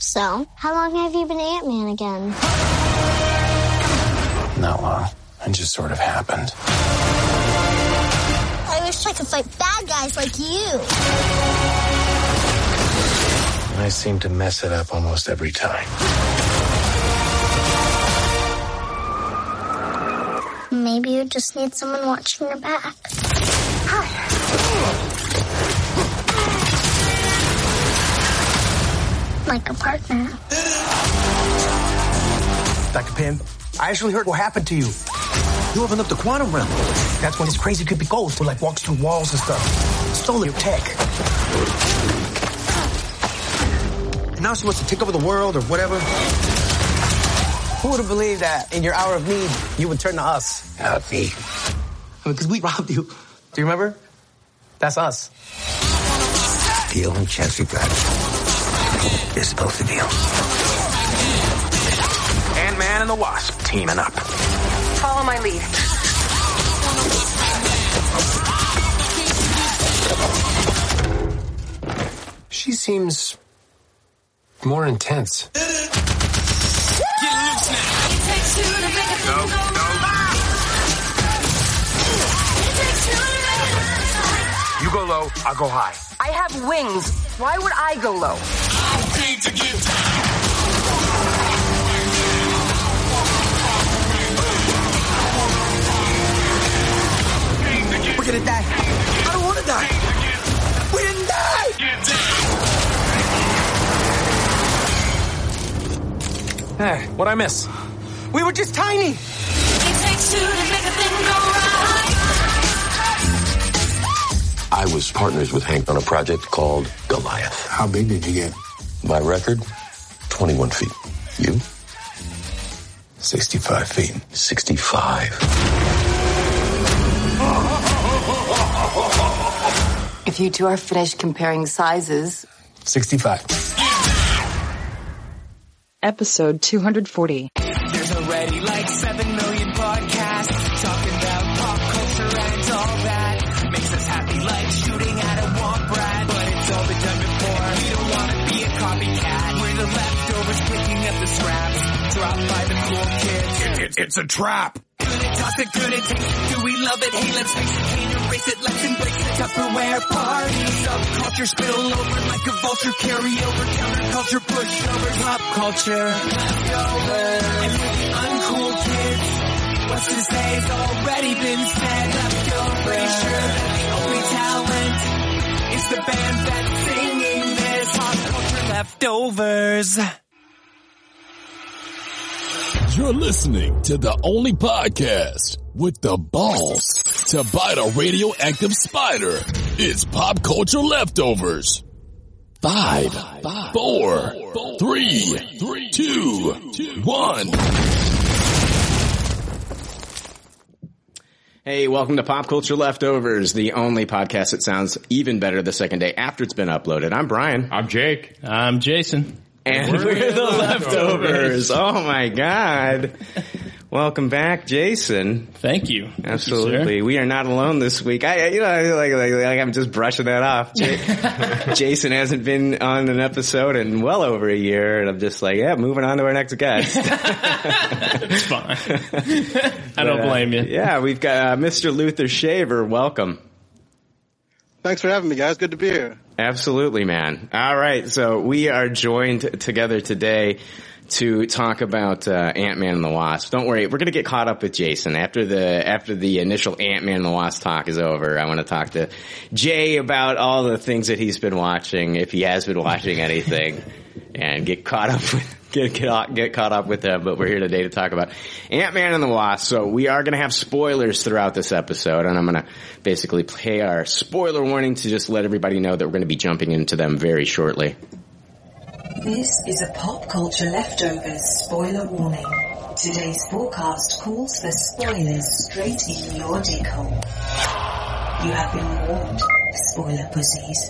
So, how long have you been Ant-Man again? Not long. It just sort of happened. I wish I could fight bad guys like you. I seem to mess it up almost every time. Maybe you just need someone watching your back. Like a partner. Dr. Pym, I actually heard what happened to you. You opened up the quantum realm. That's when this crazy creepy ghost who like walks through walls and stuff. Stole your tech. And now she wants to take over the world or whatever. Who would have believed that in your hour of need, you would turn to us? Not me. I mean, because we robbed you. Do you remember? That's us. The only chance we've got is both of you. Ant-Man and the Wasp teaming up. Follow my lead. She seems more intense. You go low, I'll go high. I have wings. Why would I go low? We're gonna die. I don't wanna die. We didn't die. Hey, what'd I miss? We were just tiny. I was partners with Hank on a project called Goliath. How big did you get? My record, 21 feet. You? 65 feet. 65. If you two are finished comparing sizes, 65. Episode 240. There's already like it's a trap. Good toss it, good taste. Do we love it? Hey, let's face it. Can't erase it. Let's embrace it. Tupperware party. Subculture spill over like a vulture. Carry over counterculture. Pushovers. Pop culture. Leftovers. And uncool kids. What's to already been said. Leftovers. Pretty sure that the only talent is the band that's singing this. Pop culture leftovers. You're listening to the only podcast with the balls to bite a radioactive spider. It's Pop Culture Leftovers. Five, four, three, two, one. Hey, welcome to Pop Culture Leftovers, the only podcast that sounds even better the second day after it's been uploaded. I'm Brian. I'm Jake. I'm Jason. And we're, the leftovers. Oh my God. Welcome back, Jason. Thank you. Thank Absolutely. you, we are not alone this week. I, you know, I feel like, like, like I'm just brushing that off. Ja- Jason hasn't been on an episode in well over a year, and I'm just like, yeah, moving on to our next guest. It's fine. I don't But, blame you. Yeah, we've got uh, Mr. Luther Shaver. Welcome. Thanks for having me, guys. Good to be here. Absolutely, man. All right, so we are joined together today to talk about uh, Ant Man and the Wasp. Don't worry, we're going to get caught up with Jason after the after the initial Ant Man and the Wasp talk is over. I want to talk to Jay about all the things that he's been watching, if he has been watching anything, and get caught up with. Get, get, get caught up with them, but we're here today to talk about Ant-Man and the Wasp. So we are going to have spoilers throughout this episode, and I'm going to basically play our spoiler warning to just let everybody know that we're going to be jumping into them very shortly. This is a pop culture leftovers spoiler warning. Today's forecast calls for spoilers straight in your dick hole. You have been warned, spoiler pussies.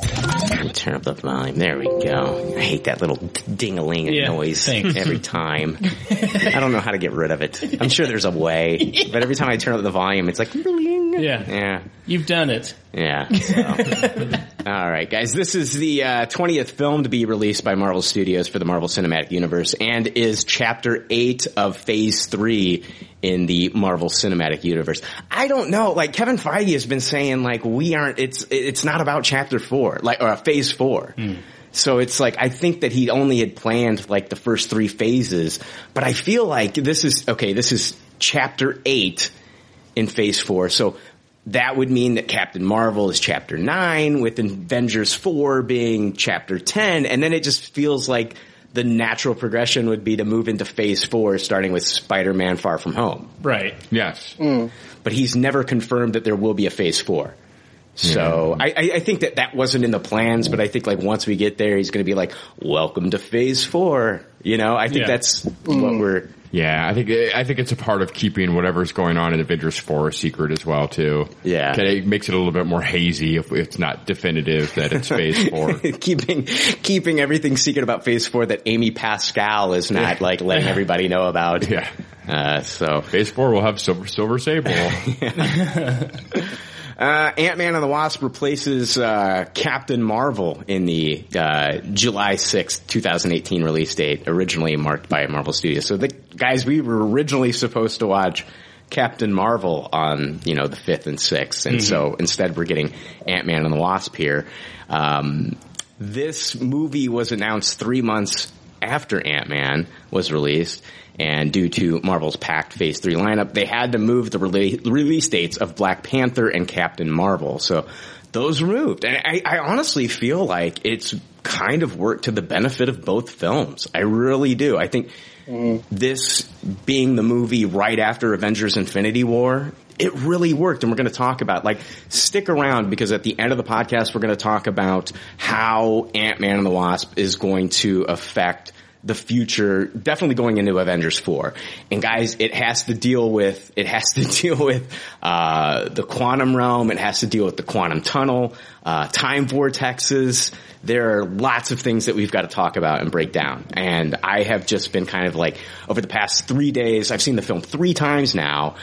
Turn up the volume. There we go. I hate that little ding-a-ling Yeah, noise thanks. every time. I don't know how to get rid of it. I'm sure there's a way, but every time I turn up the volume, it's like, Yeah. yeah, You've done it. Yeah. So. All right, guys. This is the uh, 20th film to be released by Marvel Studios for the Marvel Cinematic Universe and is chapter 8 of phase 3 in the Marvel Cinematic Universe. I don't know, like Kevin Feige has been saying like we aren't it's it's not about chapter 4, like or phase 4. So it's like I think that he only had planned like the first 3 phases, but I feel like this is okay, this is chapter 8 in phase 4. So that would mean that Captain Marvel is chapter 9 with Avengers 4 being chapter 10 and then it just feels like the natural progression would be to move into phase 4 starting with Spider-Man Far From Home. Right. Yes. Mm. But he's never confirmed that there will be a phase 4. So I, I I think that that wasn't in the plans, but I think like once we get there, he's going to be like, "Welcome to Phase 4. You know, I think Yeah. that's what mm. we're. Yeah, I think I think it's a part of keeping whatever's going on in Avengers Four a secret as well too. Yeah, it makes it a little bit more hazy if it's not definitive that it's Phase Four. keeping keeping everything secret about Phase Four that Amy Pascal is not like letting everybody know about. Yeah. Uh, so Phase Four will have Silver Silver Sable. Uh, Ant-Man and the Wasp replaces uh, Captain Marvel in the uh, July sixth, two 2018 release date, originally marked by Marvel Studios. So the guys, we were originally supposed to watch Captain Marvel on, you know, the 5th and 6th. And Mhm. so instead we're getting Ant-Man and the Wasp here. Um, this movie was announced three months after Ant-Man was released. And due to Marvel's packed Phase 3 lineup, they had to move the release dates of Black Panther and Captain Marvel. So those moved. And I, I honestly feel like it's kind of worked to the benefit of both films. I really do. I think this being the movie right after Avengers Infinity War, it really worked. And we're going to talk about, like, stick around because at the end of the podcast, we're going to talk about how Ant-Man and the Wasp is going to affect the future, definitely going into Avengers 4. And guys, it has to deal with, it has to deal with, uh, the quantum realm. It has to deal with the quantum tunnel, uh, time vortexes. There are lots of things that we've got to talk about and break down. And I have just been kind of like, over the past three days, I've seen the film three times now.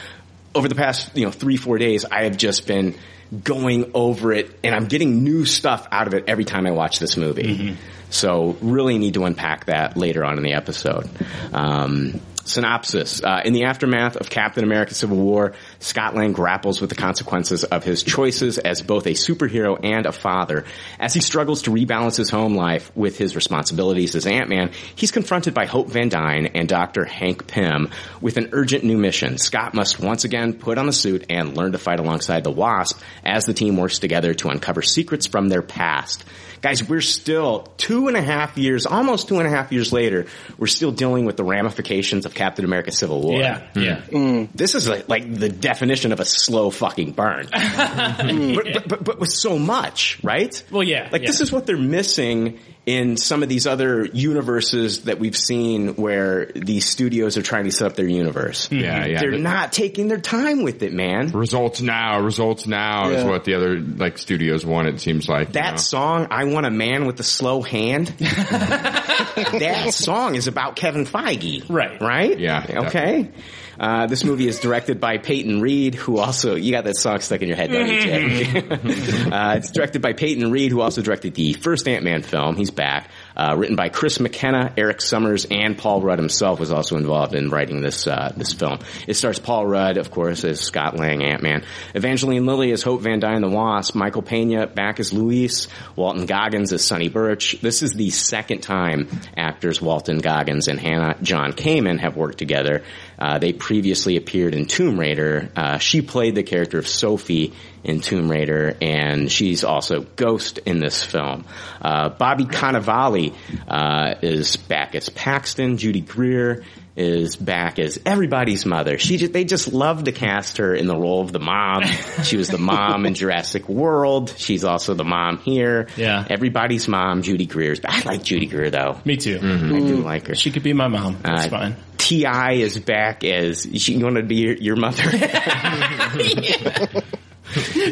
Over the past, you know, three, four days, I have just been going over it and I'm getting new stuff out of it every time I watch this movie. So really need to unpack that later on in the episode. Um, synopsis. Uh, in the aftermath of Captain America Civil War, Scott Lang grapples with the consequences of his choices as both a superhero and a father. As he struggles to rebalance his home life with his responsibilities as Ant-Man, he's confronted by Hope Van Dyne and Dr. Hank Pym with an urgent new mission. Scott must once again put on the suit and learn to fight alongside the Wasp as the team works together to uncover secrets from their past. Guys, we're still two and a half years, almost two and a half years later, we're still dealing with the ramifications of Captain America Civil War. Yeah, yeah. Mm. This is like, like the definition of a slow fucking burn. but, but, but, but with so much, right? Well, yeah. Like yeah. this is what they're missing in some of these other universes that we've seen where these studios are trying to set up their universe. Yeah, yeah. They're The- not taking their time with it, man. Results now, results now is what the other like studios want. It seems like you That know? song, I Want a Man with a Slow Hand, that song is about Kevin Feige. Right. Right? Yeah, Okay. Uh, this movie is directed by Peyton Reed, who also, you got that song stuck in your head, don't you, Jay? uh, it's directed by Peyton Reed, who also directed the first Ant-Man film. He's back. Uh, written by Chris McKenna, Erik Sommers, and Paul Rudd himself was also involved in writing this, uh, this film. It stars Paul Rudd, of course, as Scott Lang, Ant-Man. Evangeline Lilly as Hope Van Dyne, the Wasp. Michael Pena back as Luis. Walton Goggins as Sonny Birch. This is the second time actors Walton Goggins and Hannah John Kamen have worked together. Uh, they previously appeared in Tomb Raider. Uh, she played the character of Sophie in Tomb Raider, and she's also Ghost in this film. Uh, Bobby Cannavale uh, is back as Paxton. Judy Greer is back as everybody's mother. She just, they just love to cast her in the role of the mom. She was the mom in Jurassic World. She's also the mom here. Yeah. Everybody's mom, Judy Greer's. I like Judy Greer though. Me too. I do like her. She could be my mom. That's Uh, fine. T.I. is back as she wanted to be your, your mother.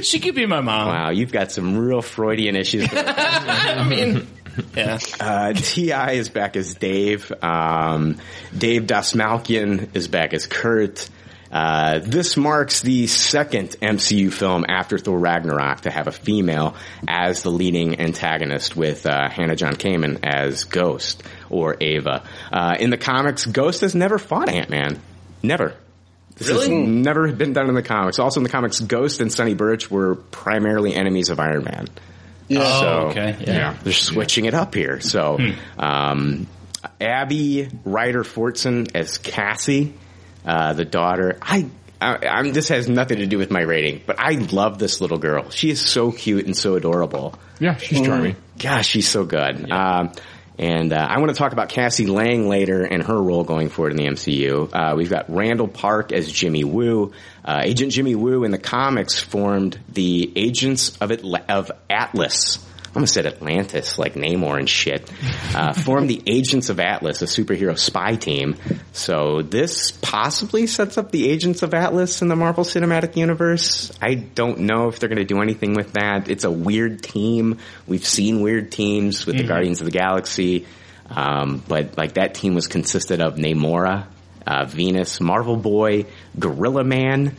she could be my mom. Wow, you've got some real Freudian issues. I mean, yeah. Uh, T.I. is back as Dave. Um, Dave Dastmalchian is back as Kurt. Uh, this marks the second MCU film after Thor Ragnarok to have a female as the leading antagonist with uh, Hannah John Kamen as Ghost or Ava. Uh, in the comics, Ghost has never fought Ant-Man. Never. This has Really? never been done in the comics. Also in the comics, Ghost and Sonny Birch were primarily enemies of Iron Man. Yeah. Oh, So, okay. Yeah. They're switching it up here. So, um, Abby Ryder Fortson as Cassie, uh, the daughter. I, I, I'm, this has nothing to do with my rating, but I love this little girl. She is so cute and so adorable. Yeah, she's charming. Gosh, she's so good. Um, and uh, I want to talk about Cassie Lang later and her role going forward in the MCU. Uh, we've got Randall Park as Jimmy Woo. Uh, Agent Jimmy Woo in the comics formed the Agents of, of Atlas. Almost said Atlantis, like Namor and shit. Uh, formed the Agents of Atlas, a superhero spy team. So this possibly sets up the Agents of Atlas in the Marvel Cinematic Universe. I don't know if they're going to do anything with that. It's a weird team. We've seen weird teams with the Mhm. Guardians of the Galaxy. Um, but like that team was consisted of Namora, uh, Venus, Marvel Boy, Gorilla Man,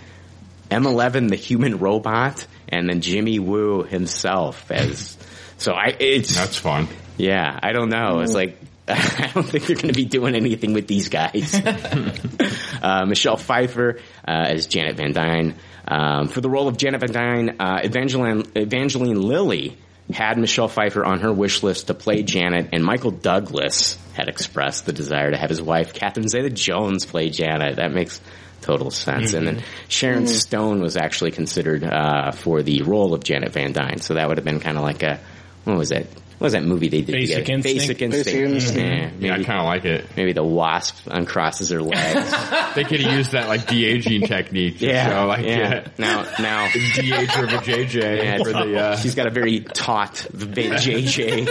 M11, the human robot, and then Jimmy Woo himself as, so I, it's, That's fun. yeah, I don't know. It's like, I don't think they're going to be doing anything with these guys. uh, Michelle Pfeiffer uh, as Janet Van Dyne. Um, for the role of Janet Van Dyne, uh, Evangeline, Evangeline Lilly had Michelle Pfeiffer on her wish list to play Janet, and Michael Douglas had expressed the desire to have his wife, Catherine Zeta-Jones, play Janet. That makes total sense. And then Sharon Mhm. Stone was actually considered uh, for the role of Janet Van Dyne, so that would have been kind of like a what was that? What was that movie they did Basic together? Instinct? Basic Basic Instinct. Instinct. Yeah, maybe, Yeah, I kind of like it. maybe the wasp uncrosses her legs. They could have used that like de aging technique. To Yeah, show, like, yeah. Now, now, de age of a JJ Yeah, for the. Uh, she's got a very taut big JJ.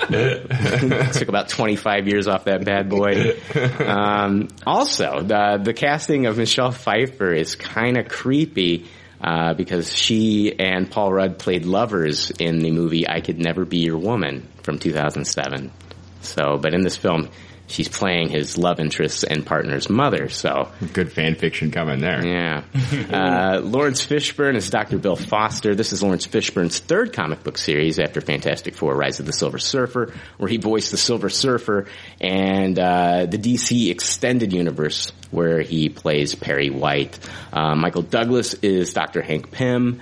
Took about 25 years off that bad boy. Um, also, the the casting of Michelle Pfeiffer is kind of creepy. Uh, because she and Paul Rudd played lovers in the movie I Could Never Be Your Woman from 2007. So, but in this film, she's playing his love interest and partner's mother. So, good fan fiction coming there. yeah. Uh, Lawrence Fishburne is Dr. Bill Foster. This is Lawrence Fishburne's third comic book series after Fantastic Four Rise of the Silver Surfer, where he voiced the Silver Surfer, and uh, the DC Extended Universe, where he plays Perry White. Uh, Michael Douglas is Dr. Hank Pym.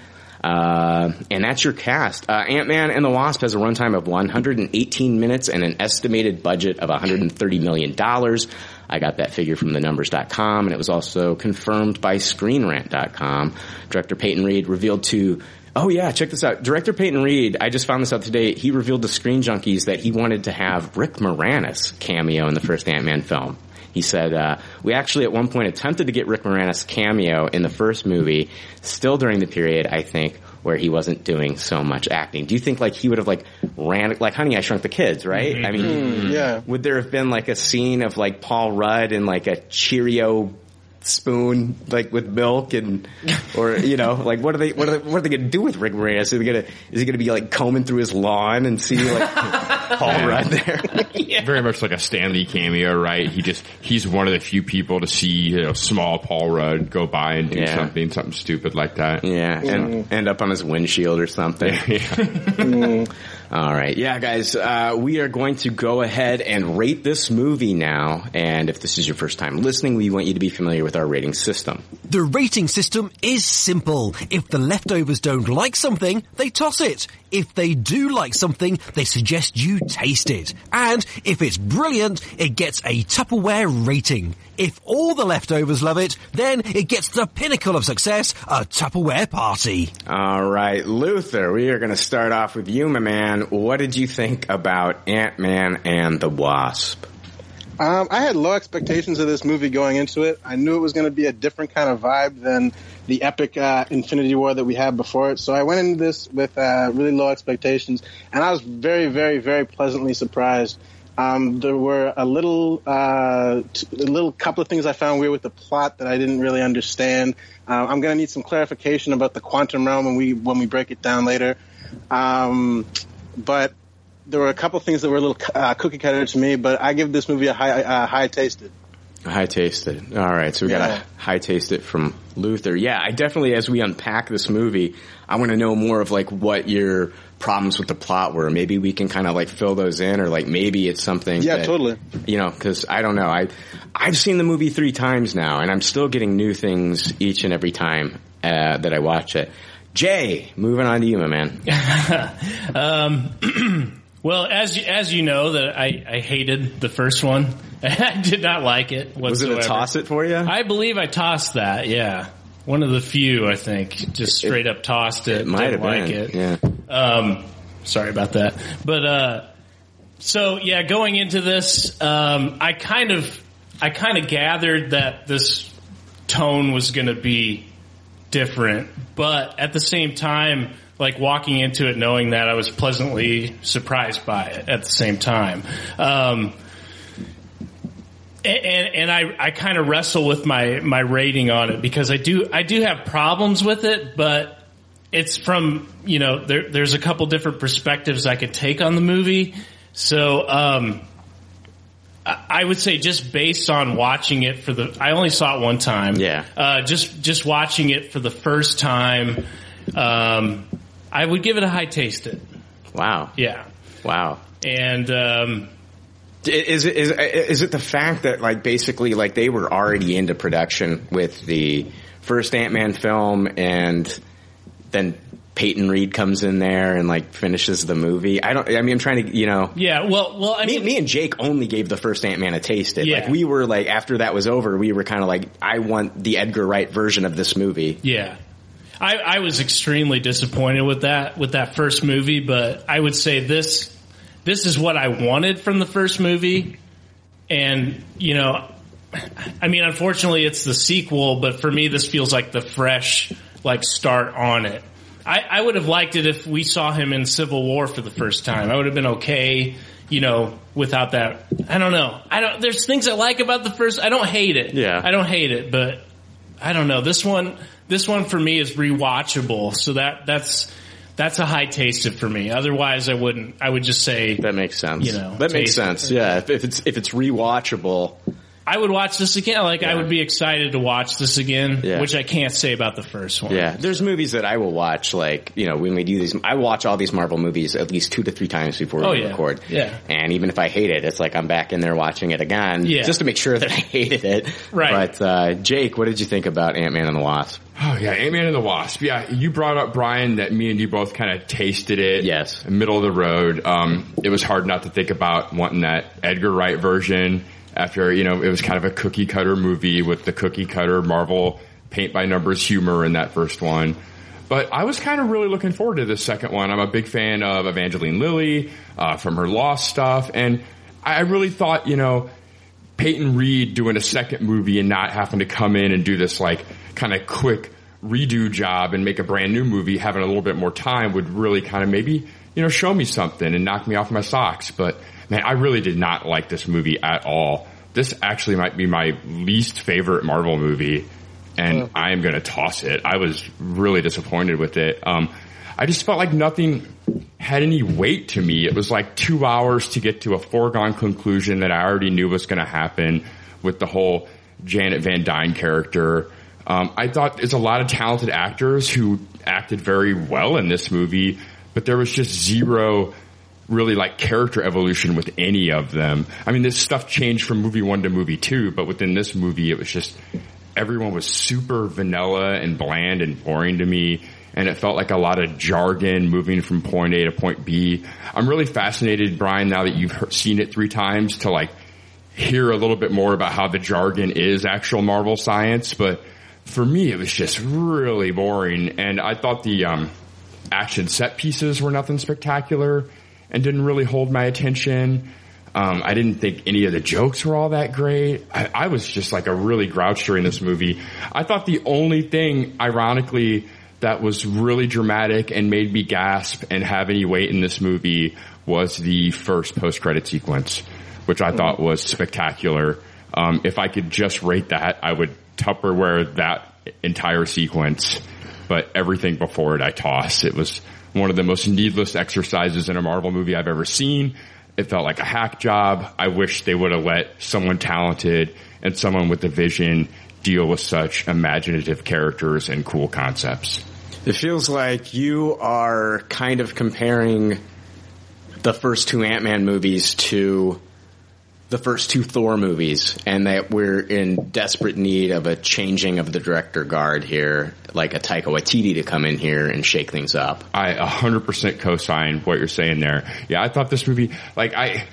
Uh, and that's your cast. Uh, Ant-Man and the Wasp has a runtime of 118 minutes and an estimated budget of 130 million dollars. I got that figure from thenumbers.com and it was also confirmed by screenrant.com. Director Peyton Reed revealed to Oh yeah, check this out. Director Peyton Reed, I just found this out today. He revealed to Screen Junkies that he wanted to have Rick Moranis cameo in the first Ant-Man film. He said, uh, we actually at one point attempted to get Rick Moranis cameo in the first movie, still during the period, I think, where he wasn't doing so much acting. Do you think like he would have like ran, like Honey, I Shrunk the Kids, right? I mean, Mm, yeah. would there have been like a scene of like Paul Rudd and like a Cheerio spoon like with milk and or you know like what are they what are they, what are they gonna do with Rick Moranis? Are they gonna is he gonna be like combing through his lawn and see like Paul Rudd there? Very much like a Stan Lee cameo, right? He just, he's one of the few people to see, you know, small Paul Rudd go by and do Yeah. something, something stupid like that. Yeah, and mm. end up on his windshield or something. Mm. All right, yeah, guys, uh, we are going to go ahead and rate this movie now. And if this is your first time listening, we want you to be familiar with our rating system. The rating system is simple. If the leftovers don't like something, they toss it. If they do like something, they suggest you taste it. And if it's brilliant, it gets a Tupperware rating. If all the leftovers love it, then it gets the pinnacle of success, a Tupperware party. All right, Luther, we are going to start off with you, my man. What did you think about Ant Man and the Wasp? Um, I had low expectations of this movie going into it. I knew it was going to be a different kind of vibe than the epic uh, Infinity War that we had before it. So I went into this with uh, really low expectations, and I was very, very, very pleasantly surprised. Um, there were a little, uh, t- a little couple of things I found weird with the plot that I didn't really understand. Uh, I'm going to need some clarification about the quantum realm when we when we break it down later. Um, but there were a couple things that were a little uh, cookie cutter to me, but I give this movie a high uh, high tasted. High tasted. All right, so we got Yeah. to high taste it from Luther. Yeah, I definitely, as we unpack this movie, I want to know more of like what your problems with the plot were. Maybe we can kind of like fill those in, or like maybe it's something. Yeah, that- totally. You know, because I don't know. I I've seen the movie three times now, and I'm still getting new things each and every time uh, that I watch it. Jay, moving on to you, my man. Um, well, as you, as you know, that I, I hated the first one. I did not like it Whatsoever. Was it a toss it for you? I believe I tossed that. Yeah, one of the few I think just straight up tossed it. It might have like been. it. Yeah. Um, sorry about that. But uh, so yeah, going into this, um, I kind of I kind of gathered that this tone was going to be different, but at the same time, like walking into it knowing that I was pleasantly surprised by it at the same time. Um, and, and I, I kind of wrestle with my, my rating on it because I do I do have problems with it, but it's from you know there, there's a couple different perspectives I could take on the movie. So um, I I would say just based on watching it for the I only saw it one time. Yeah. Uh, just just watching it for the first time, um, I would give it a high taste. It. Wow. Yeah. Wow. And um, Is it is is it the fact that like basically like they were already into production with the first Ant Man film and then Peyton Reed comes in there and like finishes the movie? I don't. I mean, I'm trying to you know. yeah. Well, well, I Me, mean, me and Jake only gave the first Ant Man a taste. It Yeah. like we were like after that was over, we were kind of like, I want the Edgar Wright version of this movie. Yeah. I, I was extremely disappointed with that with that first movie, but I would say this this is what I wanted from the first movie. And, you know, I mean unfortunately it's the sequel, but for me this feels like the fresh like start on it. I, I would have liked it if we saw him in Civil War for the first time. I would have been okay, you know, without that. I don't know. I don't. There's things I like about the first. I don't hate it. Yeah. I don't hate it, but I don't know. This one, this one for me is rewatchable. So that that's that's a high taste for me. Otherwise, I wouldn't. I would just say That makes sense. You know, that makes it. sense. Yeah, if, if it's if it's rewatchable, I would watch this again. Like I would be excited to watch this again, Yeah. which I can't say about the first one. Yeah, there's movies that I will watch. Like you know, when we do these, I watch all these Marvel movies at least two to three times before Oh, we yeah. record. Yeah. and even if I hate it, it's like I'm back in there watching it again, Yeah. just to make sure that I hated it. Right. But uh, Jake, what did you think about Ant Man and the Wasp? Oh yeah, Ant Man and the Wasp. Yeah, you brought up Brian that me and you both kind of tasted it. Yes. middle of the road. Um, it was hard not to think about wanting that Edgar Wright version after you know it was kind of a cookie cutter movie with the cookie cutter Marvel paint by numbers humor in that first one. But I was kind of really looking forward to this second one. I'm a big fan of Evangeline Lilly uh, from her Lost stuff, and I really thought you know Peyton Reed doing a second movie and not having to come in and do this like kind of quick redo job and make a brand new movie, having a little bit more time would really kind of maybe, you know, show me something and knock me off my socks. But man, I really did not like this movie at all. This actually might be my least favorite Marvel movie and I am going to toss it. I was really disappointed with it. Um, I just felt like nothing had any weight to me. It was like two hours to get to a foregone conclusion that I already knew was going to happen with the whole Janet Van Dyne character. Um, I thought there's a lot of talented actors who acted very well in this movie, but there was just zero really like character evolution with any of them. I mean, this stuff changed from movie one to movie two, but within this movie, it was just everyone was super vanilla and bland and boring to me. And it felt like a lot of jargon moving from point A to point B. I'm really fascinated, Brian, now that you've seen it three times to like hear a little bit more about how the jargon is actual Marvel science. But for me, it was just really boring. And I thought the, um, action set pieces were nothing spectacular and didn't really hold my attention. Um, I didn't think any of the jokes were all that great. I, I was just like a really grouch during this movie. I thought the only thing, ironically, that was really dramatic and made me gasp and have any weight in this movie was the first post-credit sequence, which I thought was spectacular. Um, if I could just rate that, I would Tupperware that entire sequence, but everything before it I toss. It was one of the most needless exercises in a Marvel movie I've ever seen. It felt like a hack job. I wish they would have let someone talented and someone with a vision deal with such imaginative characters and cool concepts. It feels like you are kind of comparing the first two Ant-Man movies to the first two Thor movies and that we're in desperate need of a changing of the director guard here, like a Taika Waititi to come in here and shake things up. I 100% co-sign what you're saying there. Yeah, I thought this movie, like I,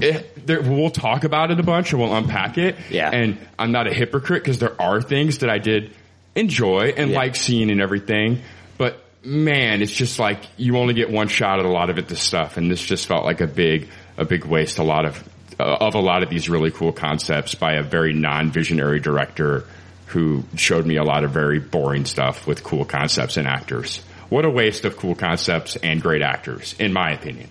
it, there, we'll talk about it a bunch and we'll unpack it. Yeah. And I'm not a hypocrite because there are things that I did enjoy and like seeing and everything. But man, it's just like you only get one shot at a lot of it, this stuff. And this just felt like a big, a big waste. A lot of, uh, of a lot of these really cool concepts by a very non-visionary director who showed me a lot of very boring stuff with cool concepts and actors. What a waste of cool concepts and great actors, in my opinion.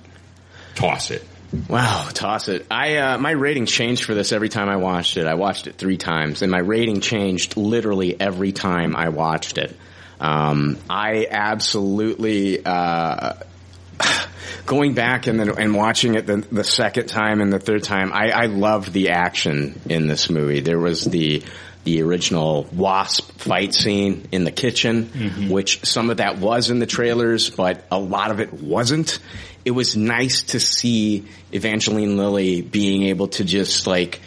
Toss it. Wow, toss it. I uh, my rating changed for this every time I watched it. I watched it three times, and my rating changed literally every time I watched it. Um, I absolutely uh, going back and then and watching it the, the second time and the third time. I, I loved the action in this movie. There was the the original wasp fight scene in the kitchen, mm-hmm. which some of that was in the trailers, but a lot of it wasn't. It was nice to see Evangeline Lilly being able to just like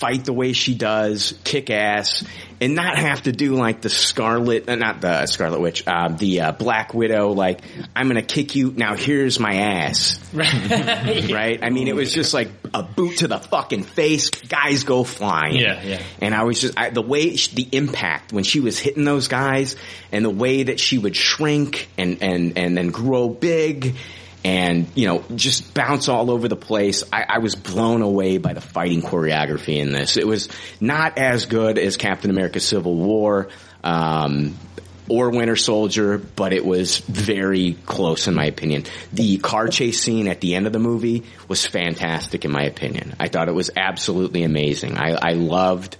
fight the way she does, kick ass, and not have to do like the Scarlet, uh, not the Scarlet Witch, uh, the uh, Black Widow. Like, I'm gonna kick you. Now here's my ass. right? right. I mean, it was just like a boot to the fucking face. Guys go flying. Yeah, yeah. And I was just I, the way she, the impact when she was hitting those guys, and the way that she would shrink and and and then grow big. And you know, just bounce all over the place. I, I was blown away by the fighting choreography in this. It was not as good as Captain America: Civil War, um, or Winter Soldier, but it was very close in my opinion. The car chase scene at the end of the movie was fantastic in my opinion. I thought it was absolutely amazing. I, I loved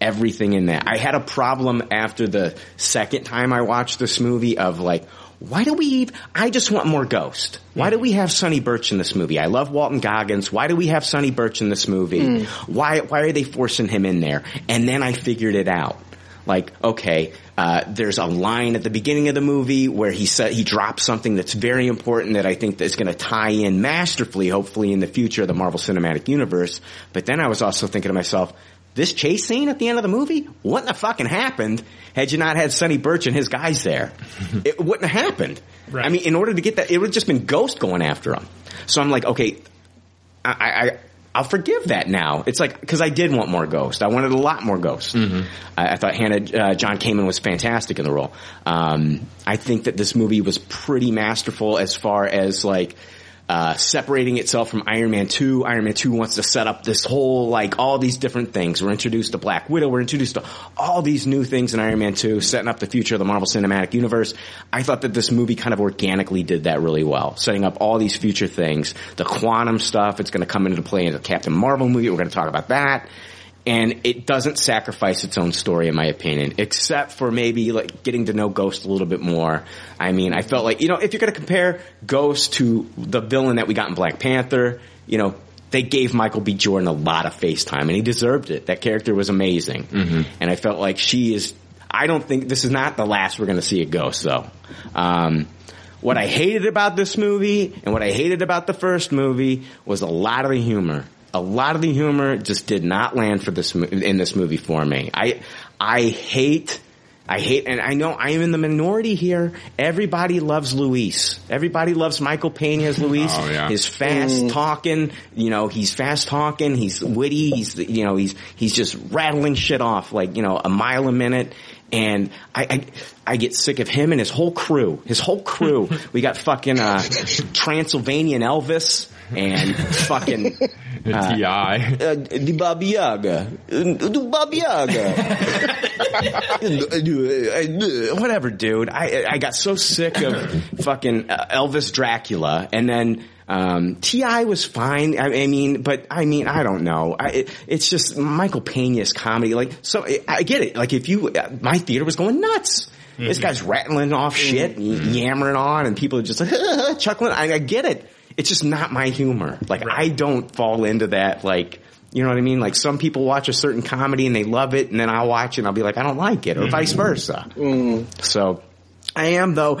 everything in that. I had a problem after the second time I watched this movie of like, why do we even, I just want more Ghost. Why do we have Sonny Birch in this movie? I love Walton Goggins. Why do we have Sonny Birch in this movie? Why, why are they forcing him in there? And then I figured it out. Like, okay, uh, there's a line at the beginning of the movie where he said he drops something that's very important that I think that's going to tie in masterfully, hopefully in the future of the Marvel Cinematic Universe. But then I was also thinking to myself, this chase scene at the end of the movie wouldn't have fucking happened had you not had Sonny Birch and his guys there. it wouldn't have happened. I mean, in order to get that, it would have just been Ghost going after him. So I'm like, okay, I, I, I'll forgive that now. It's like because I did want more Ghost. I wanted a lot more Ghost. I, I thought Hannah uh, John Kamen was fantastic in the role. Um, I think that this movie was pretty masterful as far as like. Uh, separating itself from Iron Man 2. Iron Man 2 wants to set up this whole, like, all these different things. We're introduced to Black Widow. We're introduced to all these new things in Iron Man 2, setting up the future of the Marvel Cinematic Universe. I thought that this movie kind of organically did that really well, setting up all these future things. The quantum stuff, it's to come into play in the Captain Marvel movie. We're to talk about that. And it doesn't sacrifice its own story, in my opinion, except for maybe like getting to know Ghost a little bit more. I mean, I felt like, you know, if you're going to compare Ghost to the villain that we got in Black Panther, you know, they gave Michael B. Jordan a lot of face time and he deserved it. That character was amazing. And I felt like she is, I don't think this is not the last we're going to see a Ghost though. Um, what I hated about this movie and what I hated about the first movie was a lot of the humor. A lot of the humor just did not land for this in this movie for me. I I hate I hate and I know I am in the minority here. Everybody loves Luis. Everybody loves Michael Pena as Luis. Oh, yeah. His fast talking, you know, he's fast talking, he's witty, he's you know, he's he's just rattling shit off like, you know, a mile a minute. And I, I, I get sick of him and his whole crew. His whole crew. we got fucking uh, Transylvanian Elvis and fucking uh, Ti. uh, the Baba Yaga, the Baba Yaga, whatever, dude. I I got so sick of fucking uh, Elvis Dracula, and then. Um, T.I. was fine. I, I mean, but I mean, I don't know. I, it, it's just Michael Pena's comedy. Like, so I, I get it. Like, if you, uh, my theater was going nuts. This guy's rattling off shit, and yammering on, and people are just like chuckling. I, I get it. It's just not my humor. Like I don't fall into that like. You know what I mean? Like some people watch a certain comedy and they love it, and then I'll watch it and I'll be like, I don't like it, or mm-hmm. vice versa. Mm-hmm. So I am though.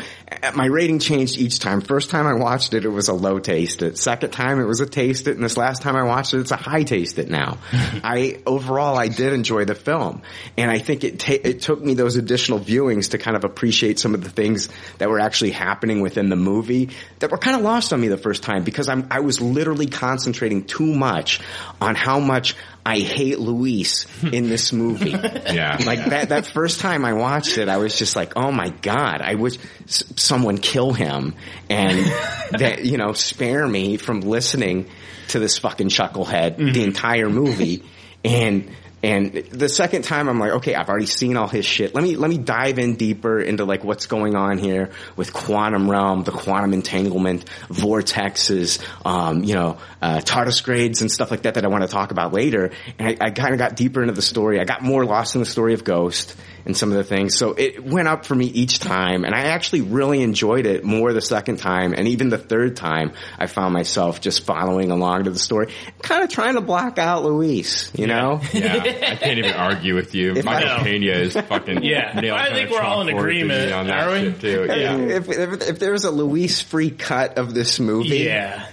My rating changed each time. First time I watched it, it was a low taste it. Second time, it was a taste it, and this last time I watched it, it's a high taste it now. I overall, I did enjoy the film, and I think it ta- it took me those additional viewings to kind of appreciate some of the things that were actually happening within the movie that were kind of lost on me the first time because I'm I was literally concentrating too much on how much I hate Luis in this movie. Yeah. Like that, that first time I watched it, I was just like, oh my God, I wish s- someone kill him and that, you know, spare me from listening to this fucking chucklehead the mm-hmm. entire movie. And, and the second time I'm like, okay, I've already seen all his shit. Let me, let me dive in deeper into like what's going on here with quantum realm, the quantum entanglement, vortexes, um, you know, uh, tardigrades and stuff like that that I want to talk about later. And I, I kind of got deeper into the story. I got more lost in the story of Ghost and some of the things. So it went up for me each time and I actually really enjoyed it more the second time. And even the third time I found myself just following along to the story, kind of trying to block out Luis, you know? Yeah, I can't even argue with you. If I- Michael Pena is fucking Yeah. nailed I on think a we're all in agreement, me on that are we? shit too. Yeah. if, if, if there was a Luis free cut of this movie, Yeah.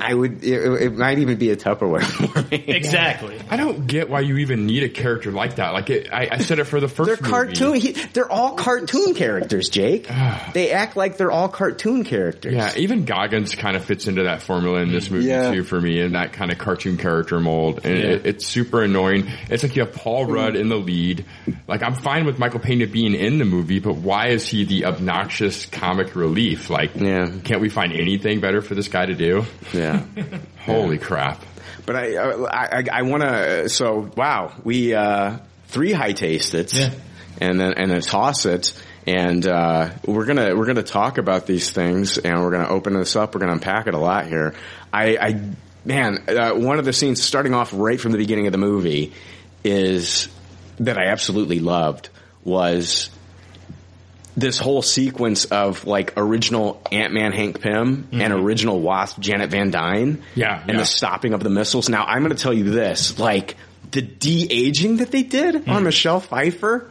I would, it, it might even be a Tupperware for me. Exactly. I don't get why you even need a character like that. Like it, I, I said it for the 1st They're movie. cartoon. He, they're all cartoon characters, Jake. they act like they're all cartoon characters. Yeah, even Goggins kind of fits into that formula in this movie Yeah. too for me, in that kind of cartoon character mold, and Yeah. it, it's super annoying. It's like you have Paul Rudd in the lead. Like I'm fine with Michael Pena being in the movie, but why is he the obnoxious comic relief? Like, yeah. can't we find anything better for this guy to do? Yeah. Holy crap! But I, I, I, I want to. So wow, we uh, three high taste it, and then and then toss it, and uh, we're gonna we're gonna talk about these things, and we're gonna open this up. We're gonna unpack it a lot here. I, I man, uh, one of the scenes starting off right from the beginning of the movie is that I absolutely loved was this whole sequence of like original Ant-Man Hank Pym and mm-hmm. original Wasp Janet Van Dyne. Yeah, And yeah. the stopping of the missiles. Now I'm going to tell you this, like the de-aging that they did on mm. Michelle Pfeiffer.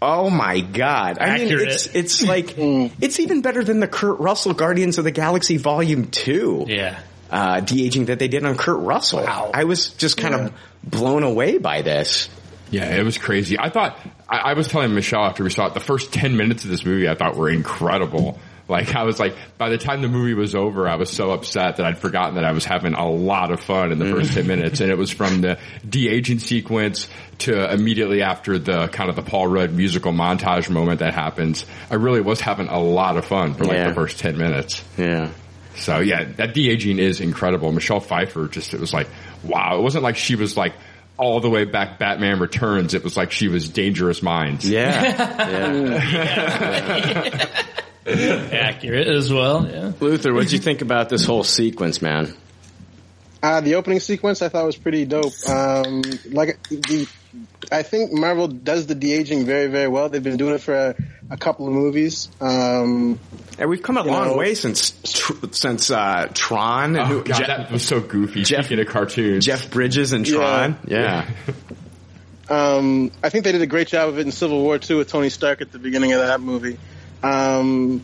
Oh my god. I mean, it's, it's like, mm. it's even better than the Kurt Russell Guardians of the Galaxy Volume 2. Yeah. Uh, de-aging that they did on Kurt Russell. I was just kind of blown away by this. Yeah, it was crazy. I thought I, I was telling Michelle after we saw it, the first ten minutes of this movie I thought were incredible. Like I was like, by the time the movie was over, I was so upset that I'd forgotten that I was having a lot of fun in the first ten minutes, and it was from the de-aging sequence to immediately after the kind of the Paul Rudd musical montage moment that happens. I really was having a lot of fun for like Yeah. the first ten minutes. Yeah. So yeah, that de-aging is incredible. Michelle Pfeiffer just, it was like, wow. It wasn't like she was like all the way back Batman Returns. It was like she was Dangerous Minds. Yeah. yeah. Accurate as well. Yeah. Luther, what'd you think about this whole sequence, man? Uh, the opening sequence I thought was pretty dope. Um, like the, I think Marvel does the de aging very, very well. They've been doing it for a, a couple of movies. Um, and we've come a long know, way since tr- since uh, Tron. Oh, who- God, that was so goofy. Jeff, Speaking of cartoons, Jeff Bridges and Tron. Yeah. Um, I think they did a great job of it in Civil War too with Tony Stark at the beginning of that movie. Um,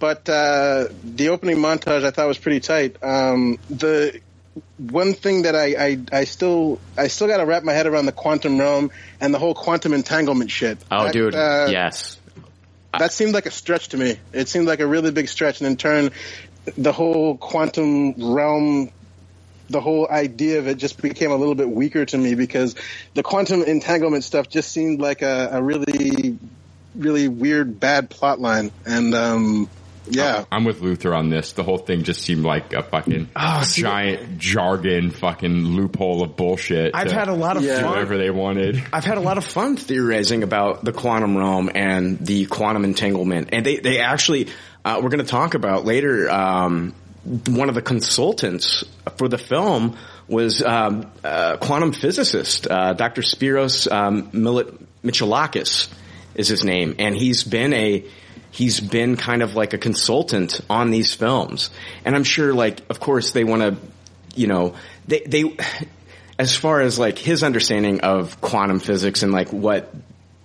but uh, the opening montage I thought was pretty tight. Um, the one thing that I, I, I still I still got to wrap my head around the quantum realm and the whole quantum entanglement shit. Oh, That, dude. uh, yes. that seemed like a stretch to me. It seemed like a really big stretch, and in turn, the whole quantum realm, the whole idea of it just became a little bit weaker to me because the quantum entanglement stuff just seemed like a, a really, really weird, bad plot line. And um, yeah, I'm with Luther on this. The whole thing just seemed like a fucking Oh, see- giant jargon fucking loophole of bullshit. I've had a lot of do fun. Whatever they wanted. I've had a lot of fun theorizing about the quantum realm and the quantum entanglement, and they they actually uh, we're going to talk about later. Um, one of the consultants for the film was um, uh, quantum physicist uh, Dr. Spyros um, Michalakis is his name, and he's been a he's been kind of like a consultant on these films. And I'm sure like, of course they want to, you know, they, they, as far as like his understanding of quantum physics and like what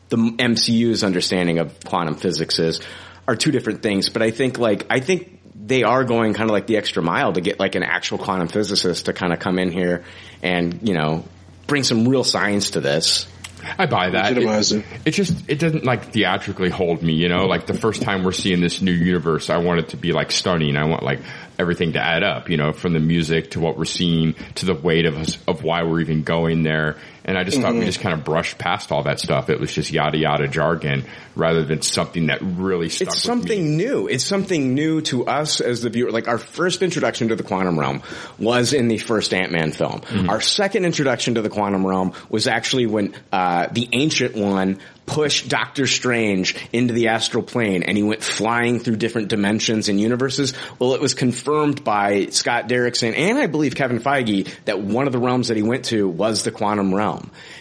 the MCU's understanding of quantum physics is are two different things. But I think like, I think they are going kind of like the extra mile to get like an actual quantum physicist to kind of come in here and, you know, bring some real science to this. I buy that. It, it just it doesn't like theatrically hold me, you know. Like the first time we're seeing this new universe, I want it to be like stunning. I want like everything to add up, you know, from the music to what we're seeing to the weight of us of why we're even going there. And I just thought we Mhm. just kind of brushed past all that stuff. It was just yada yada jargon rather than something that really stuck It's something new. It's something new to us as the viewer. Like our first introduction to the quantum realm was in the first Ant-Man film. Mm-hmm. Our second introduction to the quantum realm was actually when uh, the Ancient One pushed Doctor Strange into the astral plane and he went flying through different dimensions and universes. Well, it was confirmed by Scott Derrickson and I believe Kevin Feige that one of the realms that he went to was the quantum realm.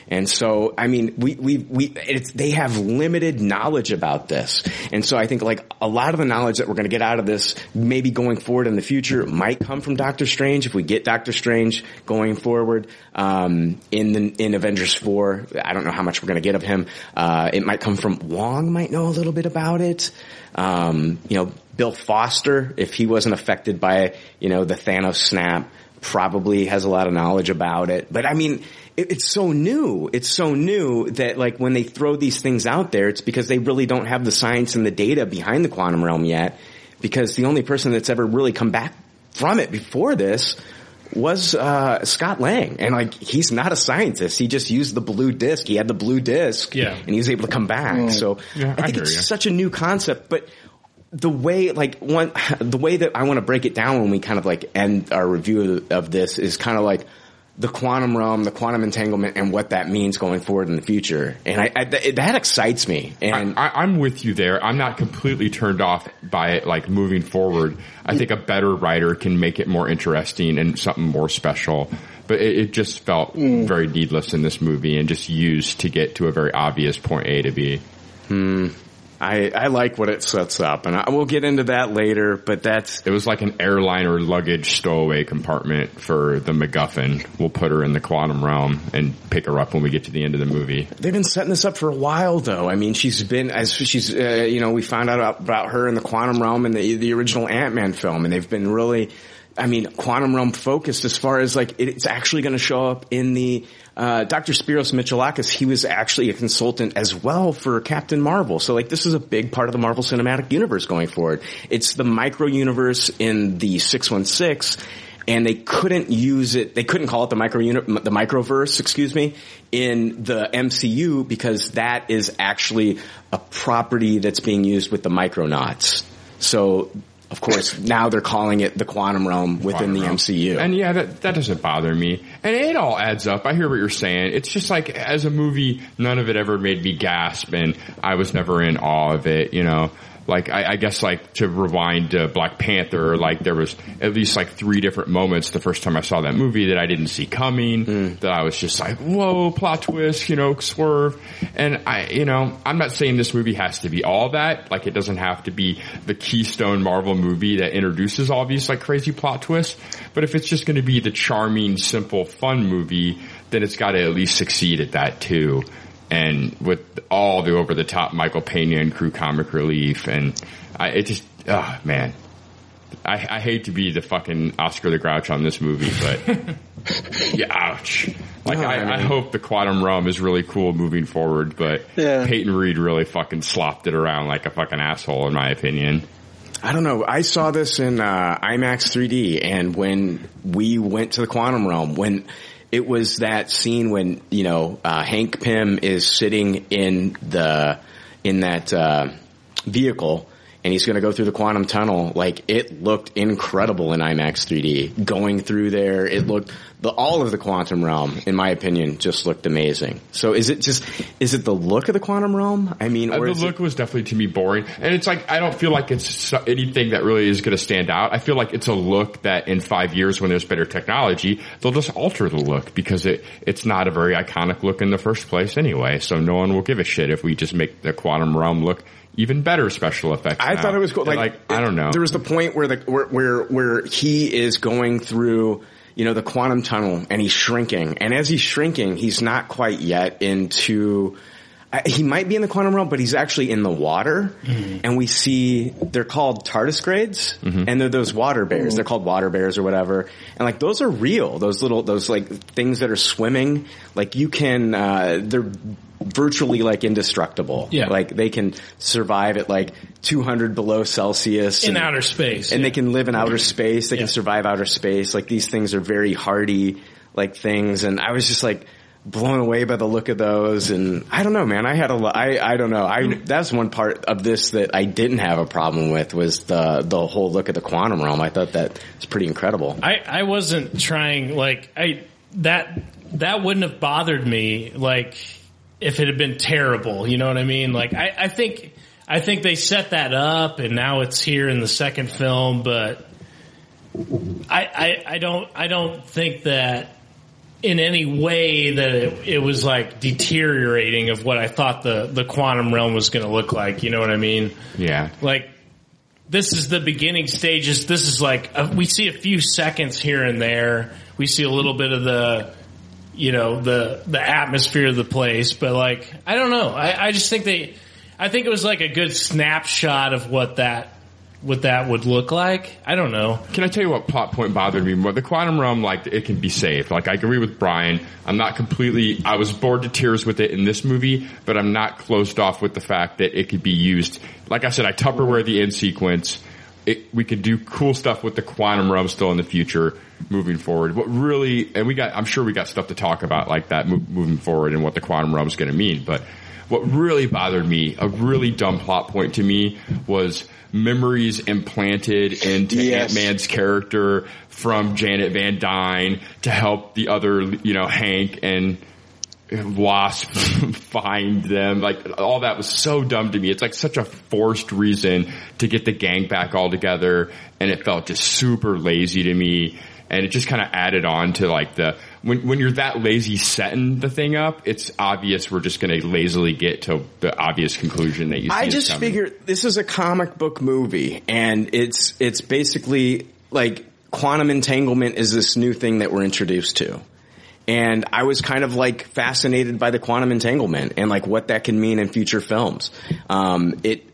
And so, I mean, we, we, we, it's, they have limited knowledge about this. And so I think like a lot of the knowledge that we're going to get out of this, maybe going forward in the future, might come from Doctor Strange if we get Doctor Strange going forward, um, in the, in Avengers 4. I don't know how much we're going to get of him. Uh, it might come from Wong might know a little bit about it. Um, you know, Bill Foster, if he wasn't affected by, you know, the Thanos snap, probably has a lot of knowledge about it. But I mean, it, it's so new. It's so new that like when they throw these things out there, it's because they really don't have the science and the data behind the quantum realm yet. Because the only person that's ever really come back from it before this was uh, Scott Lang, and like he's not a scientist. He just used the blue disc. He had the blue disc, Yeah. and he was able to come back. Mm. So Yeah, I I think hear it's ya. such a new concept, but the way like one the way that I want to break it down when we kind of like end our review of, of this is kind of like the quantum realm, the quantum entanglement, and what that means going forward in the future. And I, I th- that excites me. And I, I'm with you there. I'm not completely turned off by it, like moving forward. I think a better writer can make it more interesting and something more special. But it, it just felt very needless in this movie and just used to get to a very obvious point A to B. Hmm. I, I like what it sets up, and I will get into that later. But that's it was like an airliner luggage stowaway compartment for the MacGuffin. We'll put her in the quantum realm and pick her up when we get to the end of the movie. They've been setting this up for a while, though. I mean, she's been as she's uh, you know we found out about, about her in the quantum realm in the the original Ant Man film, and they've been really, I mean, quantum realm focused as far as like it's actually going to show up in the uh, Dr. Spyros Michalakis. He was actually a consultant as well for Captain Marvel, so like this is a big part of the Marvel Cinematic Universe going forward. It's the micro universe in the six one six and they couldn't use it. They couldn't call it the micro unit, the microverse, excuse me, in the MCU because that is actually a property that's being used with the Micronauts. So, of course, now they're calling it the quantum realm within the MCU. And yeah, that, that doesn't bother me. And it all adds up. I hear what you're saying. It's just like, as a movie, none of it ever made me gasp and I was never in awe of it, you know. Like, I, I guess like to rewind to Black Panther, like there was at least like three different moments the first time I saw that movie that I didn't see coming, hmm. that I was just like, whoa, plot twist, you know, swerve. And I, you know, I'm not saying this movie has to be all that. Like it doesn't have to be the keystone Marvel movie that introduces all these like crazy plot twists. But if it's just going to be the charming, simple, fun movie, then it's got to at least succeed at that too. And with all the over the top Michael Pena and crew comic relief and I, it just, oh man. I, I hate to be the fucking Oscar the Grouch on this movie, but yeah, ouch. Like No, I, I I, hope the Quantum Realm is really cool moving forward, but Peyton Reed really fucking slopped it around like a fucking asshole in my opinion. I don't know. I saw this in uh, IMAX 3D, and when we went to the quantum realm, when it was that scene when you know uh, Hank Pym is sitting in the in that uh, vehicle. And he's going to go through the quantum tunnel. Like it looked incredible in IMAX 3D. Going through there, it looked the all of the quantum realm, in my opinion, just looked amazing. So is it just is it the look of the quantum realm? I mean, Uh, the is it- look was definitely to me boring, and it's like I don't feel like it's anything that really is going to stand out. I feel like it's a look that in five years, when there's better technology, they'll just alter the look because it it's not a very iconic look in the first place anyway. So no one will give a shit if we just make the quantum realm look even better special effects. I now. thought it was cool. And, Like, I don't know. There was the point where the where where, where he is going through, you know, the quantum tunnel and he's shrinking, and as he's shrinking, he's not quite yet into. I- He might be in the quantum realm, but he's actually in the water, hmm. and we see they're called tardigrades, mm-hmm. and they're those water bears. Hmm. They're called water bears or whatever, and like those are real. Those little those like things that are swimming, like you can, uh, they're virtually like indestructible. Yeah. like they can survive at like 200 below Celsius In and- outer space, and yeah. they can live in outer space. They can survive outer space. Like these things are very hardy, like things. And I was just like blown away by the look of those. And I don't know, man. I had a, I, I don't know. I, that's one part of this that I didn't have a problem with was the, the whole look at the quantum realm. I thought that was pretty incredible. I, I wasn't trying like I that that wouldn't have bothered me like if it had been terrible. You know what I mean? Like I, I think I think they set that up and now it's here in the second film, but I I, I don't I don't think that in any way that it, it was like deteriorating of what I thought the the quantum realm was going to look like. You know what I mean? yeah. like this is the beginning stages. This is like uh we see a few seconds here and there. We see a little bit of the, you know, the the atmosphere of the place. But like, I don't know. I, I just think they, I think it was like a good snapshot of what that what that would look like. I don't know. Can I tell you what plot point bothered me more? The quantum realm, like, it can be saved. Like, I agree with Brian. I'm not completely, I was bored to tears with it in this movie, but I'm not closed off with the fact that it could be used. Like I said, I Tupperware the end sequence. It, we could do cool stuff with the quantum realm still in the future moving forward. What really, and we got, I'm sure we got stuff to talk about like that mo- moving forward and what the quantum realm is going to mean, but what really bothered me, a really dumb plot point to me, was memories implanted into Yes. Ant-Man's character from Janet Van Dyne to help the other, you know, Hank and Wasp find them. Like all that was so dumb to me. It's like such a forced reason to get the gang back all together, and it felt just super lazy to me. And it just kind of added on to like the when when you're that lazy setting the thing up, it's obvious we're just going to lazily get to the obvious conclusion that you. See I just figure this is a comic book movie, and it's it's basically like quantum entanglement is this new thing that we're introduced to. And I was kind of like fascinated by the quantum entanglement and like what that can mean in future films. Um, it,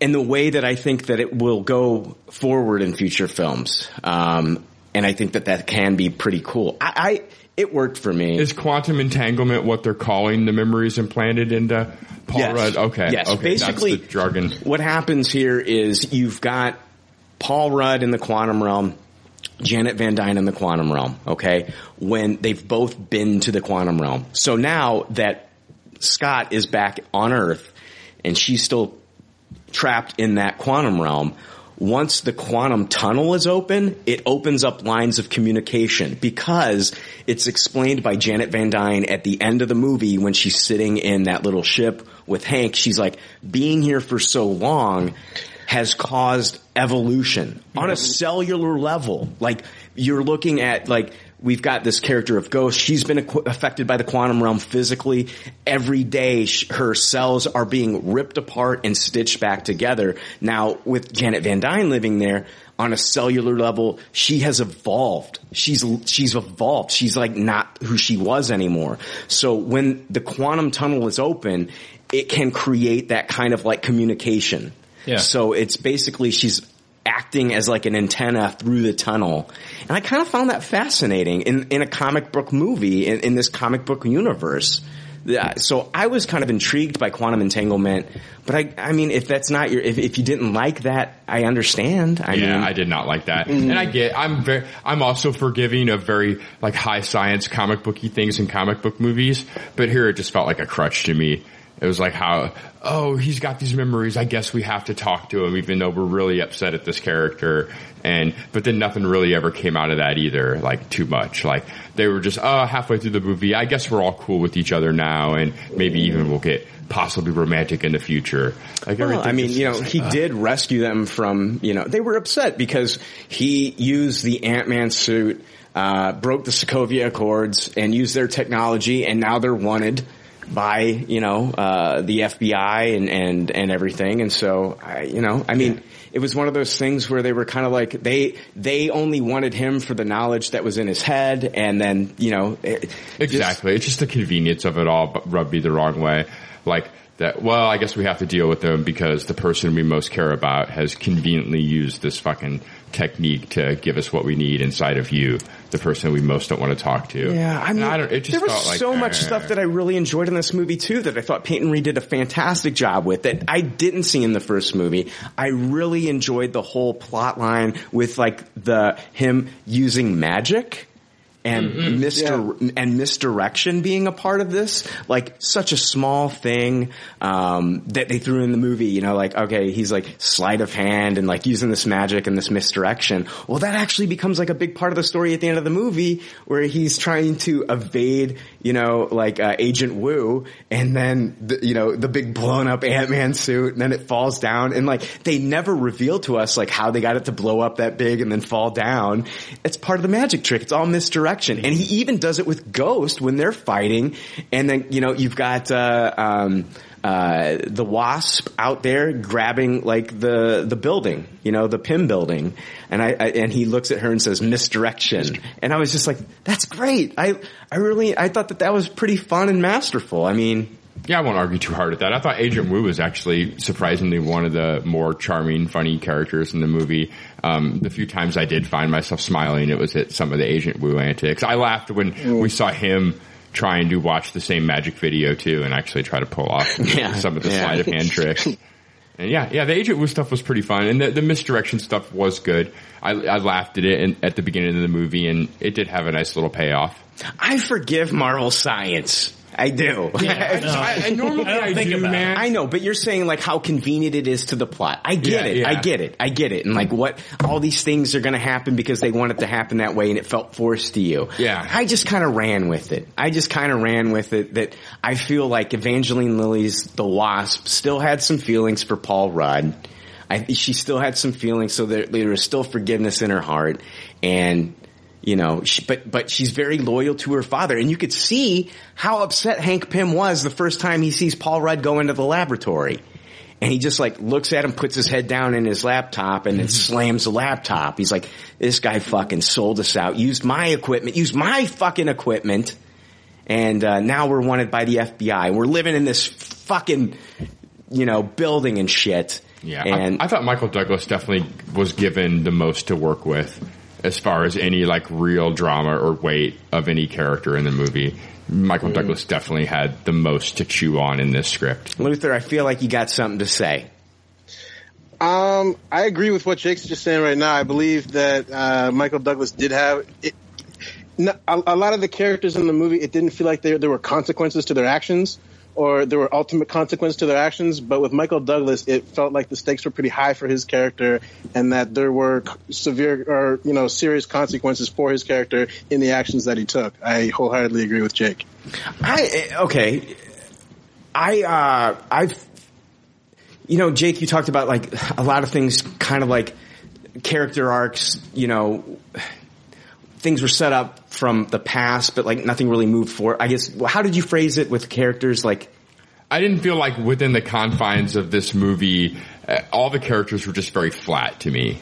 and the way that I think that it will go forward in future films. Um, and I think that that can be pretty cool. I, I it worked for me. Is quantum entanglement what they're calling the memories implanted into Paul Yes. Rudd? Okay, Yes. okay, Basically, that's the jargon. What happens here is you've got Paul Rudd in the quantum realm, Janet Van Dyne in the quantum realm, okay? When they've both been to the quantum realm. So now that Scott is back on Earth and she's still trapped in that quantum realm, once the quantum tunnel is open, it opens up lines of communication because it's explained by Janet Van Dyne at the end of the movie when she's sitting in that little ship with Hank. She's like, being here for so long has caused evolution on a mm-hmm. cellular level. Like you're looking at like we've got this character of Ghost. She's been affected by the quantum realm physically. Every day, sh- her cells are being ripped apart and stitched back together. Now, with Janet Van Dyne living there on a cellular level, she has evolved. She's she's evolved. She's like not who she was anymore. So when the quantum tunnel is open, it can create that kind of like communication. Yeah. So it's basically she's acting as like an antenna through the tunnel. And I kind of found that fascinating in, in a comic book movie, in, in this comic book universe. Yeah, So I was kind of intrigued by quantum entanglement, but I, I mean, if that's not your, if, if you didn't like that, I understand. I yeah, mean, I did not like that, Mhm. and I get. I'm very. I'm also forgiving of very like high science comic booky things in comic book movies, but here it just felt like a crutch to me. It was like how, oh, he's got these memories. I guess we have to talk to him, even though we're really upset at this character. And but then nothing really ever came out of that either. Like too much. Like they were just, oh, halfway through the movie, I guess we're all cool with each other now, and maybe even we'll get possibly romantic in the future. Like Well, I mean, just- you know, he uh, did rescue them from, you know, they were upset because he used the Ant-Man suit, uh, broke the Sokovia Accords and used their technology and now they're wanted. By you know uh, the FBI and and and everything. And so I, you know, I mean, it was one of those things where they were kind of like they they only wanted him for the knowledge that was in his head, and then you know, it, Exactly. it's just the convenience of it all but rubbed me the wrong way. Like that, well, I guess we have to deal with them because the person we most care about has conveniently used this fucking technique to give us what we need inside of you, the person we most don't want to talk to. Yeah, I mean, I don't, it just there was like, so much stuff that I really enjoyed in this movie too that I thought Peyton Reed did a fantastic job with that I didn't see in the first movie. I really enjoyed the whole plot line with like the him using magic and Mm-hmm. Mr. and misdirection being a part of this, like such a small thing um, that they threw in the movie. You know, like okay, he's like sleight of hand and like using this magic and this misdirection. Well, that actually becomes like a big part of the story at the end of the movie, where he's trying to evade, you know, like uh, Agent Wu, and then the, you know the big blown up Ant Man suit, and then it falls down, and like they never reveal to us like how they got it to blow up that big and then fall down. It's part of the magic trick. It's all misdirection, and he even does it with Ghost when they're fighting, and then you know you've got. Uh, um, uh, the wasp out there grabbing like the the building, you know, the Pym building, and I, I and he looks at her and says misdirection, and I was just like, that's great. I I really I thought that that was pretty fun and masterful. I mean, Yeah, I won't argue too hard at that. I thought Agent Wu was actually surprisingly one of the more charming, funny characters in the movie. Um, the few times I did find myself smiling, it was at some of the Agent Wu antics. I laughed when we saw him trying to watch the same magic video too and actually try to pull off Yeah, some of the yeah. sleight of hand tricks. And yeah, yeah, the Agent Wu stuff was pretty fun, and the, the misdirection stuff was good. I, I laughed at it in, at the beginning of the movie, and it did have a nice little payoff. I forgive Marvel Science. I do. Yeah, I- I- I normally I think do, about man. I know, but you're saying like how convenient it is to the plot. I get Yeah, it. I get it. I get it. And like what all these things are going to happen because they want it to happen that way, and it felt forced to you. Yeah. I just kind of ran with it. I just kind of ran with it. That I feel like Evangeline Lilly's The Wasp still had some feelings for Paul Rudd. I, she still had some feelings, so there, there was still forgiveness in her heart, and you know, she, but but she's very loyal to her father, and you could see how upset Hank Pym was the first time he sees Paul Rudd go into the laboratory, and he just like looks at him, puts his head down in his laptop, and then slams the laptop. He's like, "This guy fucking sold us out, used my equipment, used my fucking equipment." And uh, now we're wanted by the FBI. We're living in this fucking, you know, building and shit. Yeah, and I, I thought Michael Douglas definitely was given the most to work with as far as any like real drama or weight of any character in the movie. Michael Mm. Douglas definitely had the most to chew on in this script. Luther, I feel like you got something to say. Um, I agree with what Jake's just saying right now. I believe that uh, Michael Douglas did have it. A, a lot of the characters in the movie, it didn't feel like there there were consequences to their actions, or there were ultimate consequences to their actions. But with Michael Douglas, it felt like the stakes were pretty high for his character, and that there were severe or you know serious consequences for his character in the actions that he took. I wholeheartedly agree with Jake. I okay. I uh I've you know, Jake, you talked about like a lot of things kind of like character arcs, you know, things were set up from the past, but like nothing really moved forward. I guess how did you phrase it with characters like I didn't feel like within the confines of this movie, uh, all the characters were just very flat to me.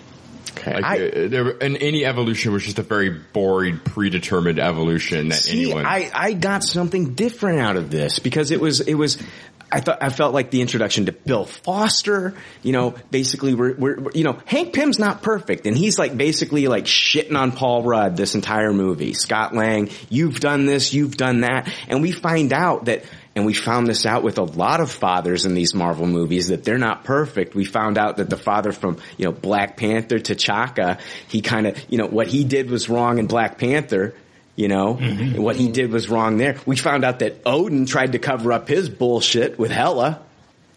Okay. Like, I- uh, there, and any evolution was just a very boring, predetermined evolution that See, anyone. I, I got something different out of this because it was it was I thought I felt like the introduction to Bill Foster. You know, basically we're, we're you know Hank Pym's not perfect, and he's like basically like shitting on Paul Rudd this entire movie. Scott Lang, you've done this, you've done that, and we find out that. And we found this out with a lot of fathers in these Marvel movies that they're not perfect. We found out that the father from, you know, Black Panther, T'Chaka, he kind of, you know, what he did was wrong in Black Panther, you know, Mm-hmm. what he did was wrong there. We found out that Odin tried to cover up his bullshit with Hela,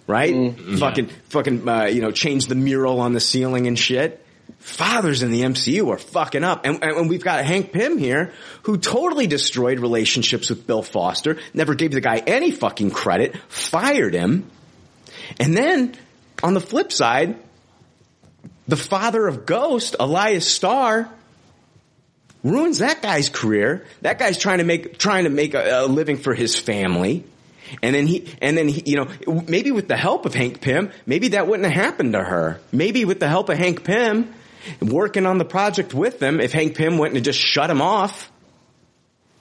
right? Mm-hmm. Fucking, fucking, uh, you know, change the mural on the ceiling and shit. Fathers in the MCU are fucking up. And, and we've got Hank Pym here who totally destroyed relationships with Bill Foster, never gave the guy any fucking credit, fired him. And then on the flip side, the father of Ghost, Elias Starr, ruins that guy's career. That guy's trying to make trying to make a, a living for his family, And then he, and then he, you know, maybe with the help of Hank Pym, maybe that wouldn't have happened to her. Maybe with the help of Hank Pym, working on the project with them, if Hank Pym went and just shut him off,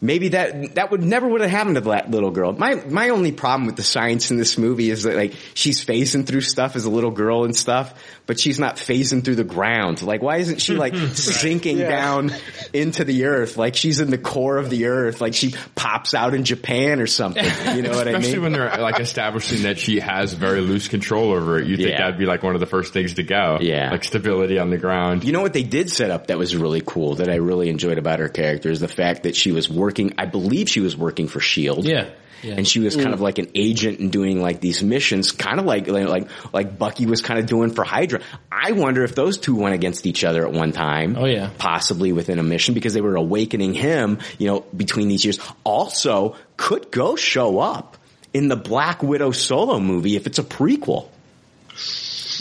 maybe that that would never would have happened to that little girl. My my only problem with the science in this movie is that like she's phasing through stuff as a little girl and stuff, but she's not phasing through the ground. Like why isn't she like sinking Yeah. down into the earth? Like she's in the core of the earth. Like she pops out in Japan or something. You know what I mean? Especially when they're like establishing that she has very loose control over it. You think Yeah. that'd be like one of the first things to go. Yeah. Like stability on the ground. You know what they did set up that was really cool that I really enjoyed about her character is the fact that she was working, I believe she was working for S.H.I.E.L.D. Yeah. Yeah. And she was kind Mm. of like an agent and doing like these missions, kind of like, like, like, Bucky was kind of doing for Hydra. I wonder if those two went against each other at one time. Oh yeah. Possibly within a mission because they were awakening him, you know, between these years. Also, could Ghost show up in the Black Widow solo movie if it's a prequel?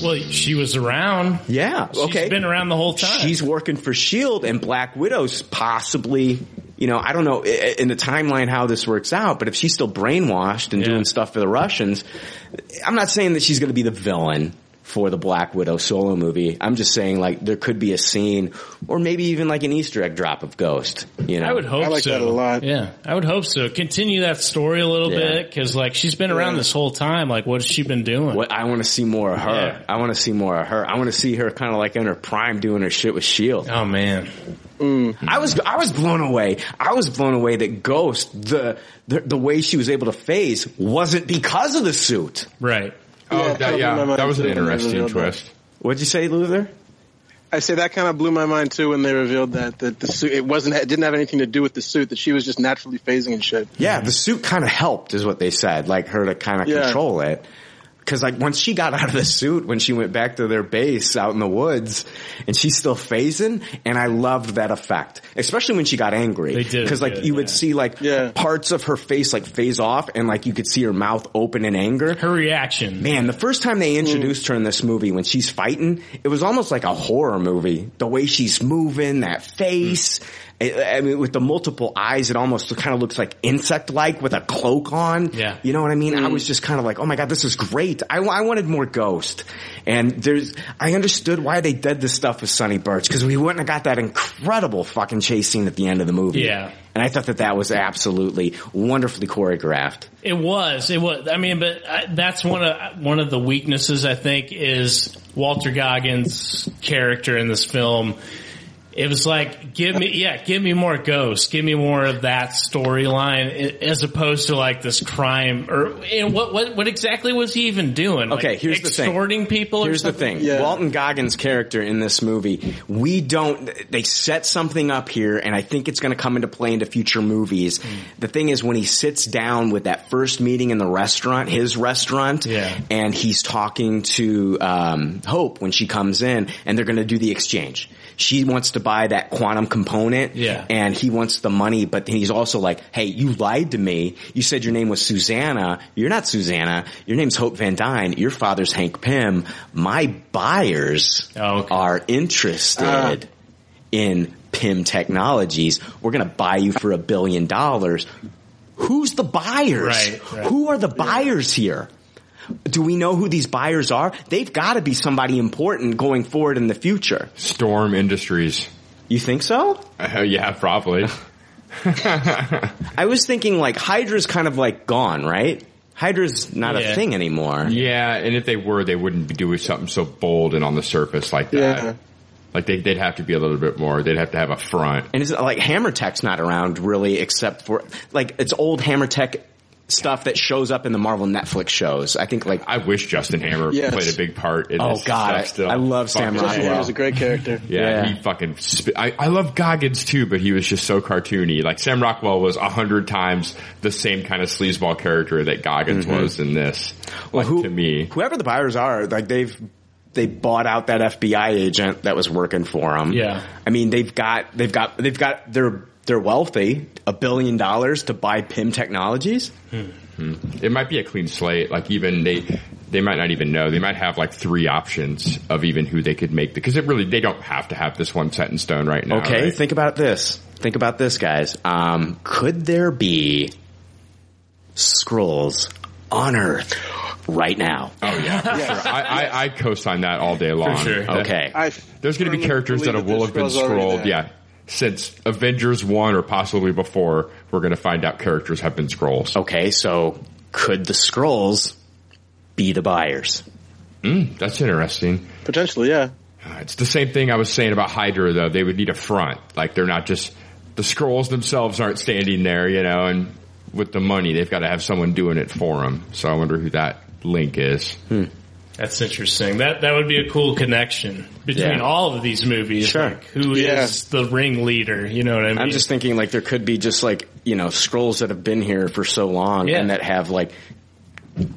Well, she was around. Yeah. She's okay. She's been around the whole time. She's working for Shield, and Black Widow's possibly. You know, I don't know in the timeline how this works out, but if she's still brainwashed and doing stuff for the Russians, I'm not saying that she's going to be the villain for the Black Widow solo movie. I'm just saying like there could be a scene, or maybe even like an Easter egg drop of Ghost. You know, I would hope I like so. Yeah, I would hope so. Continue that story a little Yeah. bit because, like, she's been around Yeah. this whole time. Like, what has she been doing? What I want to see more of her. Yeah. I want to see more of her. I want to see her kind of like in her prime doing her shit with Shield. Oh man, I was I was blown away. I was blown away that Ghost the the, the way she was able to phase wasn't because of the suit. Right. Oh, that, yeah, that was an interesting revealed that. twist. What'd you say, Luther? I say that kind of blew my mind too when they revealed that that the suit it wasn't it didn't have anything to do with the suit that she was just naturally phasing and shit. Yeah, the suit kind of helped, is what they said. Like her to kind of Yeah. control it. Cause like once she got out of the suit, when she went back to their base out in the woods, and she's still phasing, and I loved that effect, especially when she got angry. They did Cause like good, you would see like parts of her face like phase off, and like you could see her mouth open in anger. Her reaction. Man, the first time they introduced her in this movie, when she's fighting, it was almost like a horror movie. The way she's moving, that face. I I mean, with the multiple eyes, it almost kind of looks like insect-like with a cloak on. Yeah. You know what I mean? I was mm. just kind of like, oh my god, this is great. I, I wanted more Ghost. And there's, I understood why they did this stuff with Sonny Birch, because we wouldn't have got that incredible fucking chase scene at the end of the movie. Yeah. And I thought that that was absolutely wonderfully choreographed. It was. It was. I mean, but I, that's one of one of the weaknesses I think is Walton Goggins' character in this film. It was like, give me, yeah, give me more ghosts, give me more of that storyline, as opposed to like this crime or and what what what exactly was he even doing? Like, Okay, here's the thing. extorting people. Here's or the something? thing. Walton Goggins' character in this movie, we don't, they set something up here and I think it's going to come into play into future movies. Hmm. The thing is when he sits down with that first meeting in the restaurant, his restaurant, Yeah. and he's talking to, um, Hope when she comes in and they're going to do the exchange. She wants to buy that quantum component. Yeah. And he wants the money, but he's also like, hey, you lied to me. You said your name was Susanna. You're not Susanna. Your name's Hope Van Dyne. Your father's Hank Pym. My buyers Oh, are interested oh. in Pym Technologies. We're going to buy you for a billion dollars. Who's the buyers? Right, right. Who are the buyers here? Do we know who these buyers are? They've got to be somebody important going forward in the future. Storm Industries. You think so? Uh, yeah, probably. I was thinking like Hydra's kind of like gone, right? Hydra's not Yeah. a thing anymore. Yeah, and if they were, they wouldn't be doing something so bold and on the surface like that. Yeah. Like they, they'd have to be a little bit more. They'd have to have a front. And it's like Hammer Tech's not around really except for like it's old Hammer Tech stuff that shows up in the Marvel Netflix shows. I think like I wish Justin Hammer Yes. played a big part in Oh, this God, stuff I- still. I love Sam Fucking- Rockwell. He was a great character. Yeah, Yeah. he fucking. Sp- I, I love Goggins too, but he was just so cartoony. Like Sam Rockwell was a hundred times the same kind of sleazeball character that Goggins Mhm. was in this. Like who, to me, whoever the buyers are, like they've they bought out that FBI agent that was working for them. Yeah. I mean they've got they've got they've got they're they're wealthy, a billion dollars to buy Pym Technologies. Hmm. it might be a clean slate. Like even they, they might not even know. They might have like three options of even who they could make because it really they don't have to have this one set in stone right now. Okay, right? think about this. Think about this, guys. Um, could there be Skrulls on Earth right now. Oh yeah, for sure. I, I, I co-sign that all day long. sure. Okay. I There's going to be characters that believe will have been there's Skrulls already scrolled. Yeah, since Avengers one or possibly before, we're going to find out characters have been Skrulls. Okay, so could the Skrulls be the buyers? Mm, that's interesting. Potentially, yeah. Uh, It's the same thing I was saying about Hydra, though. They would need a front. Like they're not just the Skrulls themselves aren't standing there, you know. And with the money, they've got to have someone doing it for them. So I wonder who that link is. That's interesting. That that would be a cool connection between Yeah. all of these movies. Sure. Like, who is Yeah. the ringleader? You know what I mean? I'm just thinking like there could be just like, you know, Skrulls that have been here for so long Yeah. and that have like,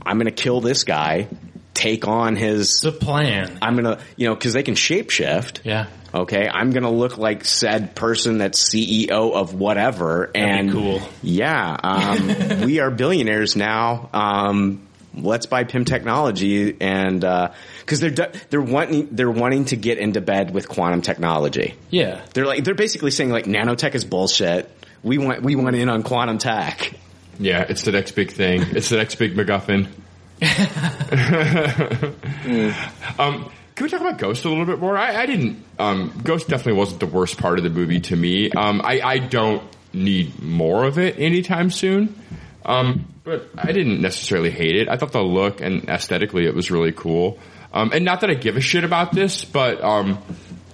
I'm going to kill this guy, take on his. the plan. I'm going to, you know, cause they can shapeshift. Yeah. Okay. I'm going to look like said person that's CEO of whatever. And cool. yeah, um, we are billionaires now. Um, let's buy Pym Technology and, uh, cause they're, they're wanting, they're wanting to get into bed with quantum technology. Yeah. They're like they're basically saying like nanotech is bullshit. We want we want in on quantum tech. Yeah, it's the next big thing. It's the next big MacGuffin. um, can we talk about Ghost a little bit more? I, I didn't. Um, Ghost definitely wasn't the worst part of the movie to me. Um, I, I don't need more of it anytime soon. Um, but I didn't necessarily hate it. I thought the look and aesthetically it was really cool. Um, and not that I give a shit about this, but um,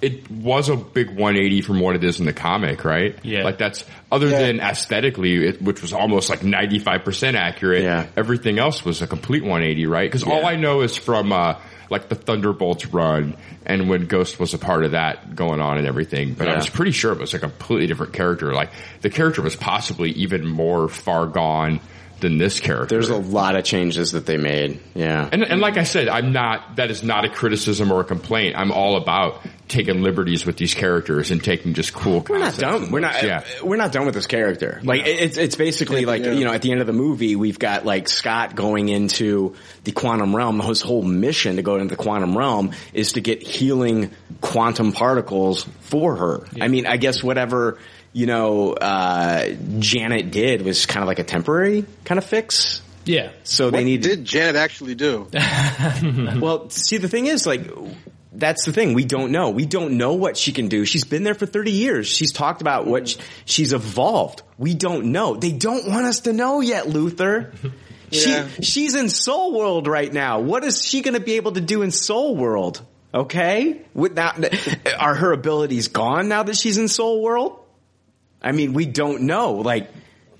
it was a big 180 from what it is in the comic, right? Yeah. Like that's other than aesthetically, it, which was almost like 95% accurate. Yeah. Everything else was a complete 180, right? Because all I know is from uh, like the Thunderbolts run and when Ghost was a part of that going on and everything. But I was pretty sure it was a completely different character. Like the character was possibly even more far gone than this character. There's a lot of changes that they made. Yeah. And, and like I said, I'm not, that is not a criticism or a complaint. I'm all about taking liberties with these characters and taking just cool we're not concepts done. We're not. Yeah. We're not done with this character. Like it's it's basically like you know at the end of the movie we've got like Scott going into the quantum realm. His whole mission to go into the quantum realm is to get healing quantum particles for her. I mean, I guess whatever you know uh, Janet did was kind of like a temporary kind of fix. Yeah. So they What need did Janet actually do? well, see, the thing is, like, that's the thing. We don't know. We don't know what she can do. She's been there for 30 years. She's talked about what sh- she's evolved. We don't know. They don't want us to know yet, Luther. Yeah. She, she's in Soul World right now. What is she going to be able to do in Soul World? Okay? With that, are her abilities gone now that she's in Soul World? I mean, we don't know. Like,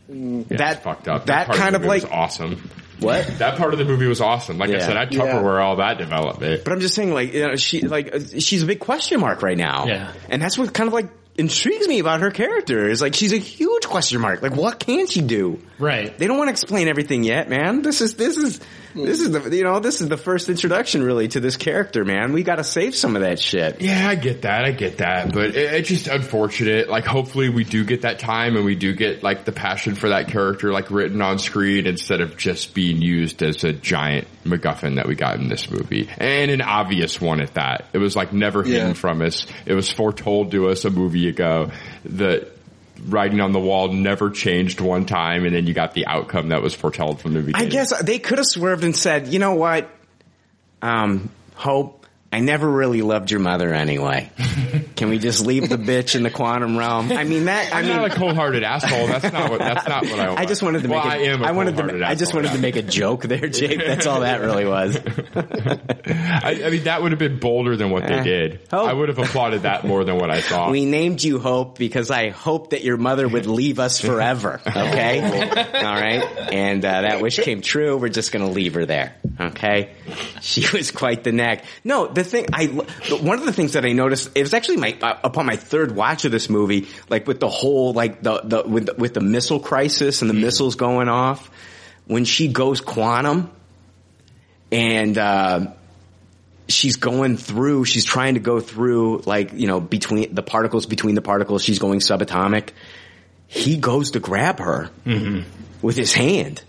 that, fucked up. that part kind of, of like, was awesome. what? That part of the movie was awesome. Like I said, I'd Yeah. Tupperware all that development. But I'm just saying, like, you know, she, like, uh, she's a big question mark right now. Yeah. And that's what kind of like intrigues me about her character is like, she's a huge question mark. Like, what can she do? Right. They don't want to explain everything yet, man. This is, this is, this is the, you know, this is the first introduction really to this character, man. We gotta save some of that shit. Yeah, I get that. I get that. But it, it's just unfortunate. Like, hopefully we do get that time and we do get, like, the passion for that character, like, written on screen instead of just being used as a giant MacGuffin that we got in this movie. And an obvious one at that. It was, like, never hidden Yeah. from us. It was foretold to us a movie ago that writing on the wall never changed one time and then you got the outcome that was foretold from the beginning. I guess they could have swerved and said, you know what? Um, Hope, I never really loved your mother anyway. Can we just leave the bitch in the quantum realm? I mean that, I I'm mean, not a cold-hearted asshole. That's not what. That's not what I. Want. I just wanted to well, make. I a, am. a I wanted to. I just asshole, wanted to make a joke there, Jake. That's all that really was. I, I mean, that would have been bolder than what they did. Hope. I would have applauded that more than what I thought. We named you Hope because I hoped that your mother would leave us forever. Okay, all right, and uh, that wish came true. We're just going to leave her there. Okay, she was quite the neck. No, the thing I one of the things that I noticed it was actually my uh, upon my third watch of this movie, like with the whole like the the with the, with the missile crisis and the missiles going off when she goes quantum and. Uh, she's going through, she's trying to go through like, you know, between the particles, between the particles, she's going subatomic. He goes to grab her with his hand.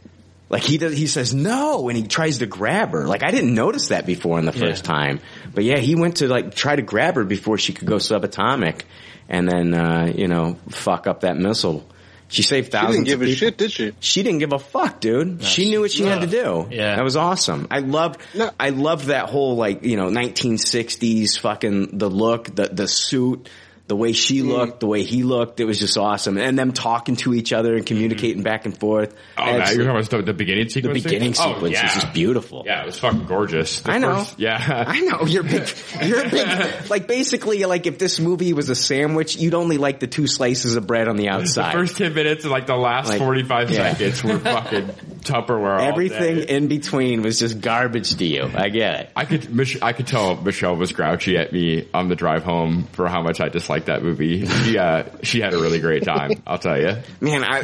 Like he does, he says no, and he tries to grab her. Like I didn't notice that before in the first time, but yeah, he went to like try to grab her before she could go subatomic, and then uh, you know fuck up that missile. She saved thousands. She thousands. didn't give of a people. shit, did she? She didn't give a fuck, dude. she knew what she had to do. Yeah. that was awesome. I loved. I loved that whole like you know 1960s fucking the look, the the suit. The way she Mm. looked, the way he looked, it was just awesome. And them talking to each other and communicating back and forth. Oh, It's- you're talking about the, the beginning sequence. beginning Oh, sequence is yeah. just beautiful. Yeah, it was fucking gorgeous. The I know. first- yeah, I know you're big. You're big. Like basically, like if this movie was a sandwich, you'd only like the two slices of bread on the outside. The first ten minutes and like the last Like, forty five yeah. seconds were fucking Tupperware. Everything in between was just garbage to you. I get it. I could I could tell Michelle was grouchy at me on the drive home for how much I disliked that movie. She uh, she had a really great time. I'll tell you. Man, I,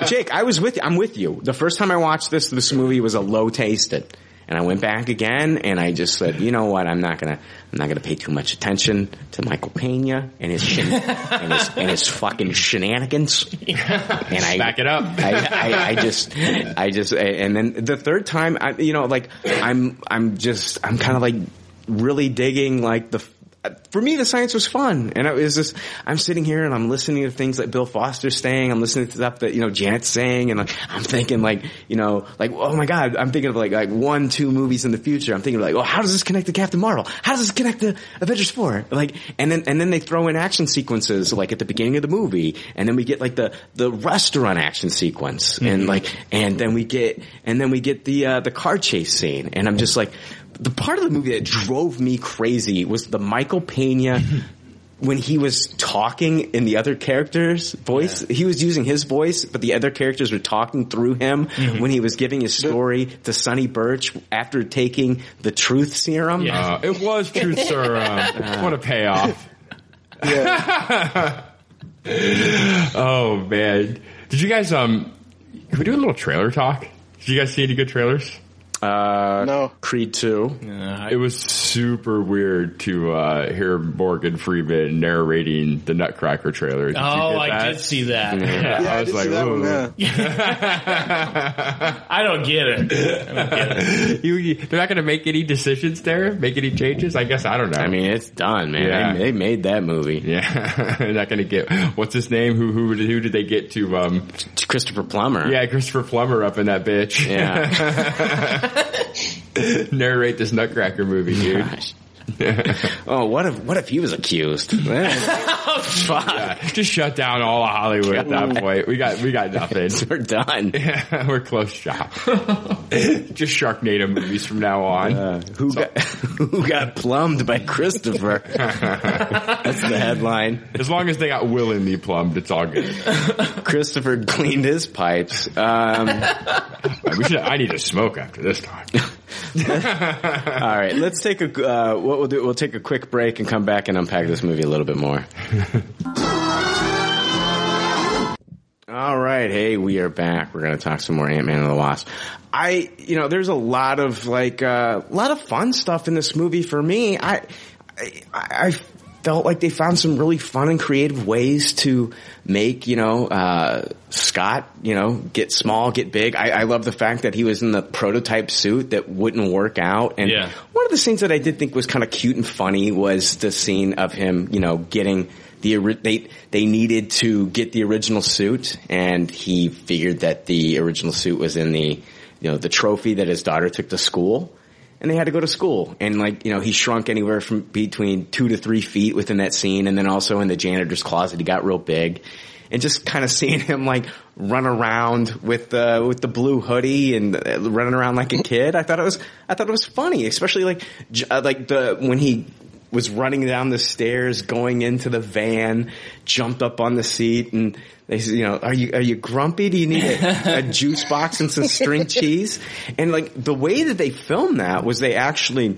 no, Jake, I was with you. I'm with you. The first time I watched this, this movie was a low tasted. And I went back again and I just said, you know what, I'm not gonna, I'm not gonna pay too much attention to Michael Pena and his, shen- and his, and his fucking shenanigans. And I, Back it up. I, I, I just, I just, and then the third time, I, you know, like, I'm, I'm just, I'm kind of like really digging like the, for me, the science was fun, and it was just I'm sitting here and I'm listening to things that Bill Foster's saying. I'm listening to stuff that you know Janet's saying, and like, I'm thinking like you know like oh my god, I'm thinking of like like one two movies in the future. I'm thinking like oh how does this connect to Captain Marvel? How does this connect to Avengers four? Like and then and then they throw in action sequences like at the beginning of the movie, and then we get like the the restaurant action sequence, and like and then we get and then we get the uh, the car chase scene, and I'm just like the part of the movie that drove me crazy was the Michael Pena when he was talking in the other character's voice. He was using his voice, but the other characters were talking through him when he was giving his story to Sonny Birch after taking the truth serum. Uh, it was truth serum. what a payoff. Yeah. oh man, did you guys um? Can we do a little trailer talk? Did you guys see any good trailers? Uh, no. Creed 2. it was super weird to uh, hear Morgan Freeman narrating the Nutcracker trailer. Did Oh, I that? did see that. Yeah, Yeah, I I was did like, see that one, yeah. I don't get it. I don't get it. You- you- they're not going to make any decisions there, make any changes. I guess I don't know. I mean, it's done, man. Yeah. They, they made that movie. yeah, they're not going to get what's his name? Who who did- who did they get to? Um, Christopher Plummer. yeah, Christopher Plummer up in that bitch. Yeah. Narrate this Nutcracker movie, dude. Oh gosh. oh, what if what if he was accused? Fuck. Yeah, just shut down all of Hollywood at that point. We got we got nothing. We're done. We're close shop. just Sharknado movies from now on. Uh, who got who got plumbed by Christopher? That's the headline. As long as they got willingly plumbed, it's all good. Christopher cleaned his pipes. Um, We should. I need to smoke after this talk. all right, let's take a. Uh, what we'll do? We'll take a quick break and come back and unpack this movie a little bit more. All right, hey, we are back. We're going to talk some more Ant Man and the Wasp. I, you know, there's a lot of like uh, a lot of fun stuff in this movie for me. I, I, I felt like they found some really fun and creative ways to make, you know, uh, Scott, you know, get small, get big. I, I love the fact that he was in the prototype suit that wouldn't work out. And Yeah. one of the scenes that I did think was kind of cute and funny was the scene of him, you know, getting the they they needed to get the original suit, and he figured that the original suit was in the you know the trophy that his daughter took to school, and they had to go to school, and like you know he shrunk anywhere from between two to three feet within that scene, and then also in the janitor's closet he got real big. And just kind of seeing him like run around with the with the blue hoodie and uh, running around like a kid, I thought it was I thought it was funny, especially like uh, like the when he was running down the stairs, going into the van, jumped up on the seat, and they said, you know, are you are you grumpy? Do you need a, a juice box and some string cheese? And like the way that they filmed that was they actually,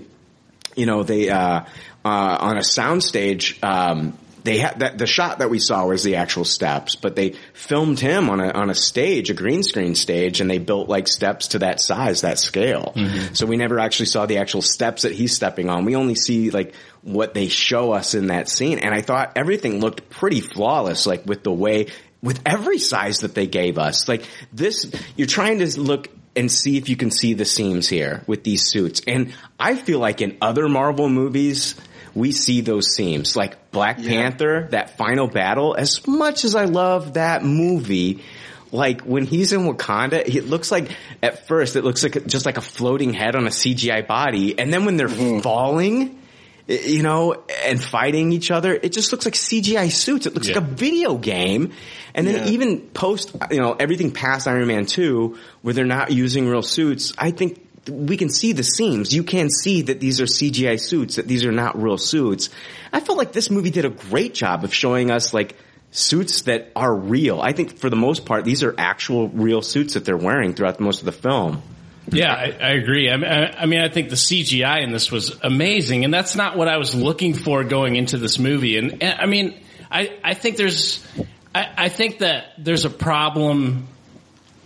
you know, they uh, uh, on a soundstage. Um, they had that the shot that we saw was the actual steps, but they filmed him on a on a stage, a green screen stage, and they built like steps to that size, that scale. Mm-hmm. So we never actually saw the actual steps that he's stepping on. We only see like what they show us in that scene, and I thought everything looked pretty flawless, like with the way with every size that they gave us. Like this, you're trying to look and see if you can see the seams here with these suits, and I feel like in other Marvel movies we see those seams. Like Black Panther, that final battle, as much as I love that movie, like when he's in Wakanda, it looks like at first it looks like just like a floating head on a CGI body, and then when they're mm-hmm. falling, you know, and fighting each other, it just looks like CGI suits. It looks like a video game. And then Yeah. even post, you know, everything past Iron Man 2, where they're not using real suits, I think we can see the seams. You can see that these are CGI suits, that these are not real suits. I felt like this movie did a great job of showing us like suits that are real. I think for the most part, these are actual real suits that they're wearing throughout most of the film. Yeah, I, I agree. I mean, I, I mean, I think the CGI in this was amazing, and that's not what I was looking for going into this movie. And, and I mean, I, I think there's, I, I think that there's a problem.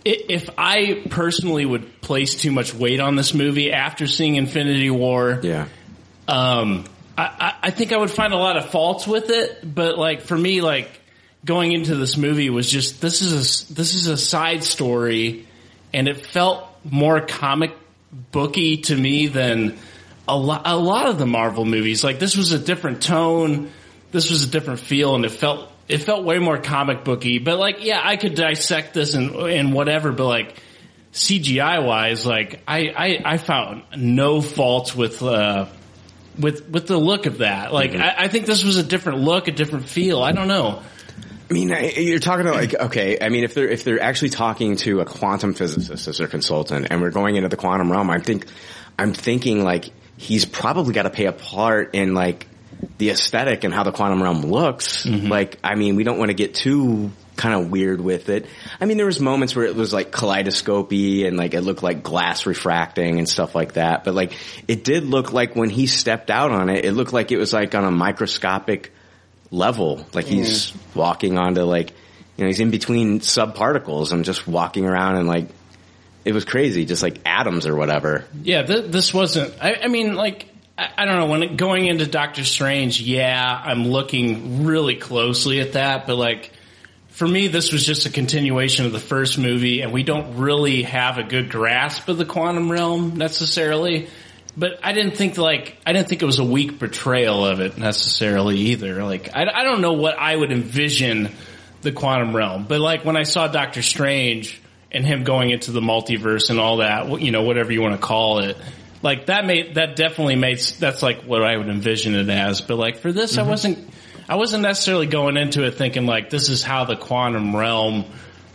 If I personally would place too much weight on this movie after seeing Infinity War, yeah, um, I, I, I think I would find a lot of faults with it. But like for me, like going into this movie was just this is a this is a side story, and it felt more comic booky to me than a lot a lot of the Marvel movies. Like this was a different tone, this was a different feel, and it felt it felt way more comic booky. But like, yeah, I could dissect this and and whatever. But like CGI wise, like I I, I found no faults with. uh with with the look of that, like Mm-hmm. I, I think this was a different look, a different feel. I don't know. I mean, I- you're talking about like, okay, I mean, if they're, if they're actually talking to a quantum physicist as their consultant and we're going into the quantum realm, I think, I'm thinking like, he's probably got to pay a part in like the aesthetic and how the quantum realm looks. Mm-hmm. Like, I mean, we don't want to get too kind of weird with it. I mean, there was moments where it was like kaleidoscopy and like it looked like glass refracting and stuff like that. But like, it did look like when he stepped out on it, it looked like it was like on a microscopic level. Like he's walking onto like, you know, he's in between subparticles and just walking around and like, it was crazy, just like atoms or whatever. Yeah, th- this wasn't. I, I mean, like I, don't know. When going into Doctor Strange, yeah, I'm looking really closely at that, but like for me, this was just a continuation of the first movie, and we don't really have a good grasp of the quantum realm necessarily. But I didn't think like I didn't think it was a weak portrayal of it necessarily either. Like I, I don't know what I would envision the quantum realm, but like when I saw Doctor Strange and him going into the multiverse and all that, you know, whatever you want to call it, like that made that definitely made that's like what I would envision it as. But like for this, I mm-hmm. wasn't I wasn't necessarily going into it thinking like this is how the quantum realm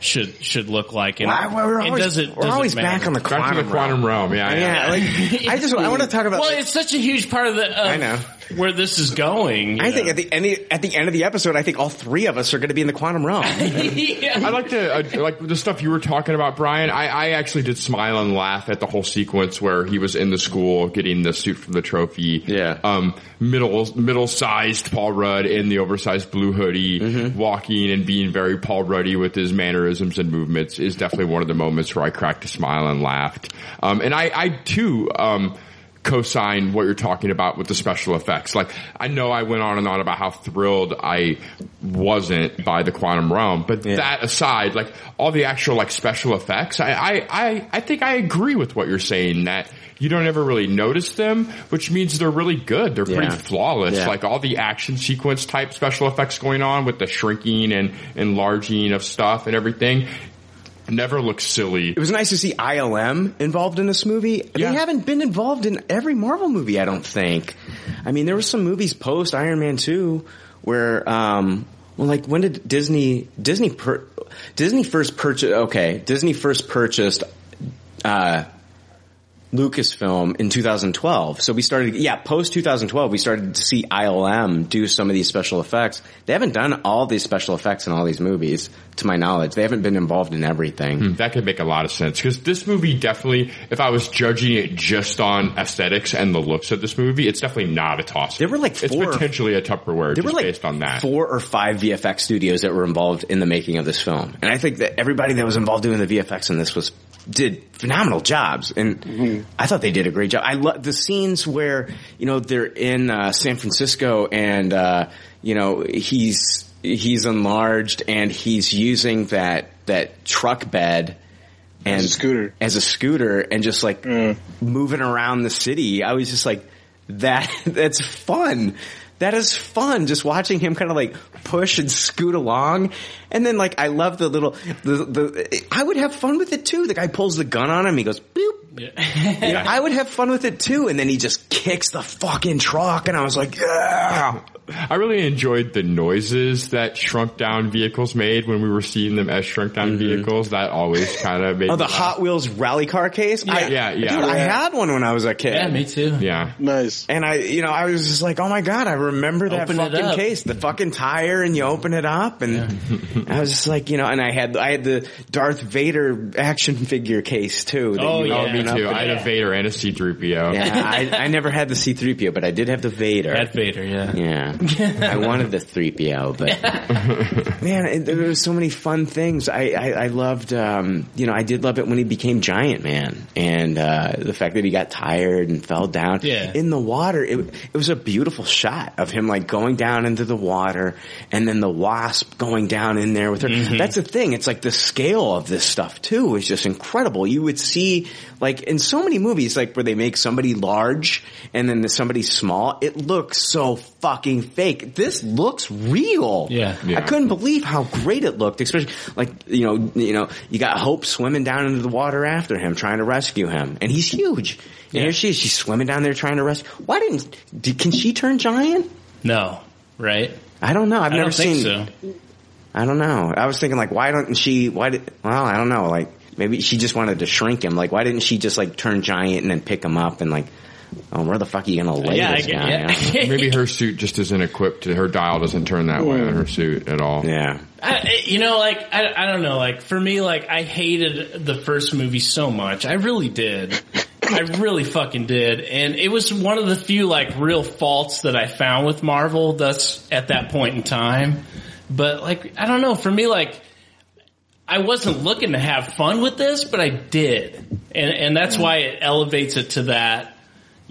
should should look like. And, Why- why we're and always- does it, we're does it always matter? back on the Back to the quantum quantum realm. realm. Yeah, Yeah, like I just I want to talk about. Well, like, it's such a huge part of the. Of I know. Where this is going. you I think at the end at the end of the episode, I think all three of us are going to be in the quantum realm. I like the uh, like the stuff you were talking about, Brian. I, I actually did smile and laugh at the whole sequence where he was in the school getting the suit from the trophy. Yeah. Um, middle middle sized Paul Rudd in the oversized blue hoodie, Mm-hmm. walking and being very Paul Ruddy with his mannerisms and movements is definitely one of the moments where I cracked a smile and laughed. Um, and I I too um co-sign what you're talking about with the special effects. Like, I know I went on and on about how thrilled I wasn't by the quantum realm, but that aside, like all the actual like special effects, I, I, I, I think I agree with what you're saying that you don't ever really notice them, which means they're really good. They're pretty Yeah. flawless. Yeah. Like all the action sequence type special effects going on with the shrinking and enlarging of stuff and everything never looks silly. It was nice to see ILM involved in this movie. They haven't been involved in every Marvel movie, I don't think. I mean, there were some movies post Iron Man 2 where, um, well, like when did Disney, Disney, per, Disney first purchased, okay, Disney first purchased, uh, Lucasfilm in 2012. So we started, yeah, post 2012, we started to see ILM do some of these special effects. They haven't done all these special effects in all these movies, to my knowledge. They haven't been involved in everything. Hmm, That could make a lot of sense because this movie definitely, if I was judging it just on aesthetics and the looks of this movie, it's definitely not a toss. There were like it's four or- potentially a Tupperware There just were like based on that. four or five VFX studios that were involved in the making of this film, and I think that everybody that was involved doing the VFX in this was did phenomenal jobs, and I thought they did a great job. I love the scenes where you know they're in uh, San Francisco, and uh, you know he's he's enlarged, and he's using that that truck bed. And As a scooter. as a scooter, and just like moving around the city. I was just like, that that's fun. That is fun. Just watching him kind of like push and scoot along, and then like I love the little the the. I would have fun with it too. The guy pulls the gun on him. He goes boop. You know, I would have fun with it too, and then he just kicks the fucking truck, and I was like, yeah. I really enjoyed the noises that shrunk down vehicles made when we were seeing them as shrunk down mm-hmm. vehicles. That always kind of made Oh, me the laugh. Hot Wheels rally car case? I, Yeah, yeah. Dude, I had one when I was a kid. Yeah, me too. Yeah. Nice. And I, you know, I was just like, oh my god, I remember that Open fucking case, the fucking tire, and you open it up, and I was just like, you know, and I had, I had the Darth Vader action figure case too. that Oh, you yeah. Me too. I had a Vader and a C-3PO. Yeah, I, I never had the C-3PO, but I did have the Vader. At Vader, yeah. Yeah, I wanted the 3PO, but man, it, there were so many fun things. I, I, I loved, um, you know, I did love it when he became Giant Man, and uh, the fact that he got tired and fell down Yeah. in the water. It, it was a beautiful shot of him like going down into the water, and then the wasp going down in there with her. Mm-hmm. That's the thing. It's like the scale of this stuff too is just incredible. You would see like in so many movies, like where they make somebody large and then somebody small. It looks so fucking fake. This looks real. Yeah. Yeah. I couldn't believe how great it looked, especially like you know, you know, you got Hope swimming down into the water after him, trying to rescue him, and he's huge. And Yeah. here she is, she's swimming down there trying to rescue. Why didn't? Did, can she turn giant? No, right? I don't know. I've I never don't think seen. so. I don't know. I was thinking like, why don't she? Why did? Well, I don't know. Like maybe she just wanted to shrink him. Like why didn't she just like turn giant and then pick him up and like, oh, where the fuck are you gonna lay Yeah, this guy? yeah. I don't know. Maybe her suit just isn't equipped. Her dial doesn't turn that way on her suit at all. yeah. I, you know, like I, I don't know, like for me, like I hated the first movie so much. I really did. I really fucking did, and it was one of the few like real faults that I found with Marvel. Thus, at that point in time, but like I don't know, for me, like I wasn't looking to have fun with this, but I did, and and that's why it elevates it to that,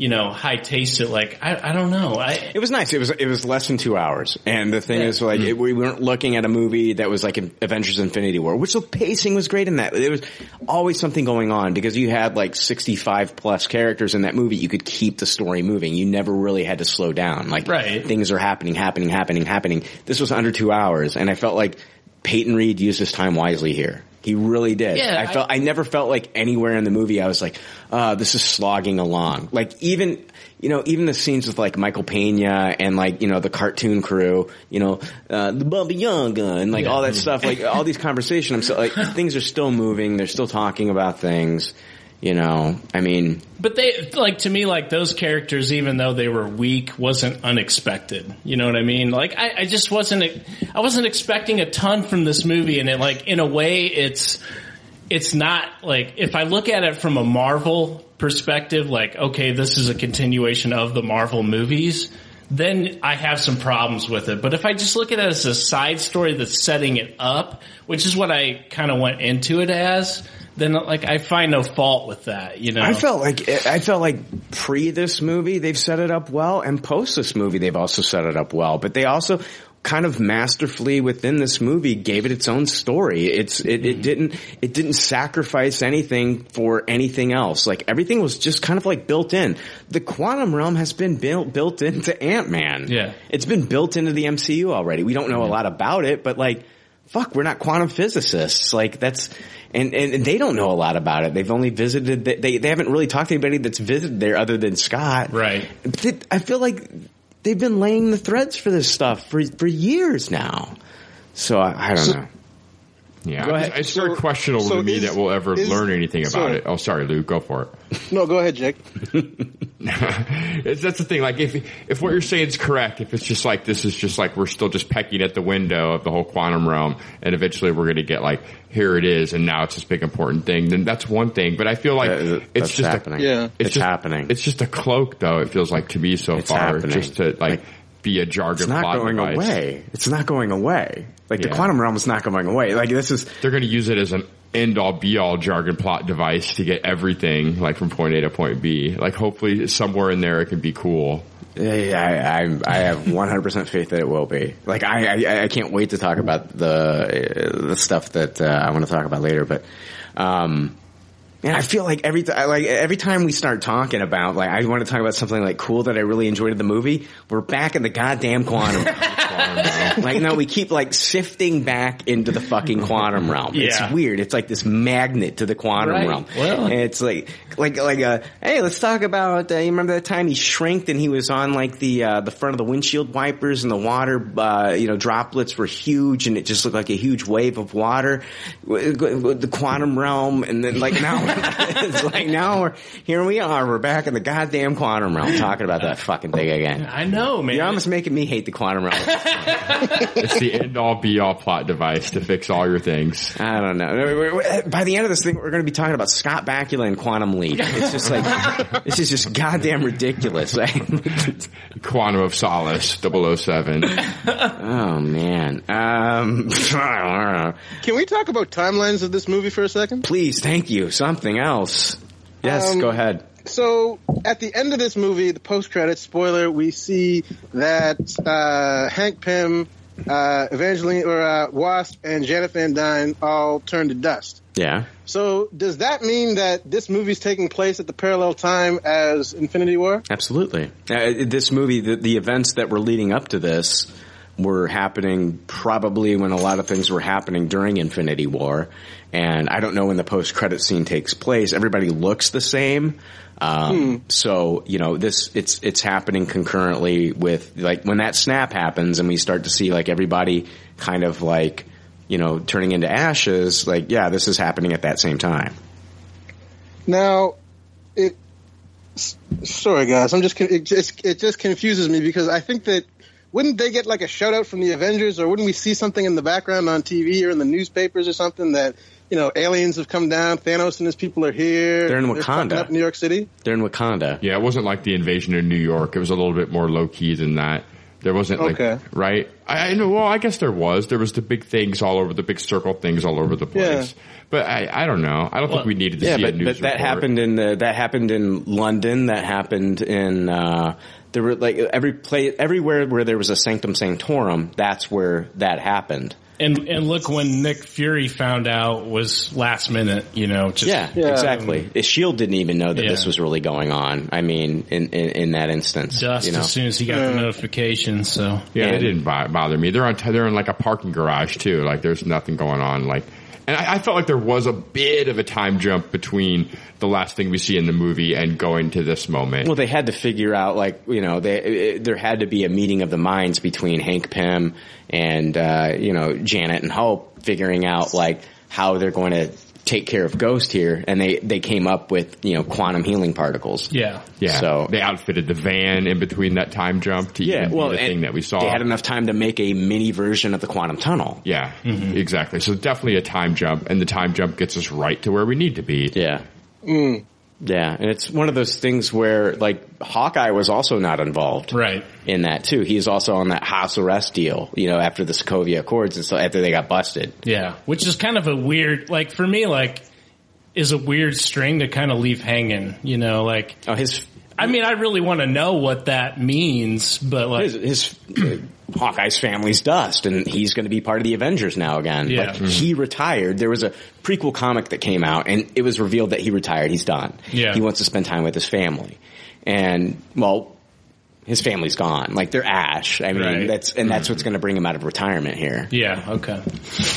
you know, high taste. It like I, I don't know, I It was nice. It was it was less than two hours, and the thing Yeah. is, like, it, we weren't looking at a movie that was like Avengers: Infinity War, which the pacing was great in that. There was always something going on because you had like sixty five plus characters in that movie. You could keep the story moving. You never really had to slow down. Like, Right. things are happening, happening, happening, happening. This was under two hours, and I felt like Peyton Reed used his time wisely here. He really did. Yeah, I felt I never felt like anywhere in the movie I was like, uh, this is slogging along. Like even you know, even the scenes with like Michael Pena and like, you know, the cartoon crew, you know, uh, the Baba Yaga and like all that stuff, like all these conversations, I'm so like things are still moving, they're still talking about things, you know. I mean But they like to me like those characters, even though they were weak, wasn't unexpected. You know what I mean? Like I, I just wasn't I wasn't expecting a ton from this movie, and it like in a way it's it's not like if I look at it from a Marvel perspective, like okay, this is a continuation of the Marvel movies. Then I have some problems with it. But if I just look at it as a side story that's setting it up, which is what I kind of went into it as, then like I find no fault with that. You know, I felt like I felt like pre this movie they've set it up well, and post this movie they've also set it up well. But they also kind of masterfully within this movie gave it its own story. It's it, it mm-hmm. didn't it didn't sacrifice anything for anything else. Like everything was just kind of like built in. The quantum realm has been built built into Ant Man. Yeah. it's been built into the MCU already. We don't know a lot about it, but like fuck, we're not quantum physicists. Like that's, and, and, and they don't know a lot about it. They've only visited, they, they haven't really talked to anybody that's visited there other than Scott. Right. But they- I feel like they've been laying the threads for this stuff for, for years now. So I, I don't know. Yeah, Go ahead. it's very So- questionable so to me is- that we'll ever is- learn anything about so- it. Oh, sorry, Luke, go for it. No, go ahead, Jake. It's, that's the thing. Like, if if what you're saying is correct, if it's just like this is just like we're still just pecking at the window of the whole quantum realm, and eventually we're going to get like here it is, and now it's this big important thing, then that's one thing. But I feel like That- it's just happening. A, Yeah. It's just, happening. It's just a cloak, though. It feels like to me so It's far, happening. just to like, Like, be a jargon It's not plot going device. away. It's not going away. Like the quantum realm is not going away. Like this is, They're going to use it as an end all be all jargon plot device to get everything like from point A to point B. Like hopefully somewhere in there it can be cool. Yeah, I, I, I have 100% faith that it will be. Like, I, I, I can't wait to talk about the, the stuff that uh, I want to talk about later, but, um, And I feel like every th- like every time we start talking about like I want to talk about something like cool that I really enjoyed in the movie, we're back in the goddamn quantum. realm. like no, we keep like sifting back into the fucking quantum realm. Yeah. It's weird. It's like this magnet to the quantum Right. realm. Well- and it's like like like uh, hey, let's talk about. Uh, you remember that time he shrinked and he was on like the uh, the front of the windshield wipers and the water, uh, you know, droplets were huge and it just looked like a huge wave of water. The quantum realm, and then like now it's like now we're here we are. We're back in the goddamn quantum realm talking about that fucking thing again. I know, man. You're almost making me hate the quantum realm. it's the end all be all plot device to fix all your things. I don't know. We're- we're- By the end of this thing, we're going to be talking about Scott Bakula and Quantum Leap. It's just like this is just goddamn ridiculous. Quantum of Solace 007. oh man. Um, Can we talk about timelines of this movie for a second? Please, thank you. Something else. Yes, Um, go ahead. So at the end of this movie, the post credits spoiler, we see that uh, Hank Pym, uh, Evangeline or uh, Wasp, and Janet Van Dyne all turn to dust. Yeah. So does that mean that this movie's taking place at the parallel time as Infinity War? Absolutely. Uh, this movie, the, the events that were leading up to this were happening probably when a lot of things were happening during Infinity War. And I don't know when the post credit scene takes place. Everybody looks the same. Um, so, you know, this, it's, it's happening concurrently with, like, when that snap happens and we start to see, like, everybody kind of like, you know, turning into ashes, like, yeah, this is happening at that same time. Now, it. Sorry, guys. I'm just it just it just confuses me because I think that wouldn't they get like a shout out from the Avengers, or wouldn't we see something in the background on TV or in the newspapers or something that you know aliens have come down, Thanos and his people are here. They're in fucking Wakanda. up New York City. They're in Wakanda. Yeah, it wasn't like the invasion of New York. It was a little bit more low key than that. There wasn't like Okay. right. I, I know. Well, I guess there was. There was the big things all over the big circle things all over the place. But I, I don't know. I don't think we needed to yeah, see but, a news but that report. happened in the, that happened in London. That happened in uh, there were like every play everywhere where there was a sanctum sanctorum. That's where that happened. And and look, when Nick Fury found out was last minute, you know. Just, yeah, exactly. The Shield didn't even know that Yeah. this was really going on. I mean, in in, in that instance, Dust you know? as soon as he got the notification. So Yeah, And- it didn't bother me. They're on. They're in like a parking garage too. Like there's nothing going on. Like, and I, I felt like there was a bit of a time jump between the last thing we see in the movie and going to this moment. Well, they had to figure out, like, you know, they, it, there had to be a meeting of the minds between Hank Pym and, uh, you know, Janet and Hope figuring out, like, how they're going to take care of Ghost here. And they, they came up with, you know, quantum healing particles. Yeah. yeah. So, they outfitted the van in between that time jump to yeah, even well, the thing that we saw. They had enough time to make a mini version of the quantum tunnel. Yeah, Mm-hmm. exactly. So definitely a time jump, and the time jump gets us right to where we need to be. Yeah. Yeah, and it's one of those things where, like, Hawkeye was also not involved. Right. In that, too. He's also on that house arrest deal, you know, after the Sokovia Accords and so after they got busted. Yeah, which is kind of a weird, like for me, like is a weird string to kind of leave hanging. You know, like oh, his. I mean, I really want to know what that means, but like his, his Hawkeye's family's dust, and he's going to be part of the Avengers now again. Yeah. Like, Mhm. he retired. There was a prequel comic that came out, and it was revealed that he retired. He's done. Yeah. He wants to spend time with his family, and well, his family's gone. Like they're ash. I mean, Right. that's and that's what's going to bring him out of retirement here. yeah, okay.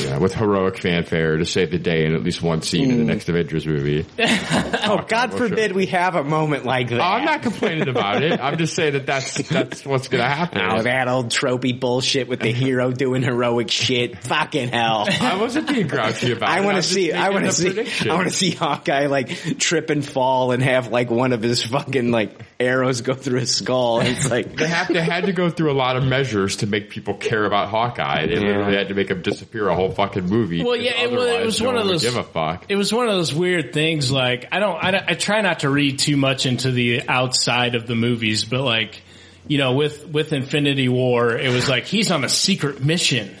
Yeah, with heroic fanfare to save the day in at least one scene Mm. in the next Avengers movie. oh, God forbid we have a moment like that. I'm not complaining about it. I'm just saying that that's that's what's going to happen. Oh, that old tropey bullshit with the hero doing heroic shit. Fucking hell. I wasn't being grouchy about I it. want I'm to see. I want to see. I want to see Hawkeye like trip and fall and have like one of his fucking like arrows go through his skull. It's like They have to had to go through a lot of measures to make people care about Hawkeye. They literally had to make him disappear a whole fucking movie. Well, yeah, it was, it was no one of those. Give a fuck. It was one of those weird things. Like I don't, I don't, I try not to read too much into the outside of the movies, but like, you know, with with Infinity War, it was like he's on a secret mission,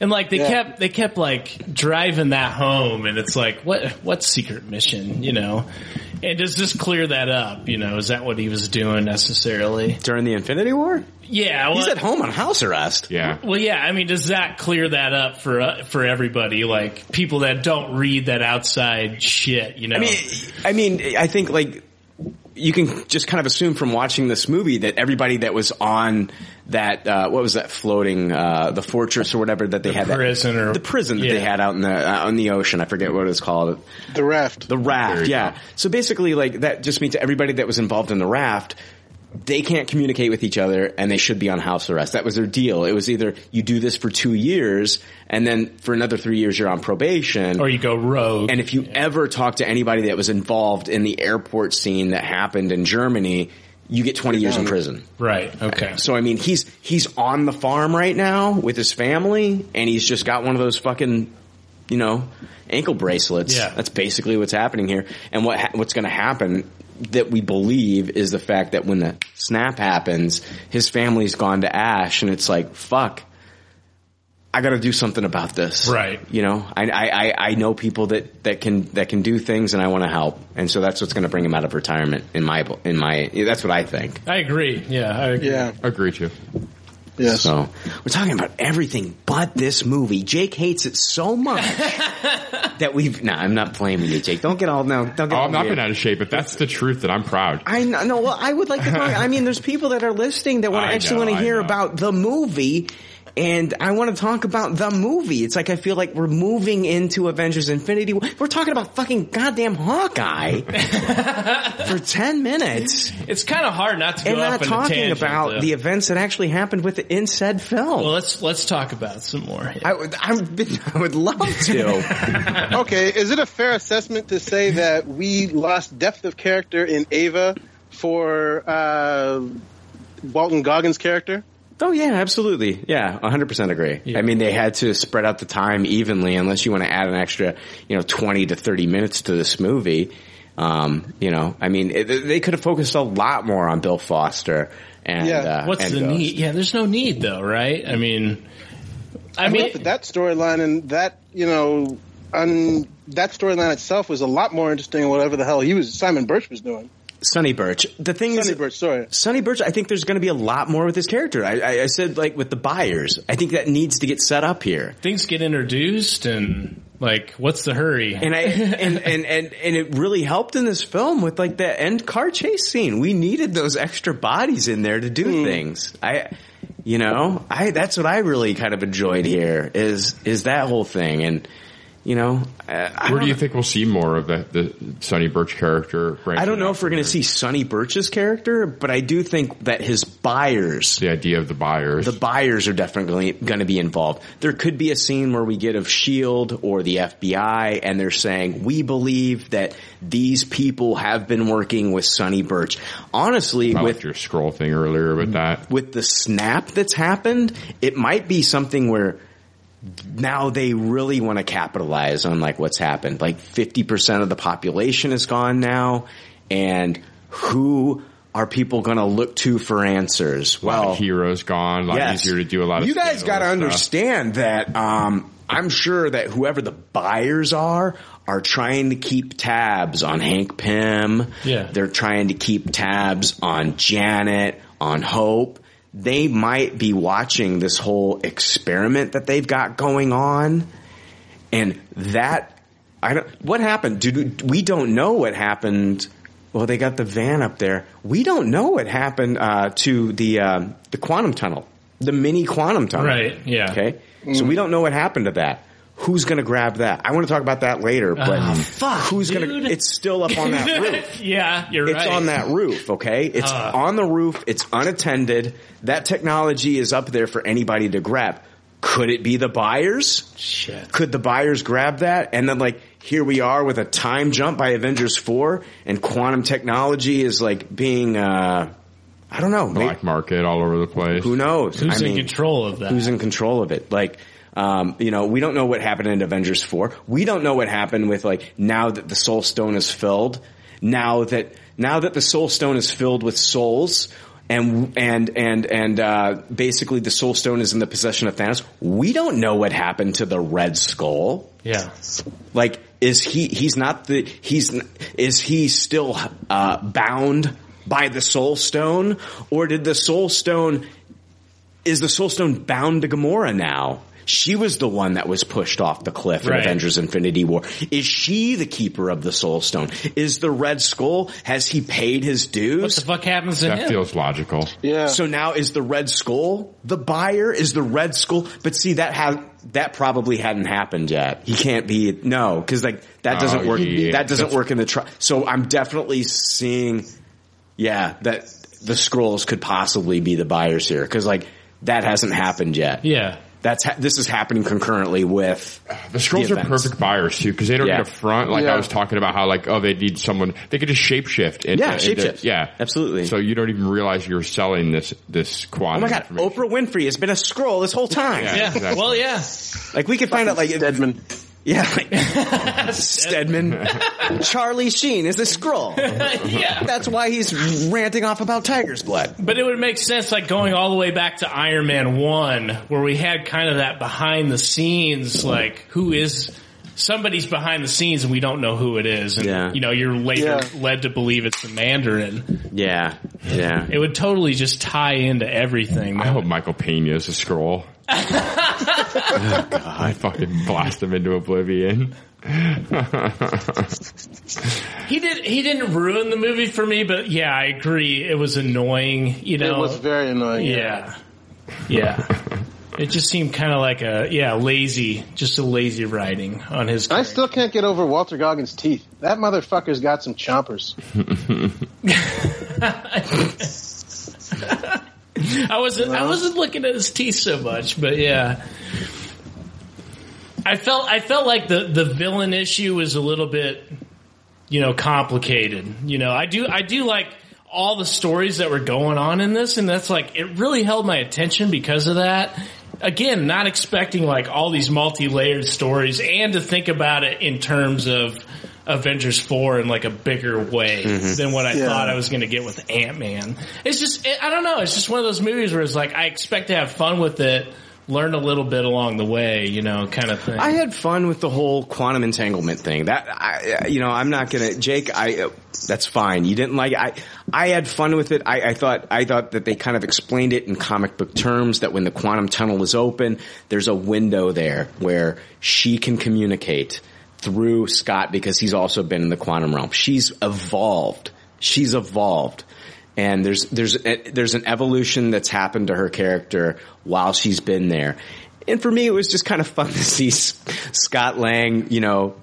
And like they Yeah. kept they kept like driving that home, and it's like what what secret mission, you know? And does this clear that up? You know, is that what he was doing necessarily during the Infinity War? Yeah, well, He's at home on house arrest. Yeah. Well, yeah. I mean, does that clear that up for uh, for everybody? Like people that don't read that outside shit, you know? I mean, I mean, I think like you can just kind of assume from watching this movie that everybody that was on that uh, what was that floating uh, the fortress or whatever that they had that- prison or- the prison that they had out in the uh, on the ocean. I forget what it was called. The raft. The raft. you Yeah. So basically, like that just means everybody that was involved in the raft. They can't communicate with each other and they should be on house arrest. That was their deal. It was either you do this for two years and then for another three years you're on probation. or you go rogue. And if you ever talk to anybody that was involved in the airport scene that happened in Germany, you get 20 years in prison. right. Okay. So I mean, he's he's on the farm right now with his family, and he's just got one of those fucking, you know, ankle bracelets. Yeah. that's basically what's happening here. And what ha- what's going to happen that we believe is the fact that when the snap happens, his family's gone to ash, and it's like fuck. I got to do something about this, Right. You know, I, I I I know people that that can that can do things, and I want to help, and so that's what's going to bring him out of retirement. In my in my that's what I think. I agree. Yeah. I agree. Yeah. Agree to. Yes. So we're talking about everything but this movie. Jake hates it so much that we've. No, I'm not blaming you, Jake. Don't get all no. Don't get Oh, all I'm not weird. been out of shape, but that's the truth that I'm proud. I know. No, well, I would like to. Talk, I mean, there's people that are listening that want to actually want to hear about the movie. And I want to talk about the movie. It's like I feel like we're moving into Avengers Infinity We're talking about fucking goddamn Hawkeye for 10 minutes It's kind of hard not to go and not on talking tangent, about though. the events that actually happened with in said film. Well, let's let's talk about some more. I would, I would, I would love to. okay, is it a fair assessment to say that we lost depth of character in Ava for uh, Walton Goggins' character? Oh yeah, absolutely. Yeah, 100% agree. I mean, they had to spread out the time evenly unless you want to add an extra, you know, 20 to 30 minutes to this movie. Um, you know, I mean, it, they could have focused a lot more on Bill Foster and, uh, What's and the Ghost. need? Yeah, there's no need though, right? I mean, I, I, mean, that that storyline and that you know, un, that storyline itself was a lot more interesting than whatever the hell he was Simon Birch was doing. Sonny Burch. The thing Sonny is, Burch, sorry. Sonny Burch, I think there's going to be a lot more with his character. I, I, I said like with the buyers. I think that needs to get set up here. things get introduced and like, what's the hurry? And I and, and and and it really helped in this film with like the end car chase scene. We needed those extra bodies in there to do Hmm. things. I you know, I that's what I really kind of enjoyed here is is that whole thing and you know, I, Where don't you think we'll see more of the, the Sonny Burch character? I don't know if we're going to see Sonny Burch's character, but I do think that his buyers, the idea of the buyers, the buyers are definitely going to be involved. There could be a scene where we get of Shield or the FBI, and they're saying we believe that these people have been working with Sonny Burch. Honestly, I with your Skrull thing earlier with mm. that. with the snap that's happened, it might be something where now they really want to capitalize on like what's happened. Like 50% of the population is gone now and who are people going to look to for answers? A lot Well, of heroes gone. A lot yes. easier to do a lot of. You guys got to understand that um, I'm sure that whoever the buyers are are trying to keep tabs on Hank Pym. Yeah. They're trying to keep tabs on Janet, on Hope. They might be watching this whole experiment that they've got going on. And that I don't what happened? Dude, we don't know what happened. Well, they got the van up there. We don't know what happened uh, to the uh, the quantum tunnel, the mini quantum tunnel. Right, yeah. Okay. So we don't know what happened to that. Who's going to grab that? I want to talk about that later. But Oh, fuck, who's going to? dude. It's still up on that roof. yeah, you're It's right. It's on that roof, okay? It's Uh. on the roof. It's unattended. That technology is up there for anybody to grab. Could it be the buyers? Shit. Could the buyers grab that? And then like, here we are with a time jump by Avengers 4 and quantum technology is like being, uh, I don't know. maybe- black market all over the place. who knows? Who's I in mean, control of that? Who's in control of it? Like, um, you know, we don't know what happened in Avengers 4. We don't know what happened with like, now that the soul stone is filled, now that, now that the soul stone is filled with souls, and and and and uh, basically the Soul Stone is in the possession of Thanos. We don't know what happened to the Red Skull. Yeah. Like, is he? He's not the. He's. Is he still uh, bound by the Soul Stone, or did the Soul Stone? Is the Soul Stone bound to Gamora now? She was the one that was pushed off the cliff in Right. Avengers Infinity War. Is she the keeper of the Soul Stone? Is the Red Skull, has he paid his dues? What the fuck happens to That feels logical. Yeah. So now is the Red Skull the buyer? Is the Red Skull? But see, that has that probably hadn't happened yet. He can't be no because like that doesn't Oh, work. yeah. That doesn't That's- work in the tri- So I'm definitely seeing, yeah, that the Skrulls could possibly be the buyers here because like that hasn't happened yet. Yeah. That's ha- this is happening concurrently with The Skrulls are perfect buyers too because they don't Yeah. need a front. Like Yeah. I was talking about how like oh they need someone they could just shapeshift. Into, Yeah, into- shapeshift. Yeah, absolutely. So you don't even realize you're selling this this Oh my god, Oprah Winfrey has been a Skrull this whole time. Yeah, Yeah. exactly. Well, yeah. Like we could find out like Stedman. Yeah, like Stedman. Charlie Sheen is a Skrull. yeah. That's why he's ranting off about tiger's blood. But it would make sense, like going all the way back to Iron Man one, where we had kind of that behind the scenes, like who is somebody's behind the scenes and we don't know who it is, and Yeah. you know you're later Yeah. led to believe it's the Mandarin. Yeah, yeah. It would totally just tie into everything. I hope Michael Pena is a Skrull. Oh god, I fucking blast him into oblivion. He did. He didn't ruin the movie for me, but yeah, I agree. It was annoying. You know, it was very annoying. Yeah, yeah. it just seemed kind of like a yeah lazy, just a lazy writing on his. I still can't get over Walton Goggins' teeth. That motherfucker's got some chompers. I wasn't. I wasn't looking at his teeth so much, but yeah. I felt. I felt like the the villain issue was a little bit, you know, complicated. You know, I do. I do like all the stories that were going on in this, and that's like it really held my attention because of that. Again, not expecting like all these multi layered stories, and to think about it in terms of. Avengers 4 in like a bigger way Mhm. than what I Yeah. thought I was going to get with Ant-Man. It's just, I don't know, it's just one of those movies where it's like, I expect to have fun with it, learn a little bit along the way, you know, kind of thing. I had fun with the whole quantum entanglement thing. That I, you know, I'm not gonna, Jake. I uh, that's fine. You didn't like it. I I had fun with it. I, I thought I thought that they kind of explained it in comic book terms. That when the quantum tunnel is open, there's a window there where she can communicate through Scott because he's also been in the quantum realm. She's evolved. She's evolved. And there's there's eh, there's an evolution that's happened to her character while she's been there. And for me, it was just kind of fun to see Scott Lang, you know,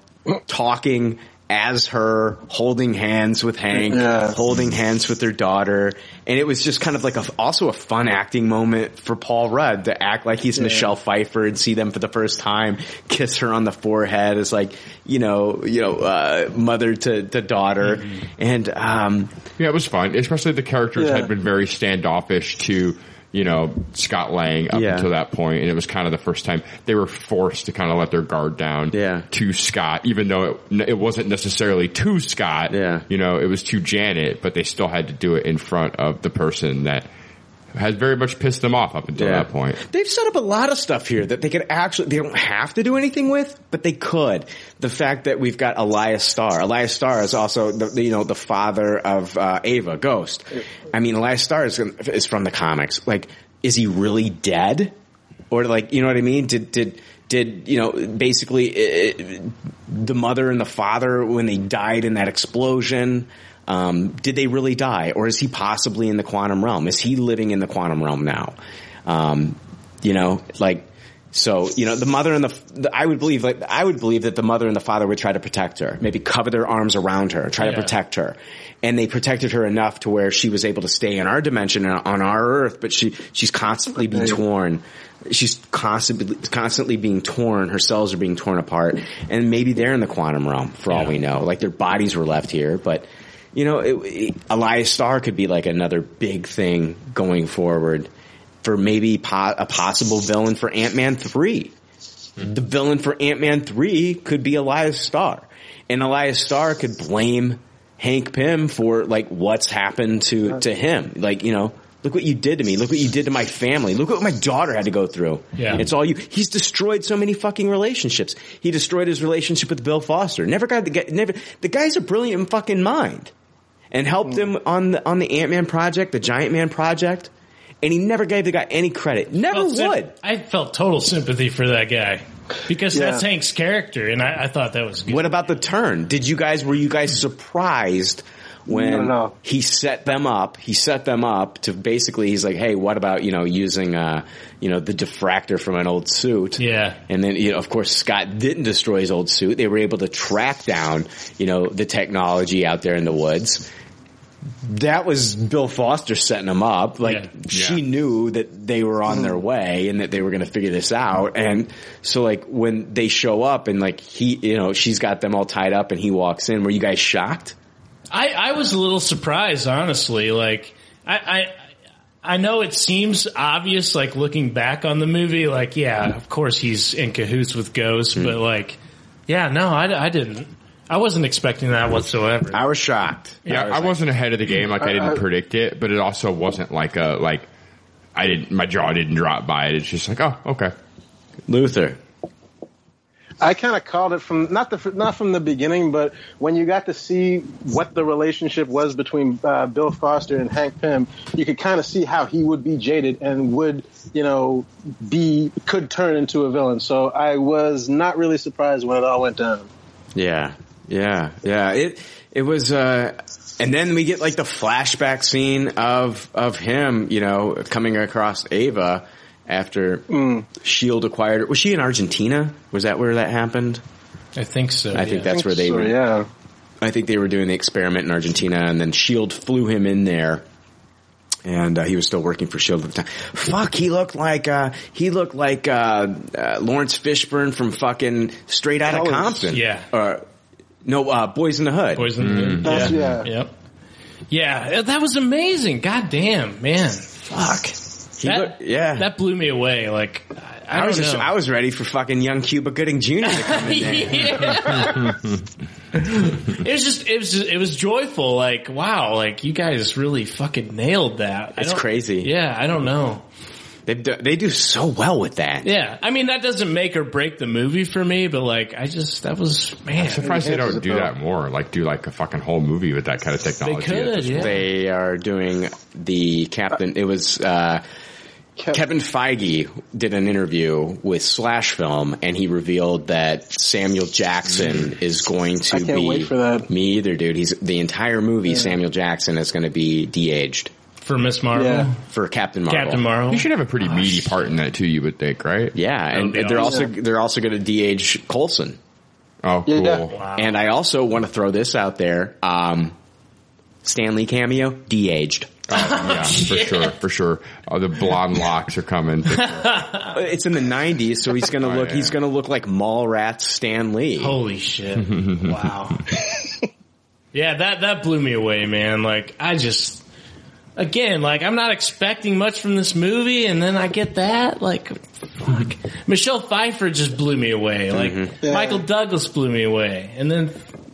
talking as her, holding hands with Hank, holding hands with their daughter. And it was just kind of like a, also a fun acting moment for Paul Rudd to act like he's Yeah. Michelle Pfeiffer and see them for the first time, kiss her on the forehead as like, you know, you know, uh, mother to, to daughter. And, um, Yeah, it was fun. Especially the characters Yeah. had been very standoffish to, you know, Scott Lang up Yeah. until that point, and it was kind of the first time they were forced to kind of let their guard down to Scott, even though it, it wasn't necessarily to Scott. Yeah. You know, it was to Janet, but they still had to do it in front of the person that had very much pissed them off up until Yeah. that point. They've set up a lot of stuff here that they could actually, they don't have to do anything with, but they could. The fact that we've got Elias Starr. Elias Starr is also the, you know, the father of, uh, Ava, Ghost. I mean, Elias Starr is, is from the comics. Like, is he really dead? Or like, you know what I mean? Did, did, did, you know, basically, uh, the mother and the father, when they died in that explosion, um, did they really die? Or is he possibly in the quantum realm? Is he living in the quantum realm now? Um, you know, like, so, you know, the mother and the, the, I would believe, like, I would believe that the mother and the father would try to protect her, maybe cover their arms around her, try to protect her. And they protected her enough to where she was able to stay in our dimension on our earth, but she, she's constantly being torn. She's constantly, constantly being torn. Her cells are being torn apart. And maybe they're in the quantum realm for all we know. Like their bodies were left here, but, you know, it, it, Elias Starr could be like another big thing going forward for maybe po- a possible villain for Ant-Man 3. The villain for Ant-Man 3 could be Elias Starr. And Elias Starr could blame Hank Pym for like what's happened to, to him. Like, you know, Look what you did to me. Look what you did to my family. Look what my daughter had to go through. Yeah. It's all you. He's destroyed so many fucking relationships. He destroyed his relationship with Bill Foster. Never got the guy, never, the guy's a brilliant fucking mind. And helped him on the, on the Ant-Man project, the Giant Man project. And he never gave the guy any credit. Never Felt would. sym- I felt total sympathy for that guy because Yeah. that's Hank's character, and I, I thought that was good. What about the turn? Did you guys were you guys surprised when No, no. he set them up? He set them up to basically he's like, "Hey, what about, you know, using uh, you know, the diffractor from an old suit?" Yeah. And then, you know, of course, Scott didn't destroy his old suit. They were able to track down, you know, the technology out there in the woods. That was Bill Foster setting them up. Like she knew that they were on their hmm. way and that they were going to figure this out. And so like when they show up and like he, you know, she's got them all tied up and he walks in, were you guys shocked? I, I was a little surprised, honestly. Like, I, I, I know it seems obvious, like looking back on the movie, like, yeah, of course he's in cahoots with Ghost, hmm. but like, yeah, no, I, I didn't. I wasn't expecting that whatsoever. I was shocked. Yeah, I, wasn't ahead of the game. Like I didn't predict it, but it also wasn't like a like I didn't. My jaw didn't drop by it. It's just like, oh, okay. Luther. I kind of called it from not the not from the beginning, but when you got to see what the relationship was between uh, Bill Foster and Hank Pym, you could kind of see how he would be jaded and would you know be could turn into a villain. So I was not really surprised when it all went down. Yeah, yeah, yeah. It it was, uh, and then we get like the flashback scene of of him, you know, coming across Ava after Shield acquired her. Was she in Argentina? Was that where that happened? I think so. I think yeah. that's where they so, were. Yeah. I think they were doing the experiment in Argentina, and then Shield flew him in there. And uh, he was still working for Shield at the time. Fuck, he looked like uh, he looked like uh, uh, Laurence Fishburne from fucking Straight Outta Colors. Compton. Yeah. Uh, no, uh, Boyz n the Hood. Boyz n the Hood. That's- yeah. Yep. Yeah, that was amazing. God damn, man. Fuck. That, looked- yeah. That blew me away. Like, I, I, I, don't was just. I was ready for fucking young Cuba Gooding Jr. to come in there. it was just, it was, just, it was joyful. Like, wow, like you guys really fucking nailed that. It's crazy. Yeah, I don't know. They do, they do so well with that. Yeah, I mean that doesn't make or break the movie for me, but like I just that was man. I'm surprised they don't do that more. Like do like a fucking whole movie with that kind of technology. They could, yeah. They are doing the captain. It was uh, Kevin Feige did an interview with Slash Film, and he revealed that Samuel Jackson is going to I can't be. wait for that. Me either, dude. He's the entire movie. Samuel Jackson is going to be de-aged for Miss Marvel. Yeah. for Captain Marvel. Captain Marvel. You should have a pretty meaty part in that too. You would think, right? Yeah, and would be they're also they're also going to de-age Coulson. Oh, cool. Yeah. Wow. And I also want to throw this out there. Um, Stan Lee cameo, de-aged. Oh, yeah, for sure, for sure. Oh, the blonde locks are coming. It's in the '90s, so he's going to Oh, look. yeah. He's going to look like Mallrats Stan Lee. Holy shit! wow. Yeah, that that blew me away, man. Like I just again, like I'm not expecting much from this movie, and then I get that. Like, fuck. Michelle Pfeiffer just blew me away. Like Mm-hmm. Yeah. Michael Douglas blew me away, and then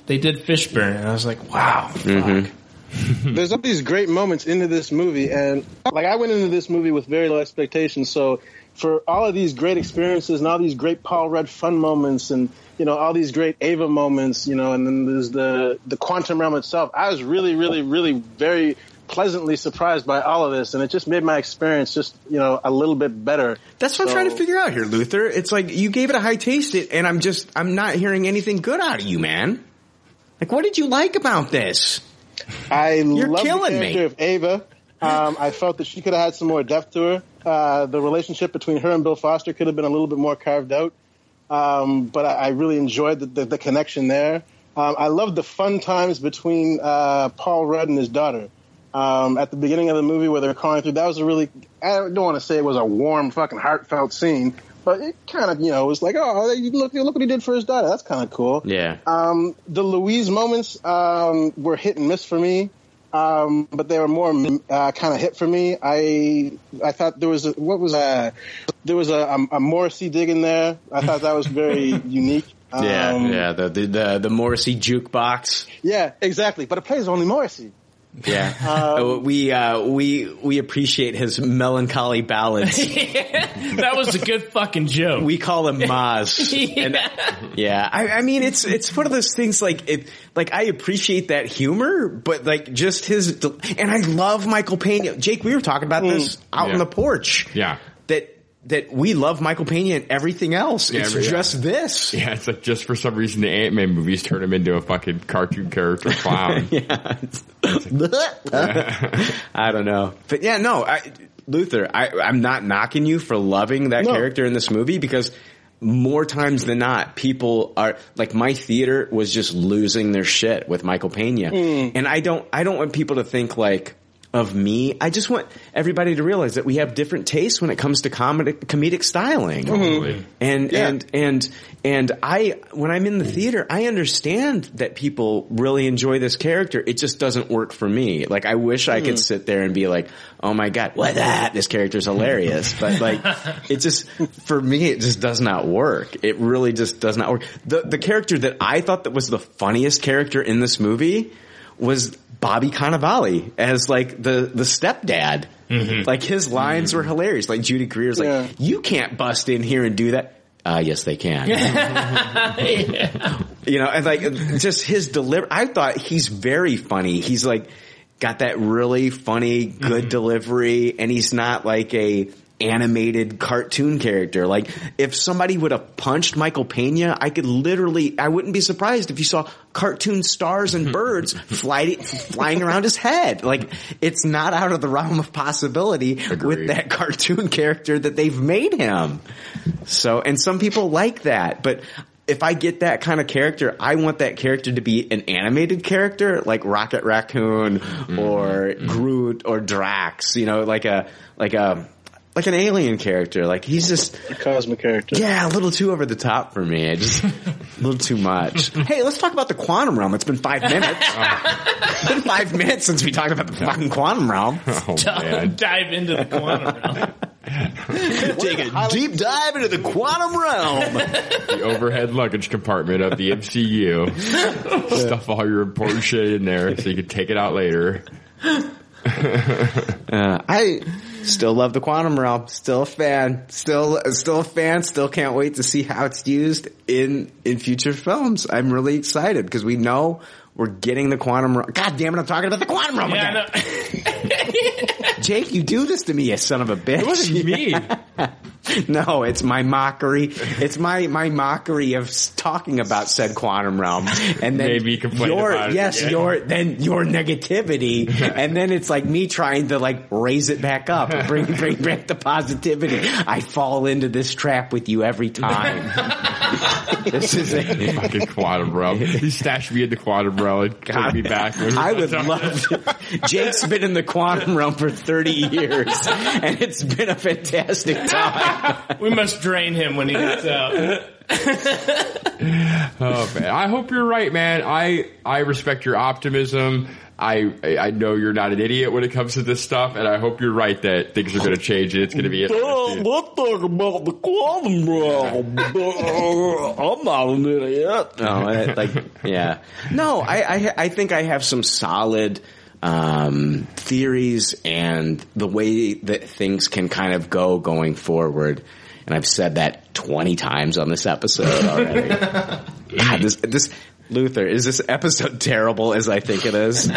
they did Fishburne, and I was like, wow. Fuck. Mm-hmm. There's all these great moments into this movie, and like I went into this movie with very low expectations. So for all of these great experiences and all these great Paul Rudd fun moments, and you know all these great Ava moments, you know, and then there's the the quantum realm itself. I was really, really, really very pleasantly surprised by all of this, and it just made my experience just you know a little bit better. That's what I'm trying to figure out here, Luther. It's like you gave it a high taste, it, and I'm just I'm not hearing anything good out of you, man. Like, what did you like about this? I You're love the killing character me. of Ava. Um, I felt that she could have had some more depth to her. Uh, the relationship between her and Bill Foster could have been a little bit more carved out. Um, but I, I really enjoyed the, the, the connection there. Um, I loved the fun times between uh, Paul Rudd and his daughter. Um, at the beginning of the movie where they're calling through, that was a really, I don't want to say it was a warm, fucking heartfelt scene, but it kind of, you know, was like, oh, look, look what he did for his daughter. That's kind of cool. Yeah. Um, the Luis moments um, were hit and miss for me, um, but they were more uh, kind of hit for me. I I thought there was a, what was a there was a, a, a Morrissey dig in there. I thought that was very unique. Yeah, Um, yeah. The the the, the Morrissey jukebox. yeah, exactly. But it plays only Morrissey. Yeah, Uh, we uh, we we appreciate his melancholy ballads. that was a good fucking joke. We call him Moz. Yeah. And, yeah, I, I mean it's it's one of those things like it like I appreciate that humor, but like just his and I love Michael Pena. Jake, we were talking about this out Yeah. on the porch. Yeah. That we love Michael Pena and everything else. Yeah, it's every- just this. Yeah, it's like just for some reason the Ant Man movies turn him into a fucking cartoon character clown. yeah. I don't know, but yeah, no, I, Luther, I, I'm not knocking you for loving that character in this movie because more times than not, people are like my theater was just losing their shit with Michael Pena, hmm. and I don't, I don't want people to think like of me. I just want everybody to realize that we have different tastes when it comes to comedic, comedic styling. Mm-hmm. Totally. And and and and I when I'm in the theater, I understand that people really enjoy this character. It just doesn't work for me. Like I wish I could mm-hmm. sit there and be like, "Oh my god, what that? This character's hilarious." But like it just for me it just does not work. It really just does not work. The the character that I thought that was the funniest character in this movie was Bobby Cannavale as like the the stepdad. Like his lines were hilarious. Like Judy Greer's like, "You can't bust in here and do that." Uh, yes, they can. You know, and like just his deliver. I thought he's very funny. He's like got that really funny, good delivery, and he's not like a animated cartoon character. Like if somebody would have punched Michael Pena, I could literally, I wouldn't be surprised if you saw cartoon stars and birds fly, flying around his head. Like it's not out of the realm of possibility with that cartoon character that they've made him. So, and some people like that, but if I get that kind of character, I want that character to be an animated character, like Rocket Raccoon mm-hmm. or mm-hmm. Groot or Drax. You know, like a like a like an alien character. Like he's just a cosmic character. Yeah, a little too over the top for me. I just a little too much. hey, let's talk about the quantum realm. It's been five minutes. it's been five minutes since we talked about the fucking quantum realm. Oh, Dive into the quantum realm. Take a deep dive into the quantum realm. the overhead luggage compartment of the MCU. Stuff all your important shit in there so you can take it out later. Uh, I still love the quantum realm. Still a fan. Still, still a fan. Still can't wait to see how it's used in in future films. I'm really excited because we know we're getting the quantum realm. God damn it! I'm talking about the quantum realm Yeah, again. Jake, you do this to me, you son of a bitch. It wasn't me. no, it's my mockery. It's my my mockery of talking about said quantum realm, and then Maybe you complain your about yes, again. your then your negativity, and then it's like me trying to like raise it back up, bring bring back the positivity. I fall into this trap with you every time. this is a Fucking quantum realm. You stashed me in the quantum realm and put me back. I would love. Jake's been in the quantum realm for thirty years, and it's been a fantastic time. we must drain him when he gets out. Oh man, I hope you're right, man. I I respect your optimism. I I I know you're not an idiot when it comes to this stuff, and I hope you're right that things are going to change and it's going to be. interesting. let's talk about the quantum realm. I'm not an idiot. No, I- like, yeah. No, I, I, I think I have some solid, um, theories and the way that things can kind of go going forward. And I've said that 20 times on this episode already. God, this, this, Luther, is this episode terrible as I think it is?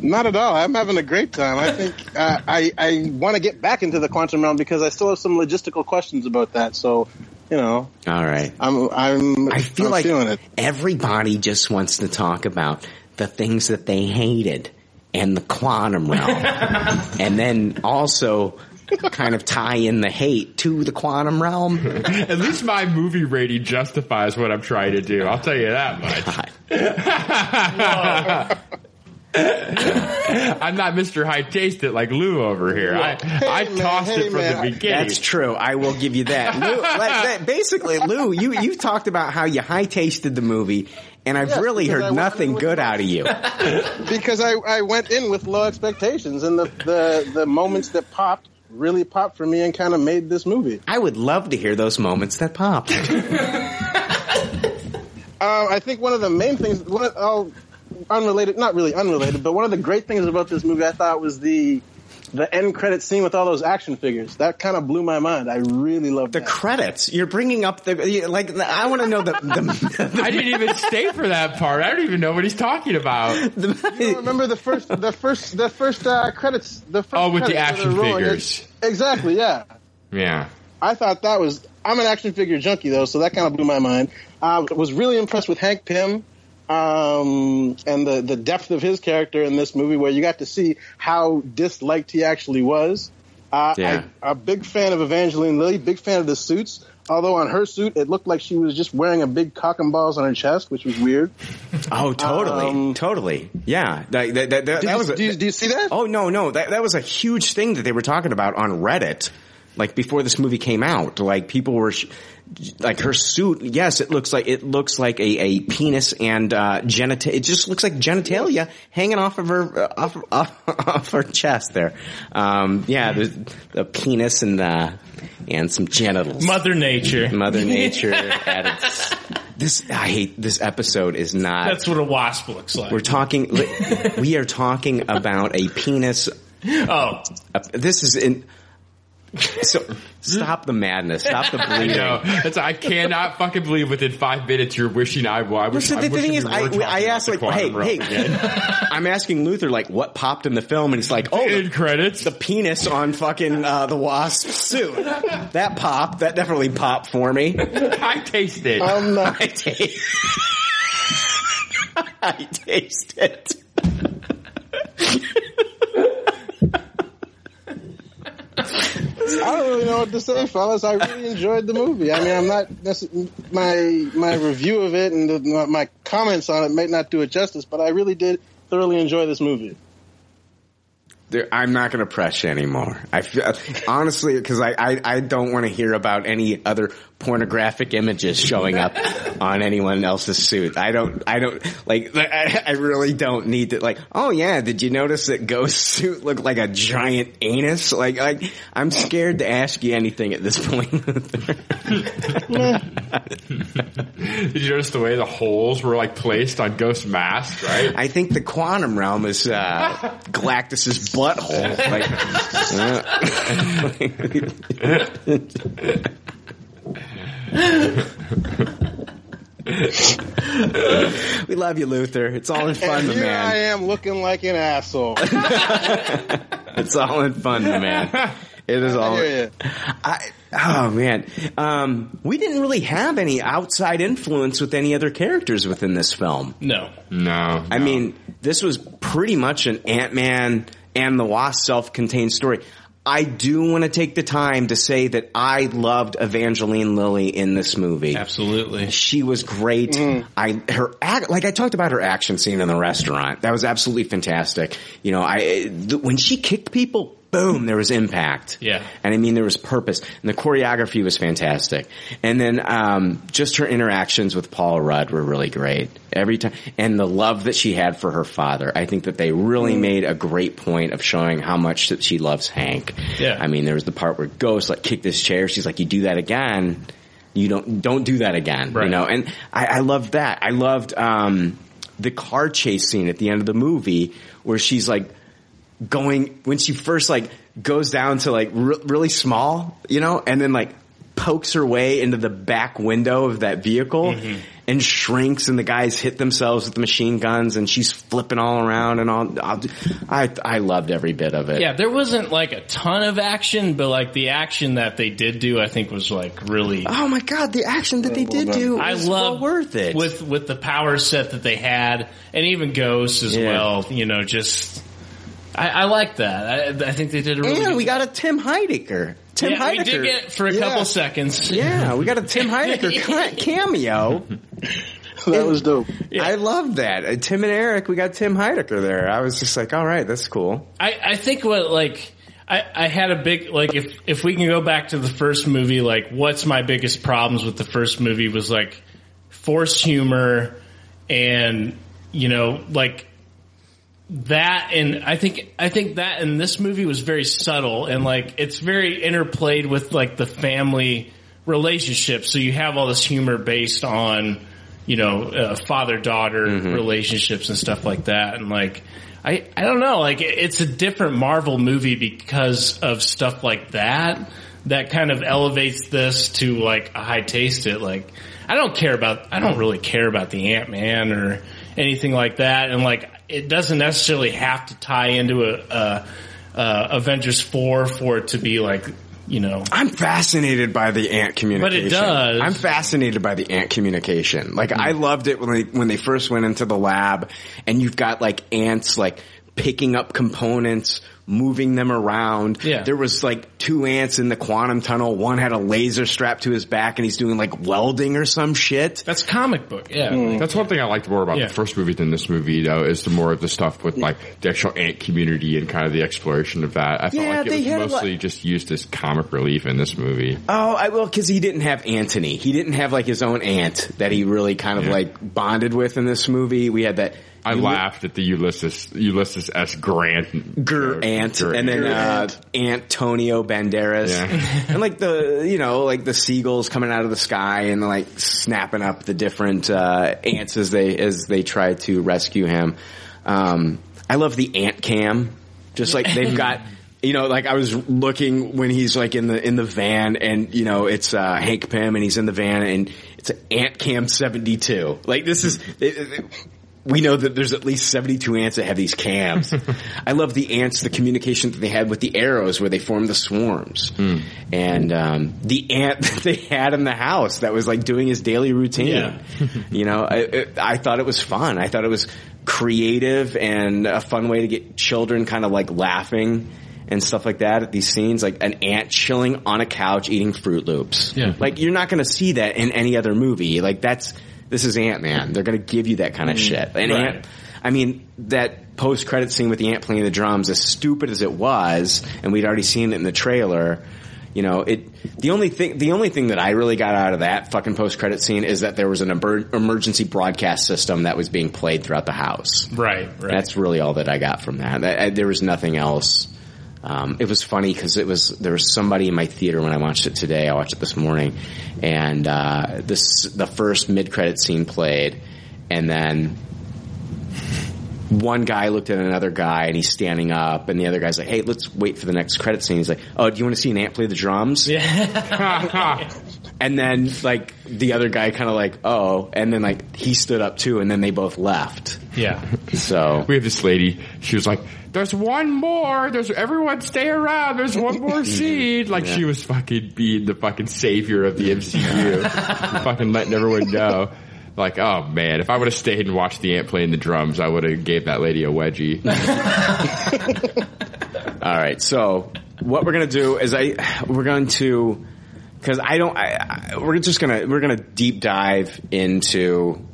Not at all. I'm having a great time. I think uh, I I want to get back into the quantum realm because I still have some logistical questions about that. So, you know, All right. I'm I'm I feel I'm like feeling it. everybody just wants to talk about the things that they hated and the quantum realm. and then also kind of tie in the hate to the quantum realm. At least my movie rating justifies what I'm trying to do. I'll tell you that much. I'm not Mr. High Tasted like Lou over here. I, I man, tossed hey, it from man. the beginning. That's true. I will give you that. Lou, like, that- basically, Lou, you, you talked about how you high tasted the movie and I've Yes, really heard nothing good out of you. because I, I went in with low expectations and the, the, the moments that popped really popped for me and kind of made this movie. I would love to hear those moments that popped. Uh, I think one of the main things, one of, I'll unrelated, not really unrelated, but one of the great things about this movie I thought was the the end credit scene with all those action figures. That kind of blew my mind. I really loved the credits. You're bringing up the like. I want to know the. the I didn't even stay for that part. I don't even know what he's talking about. you don't remember the first, the first, the first uh, credits. The first Oh, with the action where they're figures. Exactly. Yeah. Yeah. I thought that was. I'm an action figure junkie though, so that kind of blew my mind. I was really impressed with Hank Pym um, and the the depth of his character in this movie, where you got to see how disliked he actually was. Uh, Yeah. I, a big fan of Evangeline Lilly. Big fan of the suits. Although on her suit, it looked like she was just wearing a big cock and balls on her chest, which was weird. Oh, totally, totally. Yeah, that, that, that, that, Um, Did that you- was. A, do you- do you see that? Oh no, no, that that was a huge thing that they were talking about on Reddit, like before this movie came out. Like people were. Sh- like her suit, yes, it looks like it looks like a, a penis and uh, genita- It just looks like genitalia hanging off of her uh, off, off off her chest there. Um, yeah, there's the penis and uh, and some genitals. Mother Nature. Mother Nature added. This I hate. This episode is not. That's what a wasp looks like. We're talking. we are talking about a penis. Oh, this is in. So stop the madness. Stop the I bleeding. know. That's, I cannot fucking believe within five minutes you're wishing I, well, I wish, Listen, I the wish thing we is, were I, talking I asked about like, the hey, quantum hey, realm again. I'm asking Luther like, what popped in the film, and he's like, oh, the credits, the penis on fucking uh, the wasp suit. That popped. That definitely popped for me. I taste it. Um, no. I taste. I taste it. I don't really know what to say, fellas. I really enjoyed the movie. I mean, I'm not my my review of it and the, my, comments on it might not do it justice, but I really did thoroughly enjoy this movie. There, I'm not going to press you anymore. I feel, honestly because I, I I don't want to hear about any other pornographic images showing up on anyone else's suit. I don't I don't like I, I really don't need to like. Oh yeah, did you notice that Ghost's suit looked like a giant anus? Like like I'm scared to ask you anything at this point. Did you notice the way the holes were like placed on Ghost mask, right? I think the quantum realm is uh, Galactus's butthole. We love you, Luther. It's all in fun, and here man. I am looking like an asshole. It's all in fun, man. It is all. I hear ya. I, oh man, um, we didn't really have any outside influence with any other characters within this film. No, no. I mean, this was pretty much an Ant Man and the Wasp self-contained story. I do want to take the time to say that I loved Evangeline Lilly in this movie. Absolutely, she was great. Mm. I her act, like I talked about her action scene in the restaurant. That was absolutely fantastic. You know, I th- when she kicked people. Boom! There was impact. Yeah. And I mean, there was purpose. And the choreography was fantastic. And then, um, just her interactions with Paul Rudd were really great. Every time. And the love that she had for her father. I think that they really made a great point of showing how much that she loves Hank. Yeah. I mean, there was the part where Ghost like kicked this chair. She's like, you do that again. You don't, don't do that again. You know, and I, I loved that. I loved, um, the car chase scene at the end of the movie where she's like, going when she first like goes down to like re- really small, you know, and then like pokes her way into the back window of that vehicle mm-hmm. and shrinks and the guys hit themselves with the machine guns and she's flipping all around and all I'll- I I loved every bit of it. Yeah, there wasn't like a ton of action, but like the action that they did do, I think was like really. Oh my god, the action that they did do I was love well worth it. with with the power set that they had, and even Ghost as Yeah. well. You know, just I, I like that. I, I think they did a really. and we got a Tim Heidecker. Tim yeah, Heidecker. we did get for a Yeah. couple seconds. Yeah, we got a Tim Heidecker cameo. That was dope. I love that. Uh, Tim and Eric, we got Tim Heidecker there. I was just like, all right, that's cool. I, I think what like I, I had a big like if if we can go back to the first movie, like what's my biggest problems with the first movie was like forced humor and you know like that and I think I think that in this movie was very subtle and like it's very interplayed with like the family relationship. So you have all this humor based on you know, uh, father daughter Mm-hmm. relationships and stuff like that. And like, I, I don't know, like it's a different Marvel movie because of stuff like that that kind of elevates this to like a high taste it. Like, I don't care about, I don't really care about the Ant-Man or anything like that. And like, it doesn't necessarily have to tie into a, a, uh, Avengers 4 for it to be like, you know, I'm fascinated by the ant communication. But it does. I'm fascinated by the ant communication. Like I loved it when they when they first went into the lab, and you've got like ants like picking up components, moving them around. Yeah. There was like two ants in the quantum tunnel. One had a laser strapped to his back, and he's doing like welding or some shit. That's comic book. Yeah. Mm. That's one thing I liked more about Yeah. the first movie than this movie, though, is the more of the stuff with like the actual ant community and kind of the exploration of that. I felt Yeah, like it they was had a lot- mostly just used as comic relief in this movie. Oh, I will because he didn't have Antony. He didn't have like his own ant that he really kind of like bonded with in this movie. We had that. I laughed at the Ulysses Ulysses S. Grant Ant, and then uh, Antonio Banderas, Yeah. and like the you know like the seagulls coming out of the sky and like snapping up the different uh, ants as they as they try to rescue him. Um, I love the ant cam, just like they've got. You know, like I was looking when he's like in the in the van, and you know it's uh, Hank Pym, and he's in the van, and it's an Ant Cam seventy two. Like this is, it- it- we know that there's at least 72 ants that have these cams. I love the ants, the communication that they had with the arrows where they formed the swarms. And, um, the ant that they had in the house that was like doing his daily routine. Yeah. you know, I, it, I thought it was fun. I thought it was creative and a fun way to get children kind of like laughing and stuff like that at these scenes, like an ant chilling on a couch eating Froot Loops. Yeah. Like you're not going to see that in any other movie. Like that's this is Ant Man. They're going to give you that kind of Mm. shit. And Right. Ant, I mean that post credit scene with the ant playing the drums, as stupid as it was, and we'd already seen it in the trailer. You know, it. The only thing, the only thing that I really got out of that fucking post credit scene is that there was an emer- emergency broadcast system that was being played throughout the house. Right, right. That's really all that I got from that. I, I- there was nothing else. Um, it was funny because it was there was somebody in my theater when I watched it today. I watched it this morning, and uh, this the first mid credit scene played, and then one guy looked at another guy and he's standing up, and the other guy's like, "Hey, let's wait for the next credit scene." He's like, "Oh, do you want to see an ant play the drums?" Yeah. And then like the other guy kind of like, "Oh," and then like he stood up too, and then they both left. Yeah. So we have this lady. She was like, "There's one more. There's everyone stay around. There's one more seed Like Yeah. she was fucking being the fucking savior of the MCU, fucking letting everyone know. Like, oh man, if I would have stayed and watched the ant playing the drums, I would have gave that lady a wedgie. All right. So what we're gonna do is I we're going to because I don't I, I, we're just gonna we're gonna deep dive into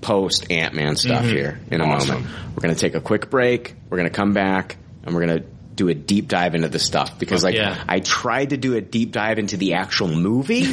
post Ant Man stuff Mhm. here in a Awesome. moment. We're gonna take a quick break. We're gonna come back and we're gonna do a deep dive into the stuff because like Yeah. I tried to do a deep dive into the actual movie.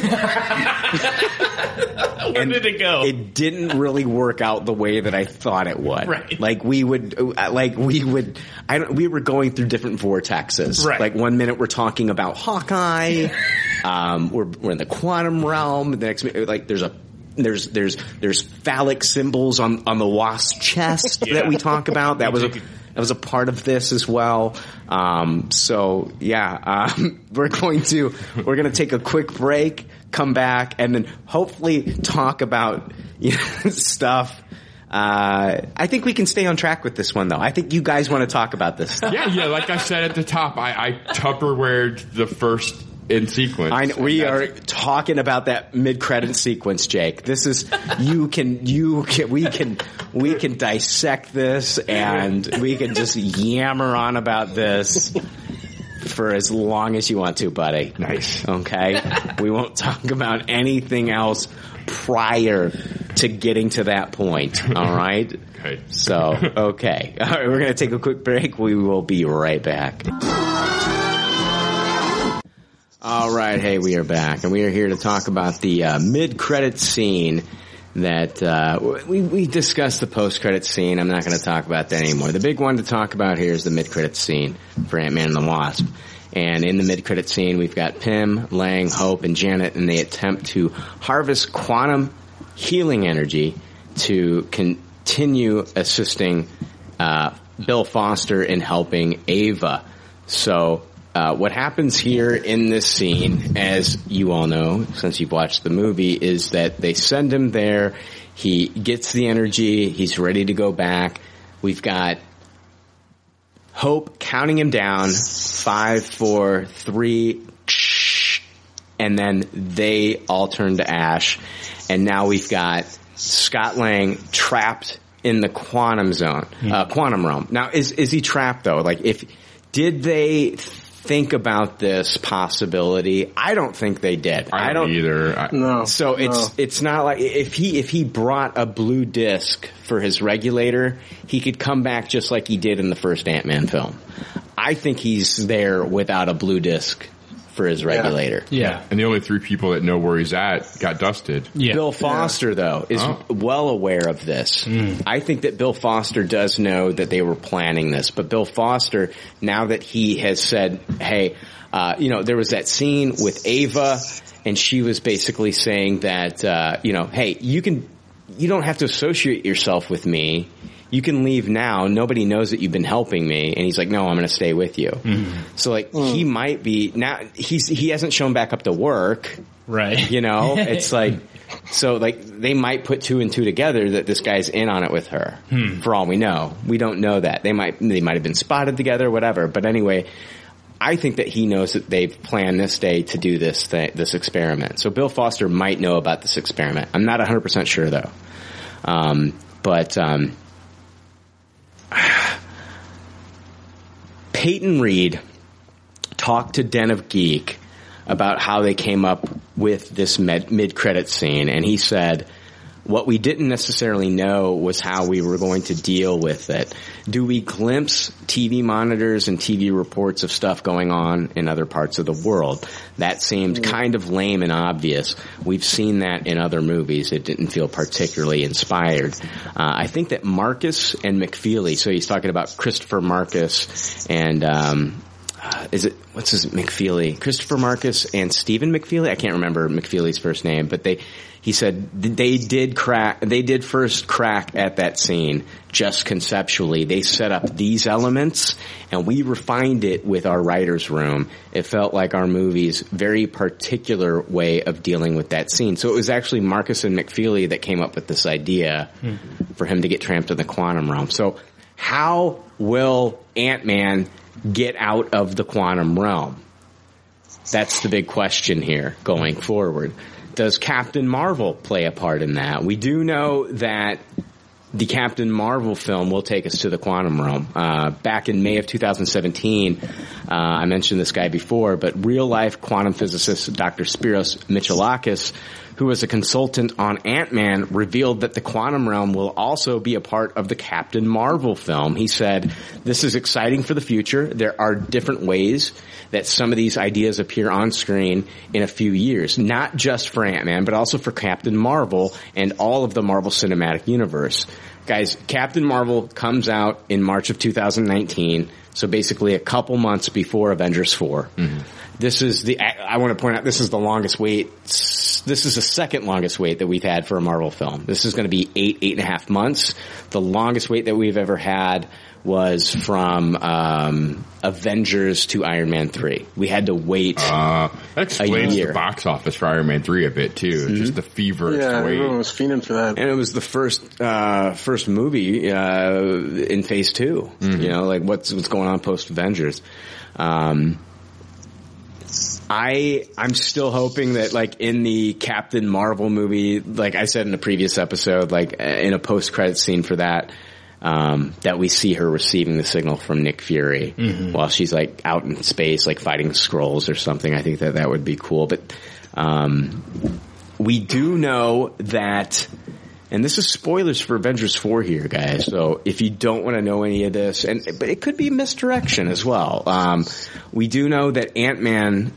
Where did it go? It didn't really work out the way that I thought it would. Right. Like we would, like we would, I don't, we were going through different vortexes. Right. Like one minute we're talking about Hawkeye, um, we're, we're in the quantum realm. The next minute, like there's a, there's, there's, there's phallic symbols on, on the wasp chest that we talk about. That was a, that was a part of this as well. Um, so yeah, um, we're going to, we're going to take a quick break, come back, and then hopefully talk about you know, stuff. Uh, I think we can stay on track with this one though. I think you guys want to talk about this. yeah, yeah. Like I said at the top, I, I Tupperwared the first in sequence. I we are talking about that mid-credit sequence, Jake. This is you can you can we can we can dissect this and we can just yammer on about this for as long as you want to, buddy. Nice. Okay, we won't talk about anything else prior to getting to that point. All right. Okay. So okay, all right. We're gonna take a quick break. We will be right back. All right, hey, we are back, and we are here to talk about the uh, mid-credit scene that uh, we we discussed the post-credit scene. I'm not going to talk about that anymore. The big one to talk about here is the mid-credit scene for Ant-Man and the Wasp. And in the mid-credit scene, we've got Pym, Lang, Hope, and Janet, and they attempt to harvest quantum healing energy to continue assisting uh, Bill Foster in helping Ava. So. Uh, what happens here in this scene, as you all know, since you've watched the movie, is that they send him there. He gets the energy. He's ready to go back. We've got Hope counting him down. Five, four, three, and then they all turn to ash. And now we've got Scott Lang trapped in the quantum zone, uh, quantum realm. Now, is is he trapped though? Like, if did they think about this possibility? I don't think they did. I don't either. I- No. So it's no. it's not like if he if he brought a blue disc for his regulator, he could come back just like he did in the first Ant Man film. I think he's there without a blue disc for his regulator. Yeah. And the only three people that know where he's at got dusted. Yeah. Bill Foster, though, is Oh. well aware of this. I think that Bill Foster does know that they were planning this, but Bill Foster, now that he has said, hey, uh, you know, there was that scene with Ava, and she was basically saying that, uh, you know, hey, you can, you don't have to associate yourself with me. You can leave now. Nobody knows that you've been helping me. And he's like, no, I'm going to stay with you. So like, he might be now, he's, he hasn't shown back up to work. Right. You know, it's like, so like they might put two and two together that this guy's in on it with her. Hmm. For all we know, we don't know that they might they might have been spotted together, whatever. But anyway, I think that he knows that they've planned this day to do this thing, this experiment. So Bill Foster might know about this experiment. I'm not 100 percent sure though. Um, but um, Peyton Reed talked to Den of Geek about how they came up with this mid-credit scene, and he said, what we didn't necessarily know was how we were going to deal with it. Do we glimpse TV monitors and TV reports of stuff going on in other parts of the world? That seemed kind of lame and obvious. We've seen that in other movies. It didn't feel particularly inspired. Uh, I think that Marcus and McFeely, so he's talking about Christopher Marcus and, um, uh, is it what's his McFeely? Christopher Marcus and Stephen McFeely. I can't remember McFeely's first name, but they he said they did crack. They did first crack at that scene just conceptually. They set up these elements, and we refined it with our writers' room. It felt like our movie's very particular way of dealing with that scene. So it was actually Marcus and McFeely that came up with this idea for him to get trapped in the quantum realm. So how will Ant Man get out of the quantum realm? That's the big question here going forward. Does Captain Marvel play a part in that? We do know that the Captain Marvel film will take us to the quantum realm. Uh, back in May of 2017, uh, I mentioned this guy before, but real life quantum physicist Dr. Spyros Michalakis, who was a consultant on Ant-Man, revealed that the quantum realm will also be a part of the Captain Marvel film. He said, this is exciting for the future. There are different ways that some of these ideas appear on screen in a few years, not just for Ant-Man, but also for Captain Marvel and all of the Marvel Cinematic Universe. Guys, Captain Marvel comes out in March of 2019, so basically a couple months before Avengers 4. Mm-hmm. This is the, I, I want to point out, this is the longest wait, this is the second longest wait that we've had for a Marvel film. This is going to be eight, eight and a half months. The longest wait that we've ever had was from um, Avengers to Iron Man 3. We had to wait Uh, that explains year. the box office for Iron Man 3 a bit too. Just the fever. Yeah, wait. everyone was fiending for that. and it was the first uh, first movie uh, in Phase 2 You know, like what's what's going on post Avengers. Um, I I'm still hoping that like in the Captain Marvel movie, like I said in a previous episode, like in a post credit scene for that. Um, that we see her receiving the signal from Nick Fury while she's like out in space, like fighting Skrulls or something. I think that that would be cool. But um, we do know that, and this is spoilers for Avengers 4 here, guys. So if you don't want to know any of this, and but it could be misdirection as well. Um, we do know that Ant Man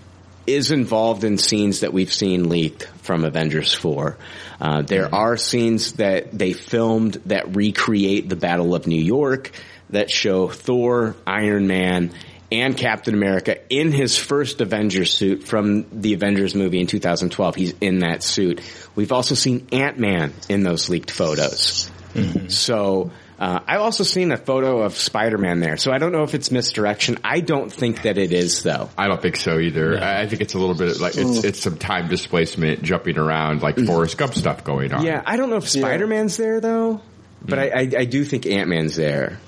is involved in scenes that we've seen leaked from Avengers 4. Uh, there are scenes that they filmed that recreate the Battle of New York that show Thor, Iron Man, and Captain America in his first Avengers suit from the Avengers movie in 2012. He's in that suit. We've also seen Ant-Man in those leaked photos. So, uh, I've also seen a photo of Spider-Man there. So I don't know if it's misdirection. I don't think that it is though. I don't think so either. I I think it's a little bit like it's it's some time displacement, jumping around, like Forrest Gump stuff going on. Yeah, I don't know if Spider-Man's there though, but I, I, I do think Ant-Man's there.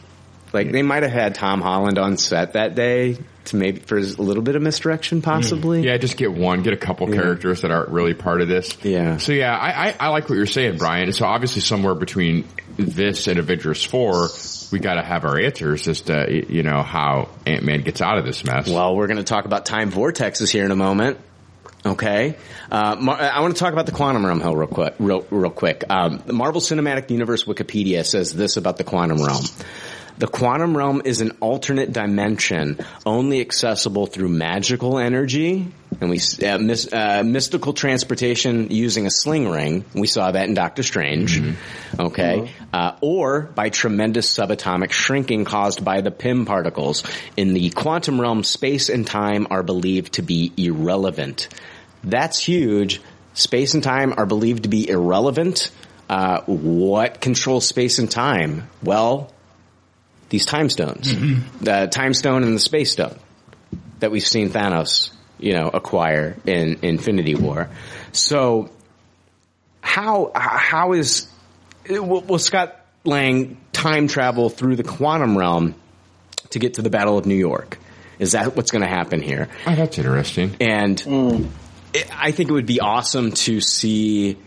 Like they might have had Tom Holland on set that day to maybe for a little bit of misdirection, possibly. Yeah, just get one, get a couple characters that aren't really part of this. Yeah. So yeah, I, I, I like what you're saying, Brian. So obviously somewhere between this and Avengers 4, we gotta have our answers as to, you know, how Ant-Man gets out of this mess. Well, we're going to talk about time vortexes here in a moment. Okay, uh, Mar- I want to talk about the quantum realm Hill real quick. Real, real quick. Um, the Marvel Cinematic Universe Wikipedia says this about the quantum realm: the quantum realm is an alternate dimension, only accessible through magical energy, and we uh, mis- uh, mystical transportation using a sling ring. We saw that in Doctor Strange. Okay, uh, or by tremendous subatomic shrinking caused by the Pym particles. In the quantum realm, space and time are believed to be irrelevant. That's huge. Space and time are believed to be irrelevant. Uh, what controls space and time? Well, these time stones, mm-hmm. the time stone and the space stone that we've seen Thanos, you know, acquire in Infinity War. So, how how is will, will Scott Lang time travel through the quantum realm to get to the Battle of New York? Is that what's going to happen here? Oh, that's interesting. And mm. it, I think it would be awesome to see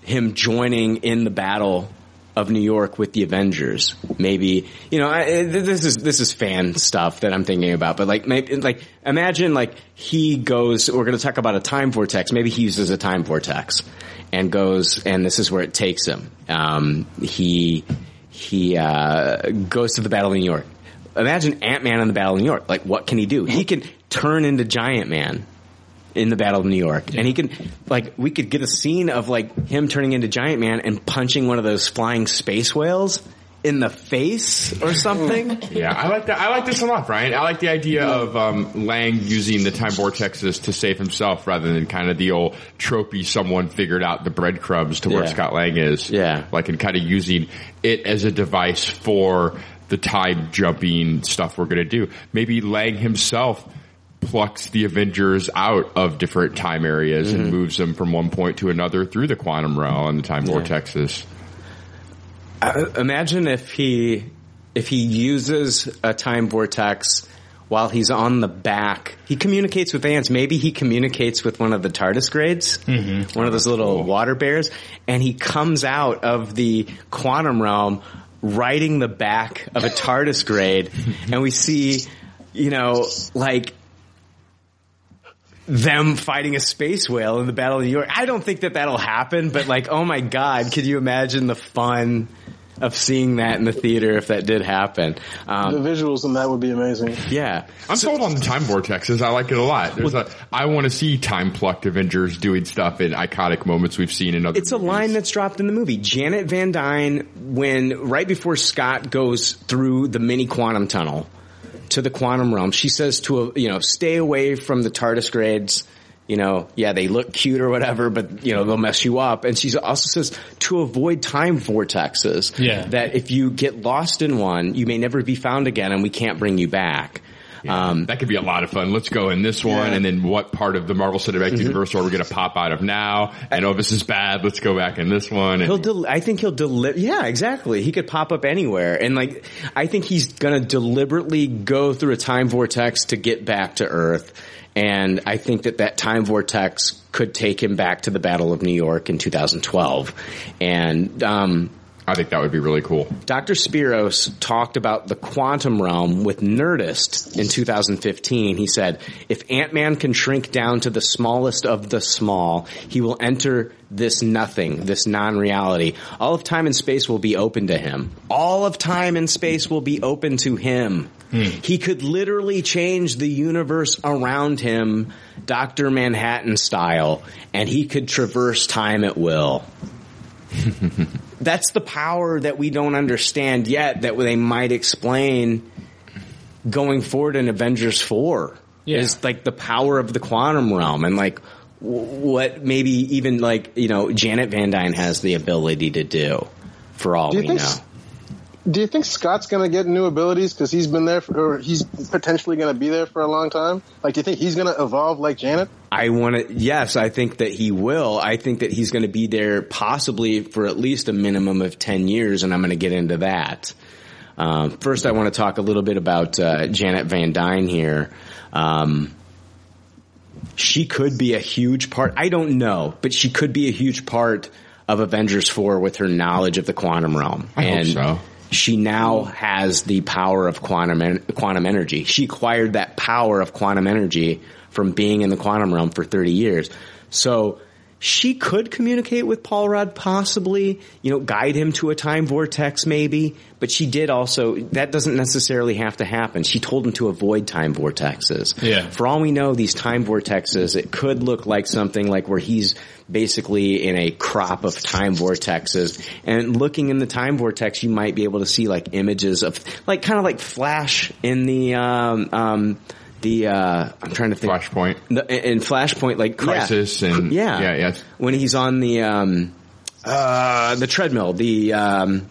him joining in the battle of New York with the Avengers. Maybe you know I, this is this is fan stuff that I'm thinking about, but like maybe like imagine like he goes. We're going to talk about a time vortex. Maybe he uses a time vortex and goes, and this is where it takes him. Um, he he uh, goes to the Battle of New York. Imagine Ant Man in the Battle of New York. Like, what can he do? He can turn into Giant Man in the Battle of New York, and he can like we could get a scene of like him turning into Giant Man and punching one of those flying space whales in the face or something. Yeah, I like that. I like this a lot, Brian. I like the idea of um, Lang using the time vortexes to save himself rather than kind of the old tropey someone figured out the breadcrumbs to where Yeah. Scott Lang is. Yeah. like and kind of using it as a device for the time jumping stuff we're going to do. Maybe Lang himself plucks the Avengers out of different time areas Mm-hmm. and moves them from one point to another through the quantum realm and the time vortexes. Uh, imagine if he if he uses a time vortex while he's on the back. He communicates with ants. Maybe he communicates with one of the tardigrades, Mm-hmm. one of those little water bears, and he comes out of the quantum realm riding the back of a tardigrade, and we see, you know, like them fighting a space whale in the Battle of New York. I don't think that that'll happen, but like, oh my god, could you imagine the fun of seeing that in the theater if that did happen? the Um, visuals in that would be amazing. yeah. I'm sold on the time vortexes. I like it a lot. There's a, I want to see time plucked Avengers doing stuff in iconic moments we've seen in other. It's a line that's dropped in the movie. Janet Van Dyne, when right before Scott goes through the mini quantum tunnel to the quantum realm, she says to a, you know stay away from the tardigrades. You know, yeah, they look cute or whatever, but you know they'll mess you up. And she also says to avoid time vortexes. Yeah. that if you get lost in one, you may never be found again, and we can't bring you back. Um, that could be a lot of fun. Let's go in this one, and then what part of the Marvel Cinematic Mm-hmm. Universe are we going to pop out of now? I know this is bad. Let's go back in this one. He'll del- I think he'll deliver. Yeah, exactly. He could pop up anywhere, and like I think he's gonna deliberately go through a time vortex to get back to Earth. And I think that that time vortex could take him back to the Battle of New York in 2012. And um, I think that would be really cool. Dr. Spyros talked about the quantum realm with Nerdist in 2015. He said, if Ant-Man can shrink down to the smallest of the small, he will enter this nothing, this non-reality. All of time and space will be open to him. All of time and space will be open to him. Hmm. He could literally change the universe around him, Dr. Manhattan style, and he could traverse time at will. That's the power that we don't understand yet that they might explain going forward in Avengers four is like the power of the quantum realm and like w- what maybe even like you know Janet Van Dyne has the ability to do for all Do you we think know. S- Do you think Scott's going to get new abilities because he's been there, for, or he's potentially going to be there for a long time? Like, do you think he's going to evolve like Janet? I want to. Yes, I think that he will. I think that he's going to be there possibly for at least a minimum of ten years, and I'm going to get into that. Um, first, I want to talk a little bit about uh, Janet Van Dyne here. Um, she could be a huge part. I don't know, but she could be a huge part of Avengers Four with her knowledge of the quantum realm. I hope so. She now hmm. has the power of quantum en- quantum energy. She acquired that power of quantum energy from being in the quantum realm for 30 years. So she could communicate with Paul Rudd, possibly, you know, guide him to a time vortex maybe, but she did also, that doesn't necessarily have to happen. She told him to avoid time vortexes. Yeah. For all we know, these time vortexes, it could look like something like where he's basically in a crop of time vortexes and looking in the time vortex, you might be able to see like images of, like kind of like Flash in the, um, um, the uh, I'm trying to think Flashpoint the, in Flashpoint like Crisis yeah. and- yeah yeah, yeah. when he's on the um uh the treadmill the um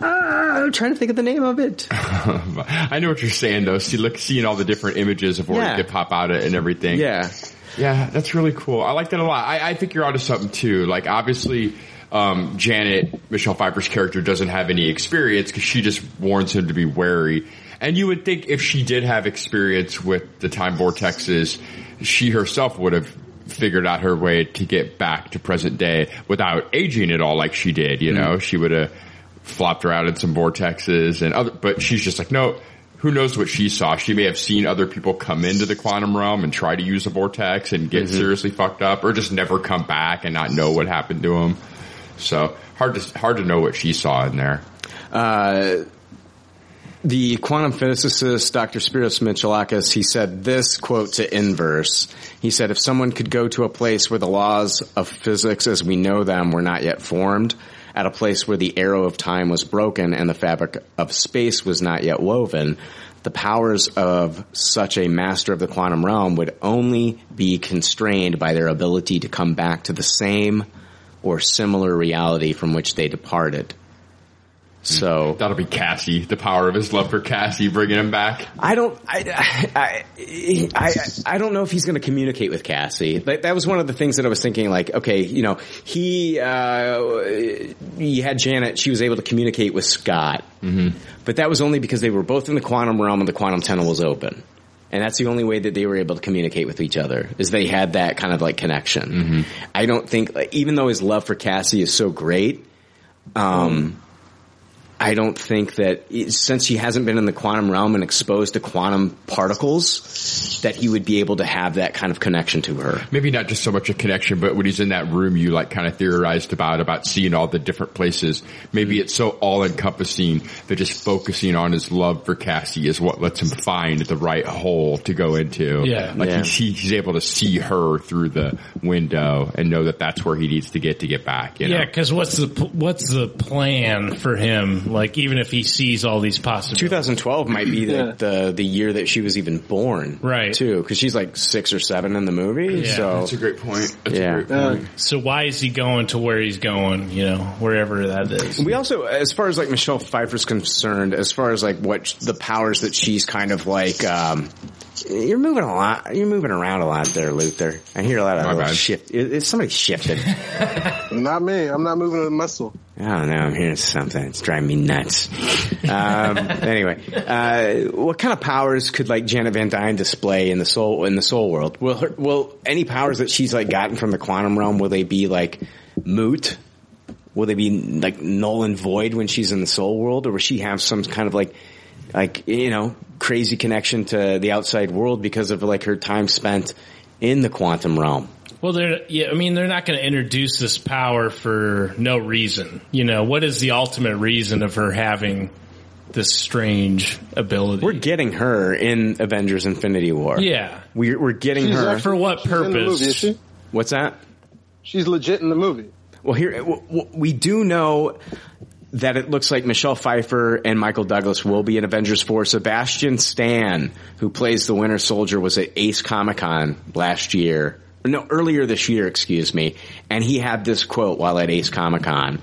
uh, I'm trying to think of the name of it. I know what you're saying though. See, look, seeing all the different images of where Yeah. could pop out and everything. Yeah. Yeah, that's really cool. I like that a lot. I, I think you're onto something too. Like obviously, um, Janet, Michelle Pfeiffer's character doesn't have any experience because she just warns him to be wary. And you would think if she did have experience with the time vortexes, she herself would have figured out her way to get back to present day without aging at all like she did, you know? She would have flopped around in some vortexes and other, but she's just like, no, who knows what she saw? She may have seen other people come into the quantum realm and try to use a vortex and get seriously fucked up or just never come back and not know what happened to them. So hard to, hard to know what she saw in there. Uh, the quantum physicist Dr. Spyros Michalakis, he said this quote to inverse. He said, if someone could go to a place where the laws of physics as we know them were not yet formed, at a place where the arrow of time was broken and the fabric of space was not yet woven, the powers of such a master of the quantum realm would only be constrained by their ability to come back to the same or similar reality from which they departed. So that'll be Cassie, the power of his love for Cassie, bringing him back. I don't, I, I, I, I don't know if he's going to communicate with Cassie. That, that was one of the things that I was thinking. Like, okay, you know, he, uh, he had Janet. She was able to communicate with Scott, Mm-hmm. but that was only because they were both in the quantum realm and the quantum tunnel was open. And that's the only way that they were able to communicate with each other is they had that kind of like connection. I don't think, even though his love for Cassie is so great, um, I don't think that since he hasn't been in the quantum realm and exposed to quantum particles, that he would be able to have that kind of connection to her. Maybe not just so much a connection, but when he's in that room, you like kind of theorized about, about seeing all the different places. Maybe it's so all encompassing that just focusing on his love for Cassie is what lets him find the right hole to go into. Yeah. Like Yeah. He, he's able to see her through the window and know that that's where he needs to get to get back. You know? Yeah, because what's the what's the plan for him? Like, even if he sees all these possibilities, 2012 might be the, Yeah. the, the year that she was even born. Right. Too. Cause she's like six or seven in the movie. Yeah. so. That's a great point. yeah. So why is he going to where he's going? You know, wherever that is. We also, as far as like Michelle Pfeiffer's concerned, as far as like what the powers that she's kind of like, um, you're moving a lot. You're moving around a lot there, Luther. I hear a lot of My little bad. shift. Is, is somebody shifted? Not me. I'm not moving a muscle. I don't know. I'm hearing something. It's driving me nuts. Um, anyway, uh, what kind of powers could like Janet Van Dyne display in the soul in the soul world? Will her, will any powers that she's like gotten from the quantum realm will they be like moot? Will they be like null and void when she's in the soul world, or will she have some kind of like like you know crazy connection to the outside world because of like her time spent in the quantum realm? Well, they're yeah. I mean, they're not going to introduce this power for no reason. You know, what is the ultimate reason of her having this strange ability? We're getting her in Avengers: Infinity War. Yeah. we're we're getting She's her actually- For what she's in the purpose? movie, is she? What's that? She's legit in the movie. Well, here w- w- we do know that it looks like Michelle Pfeiffer and Michael Douglas will be in Avengers 4. Sebastian Stan, who plays the Winter Soldier, was at Ace Comic Con last year. No, earlier this year, excuse me. And he had this quote while at Ace Comic Con.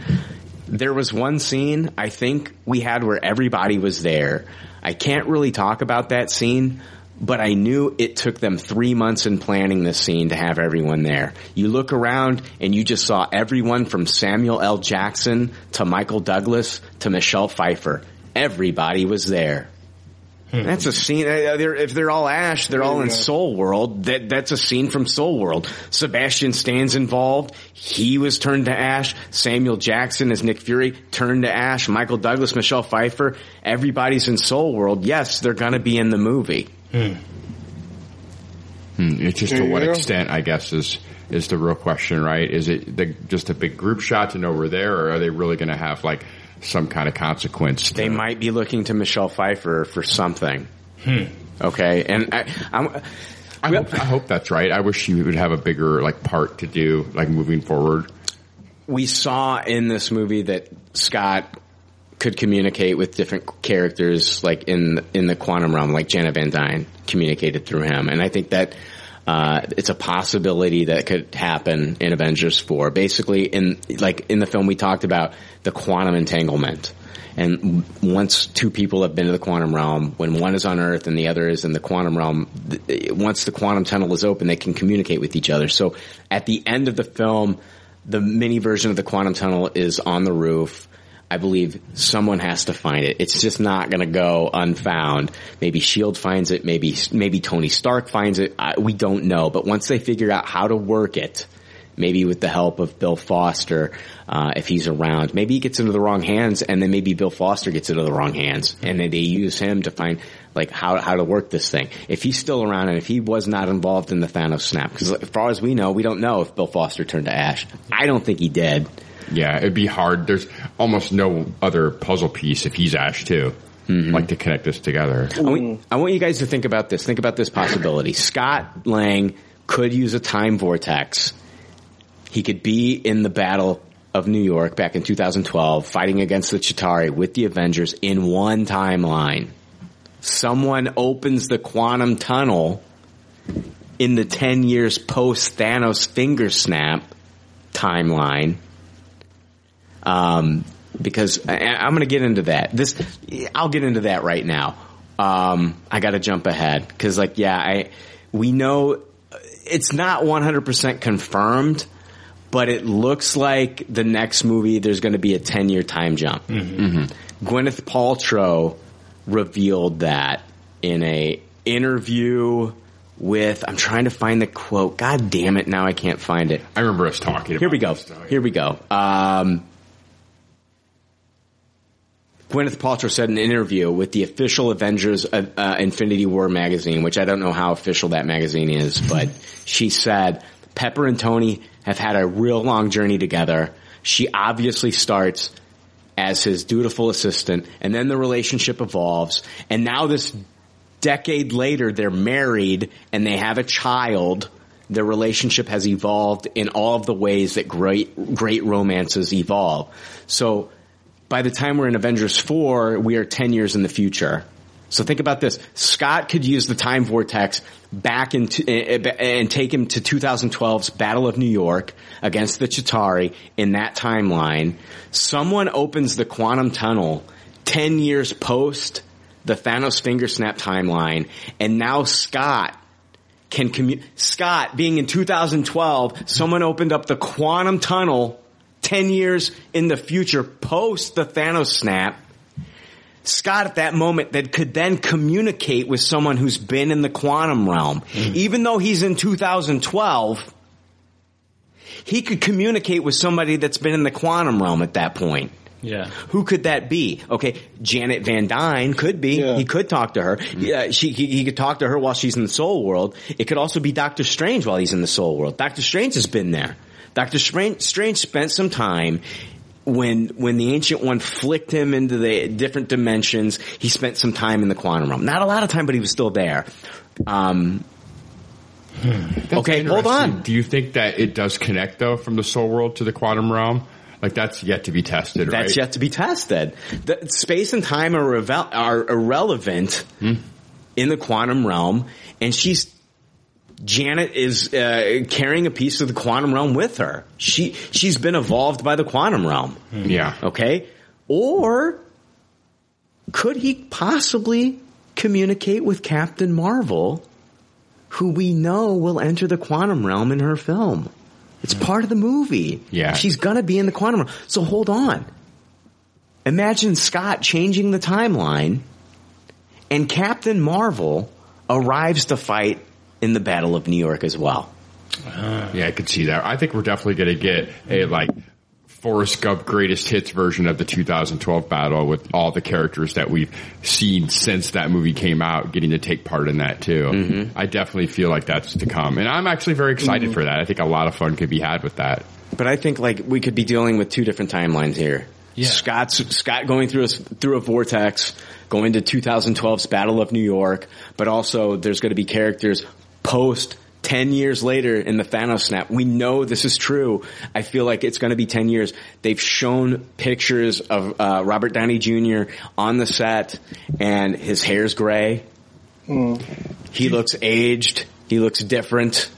There was one scene I think we had where everybody was there. I can't really talk about that scene, but I knew it took them three months in planning this scene to have everyone there. You look around and you just saw everyone from Samuel L. Jackson to Michael Douglas to Michelle Pfeiffer. Everybody was there. That's a scene. uh, they're- If they're all Ash, they're all in Soul World. That that's a scene from Soul World. Sebastian Stan's involved. He was turned to Ash. Samuel Jackson as Nick Fury turned to Ash. Michael Douglas, Michelle Pfeiffer. Everybody's in Soul World. Yes, they're going to be in the movie. Hmm, it's just There to what go. extent, I guess, is is the real question, right? Is it the, just a big group shot to know we're there, or are they really going to have like some kind of consequence? They might be looking to Michelle Pfeiffer for something. Okay, and I, I'm. I hope, I hope that's right. I wish she would have a bigger like part to do, like moving forward. we saw in this movie that Scott could communicate with different characters, like in in the quantum realm, like Janet Van Dyne communicated through him, and I think that uh, it's a possibility that could happen in Avengers Four. Basically, in like in the film, we talked about the quantum entanglement. And once two people have been to the quantum realm, when one is on Earth and the other is in the quantum realm, th- once the quantum tunnel is open, they can communicate with each other. So at the end of the film, the mini version of the quantum tunnel is on the roof. I believe someone has to find it. It's just not going to go unfound. Maybe Shield finds it. Maybe maybe Tony Stark finds it. I, we don't know. But once they figure out how to work it, maybe with the help of Bill Foster, uh, if he's around, maybe he gets into the wrong hands, and then maybe Bill Foster gets into the wrong hands, and then they use him to find like how how to work this thing. If he's still around, and if he was not involved in the Thanos snap, because as far as we know, we don't know if Bill Foster turned to Ash. I don't think he did. Yeah, it'd be hard. There's almost no other puzzle piece if he's Ash too, mm-hmm. like to connect this together. I want, I want you guys to think about this. Think about this possibility. Scott Lang could use a time vortex. He could be in the Battle of New York back in 2012, fighting against the Chitauri with the Avengers in one timeline. Someone opens the quantum tunnel in the 10 years post Thanos finger snap timeline. Um, because I, I'm going to get into that. This, I'll get into that right now. Um, I got to jump ahead because, like, yeah, I we know it's not 100% confirmed, but it looks like the next movie there's going to be a 10 year time jump. Gwyneth Paltrow revealed that in a interview with I'm trying to find the quote. God damn it! Now I can't find it. I remember us talking. Here we go. Here we go. Um, Gwyneth Paltrow said in an interview with the official Avengers uh, uh, Infinity War magazine, which I don't know how official that magazine is, but she said Pepper and Tony have had a real long journey together. She obviously starts as his dutiful assistant, and then the relationship evolves, and now this decade later, they're married and they have a child. Their relationship has evolved in all of the ways that great, great romances evolve. So by the time we're in Avengers 4, we are 10 years in the future. So think about this. Scott could use the time vortex back into, uh, and take him to 2012's Battle of New York against the Chitauri in that timeline. Someone opens the quantum tunnel 10 years post the Thanos finger snap timeline and now Scott can commu- Scott being in 2012, someone opened up the quantum tunnel 10 years in the future post the Thanos snap. Scott at that moment that could then communicate with someone who's been in the quantum realm. Mm-hmm. Even though he's in 2012, he could communicate with somebody that's been in the quantum realm at that point. Yeah. Who could that be? Okay, Janet Van Dyne could be. He could talk to her. Mm-hmm. Yeah, she he, he could talk to her while she's in the soul world. It could also be Doctor Strange while he's in the soul world. Doctor Strange has been there. Doctor Strange, Strange spent some time when when the ancient one flicked him into the different dimensions. He spent some time in the quantum realm. Not a lot of time, but he was still there. Um, okay, hold on. Do you think that it does connect though from the soul world to the quantum realm? Like that's yet to be tested, right? That's yet to be tested. The, space and time are, revel- are irrelevant Hmm. in the quantum realm, and she's Janet is uh, carrying a piece of the quantum realm with her. She she's been evolved by the quantum realm. Yeah. Okay. Or could he possibly communicate with Captain Marvel, who we know will enter the quantum realm in her film? It's part of the movie. Yeah. She's gonna be in the quantum realm. So hold on. Imagine Scott changing the timeline and Captain Marvel arrives to fight in the Battle of New York as well. Yeah, I could see that. I think we're definitely going to get a like Forrest Gump greatest hits version of the 2012 battle with all the characters that we've seen since that movie came out getting to take part in that too. Mm-hmm. I definitely feel like that's to come. And I'm actually very excited Mhm. for that. I think a lot of fun could be had with that. But I think like we could be dealing with two different timelines here. Yeah. Scott's Scott going through a through a vortex, going to 2012's Battle of New York, but also there's going to be characters post 10 years later in the Thanos snap. We know this is true. I feel like it's going to be 10 years. They've shown pictures of uh, Robert Downey Jr. on the set and his hair's gray. He looks aged. He looks different.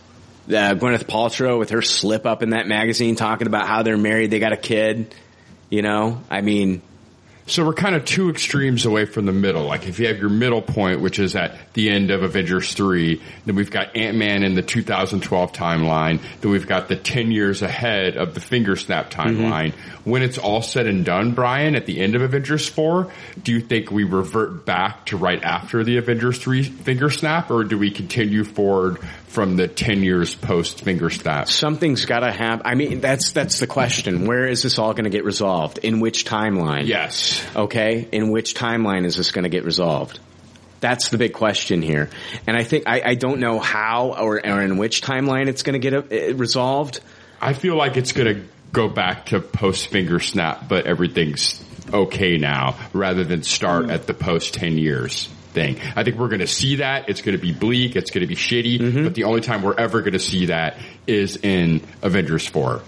Uh, Gwyneth Paltrow with her slip up in that magazine talking about how they're married, they got a kid. You know, I mean, So we're kind of two extremes away from the middle. Like if you have your middle point, which is at the end of Avengers 3, then we've got Ant-Man in the 2012 timeline, then we've got the 10 years ahead of the finger snap timeline. Mm-hmm. When it's all said and done, Brian, at the end of Avengers 4, do you think we revert back to right after the Avengers 3 finger snap or do we continue forward from the 10 years post finger snap? something's got to happen. I mean, that's that's the question. Where is this all going to get resolved? In which timeline? Yes. Okay. In which timeline is this going to get resolved? That's the big question here. And I think I, I don't know how or, or in which timeline it's going to get uh, resolved. I feel like it's going to go back to post finger snap, but everything's okay now rather than start at the post 10 years thing. I think we're going to see that. It's going to be bleak. It's going to be shitty, mm-hmm. but the only time we're ever going to see that is in Avengers 4.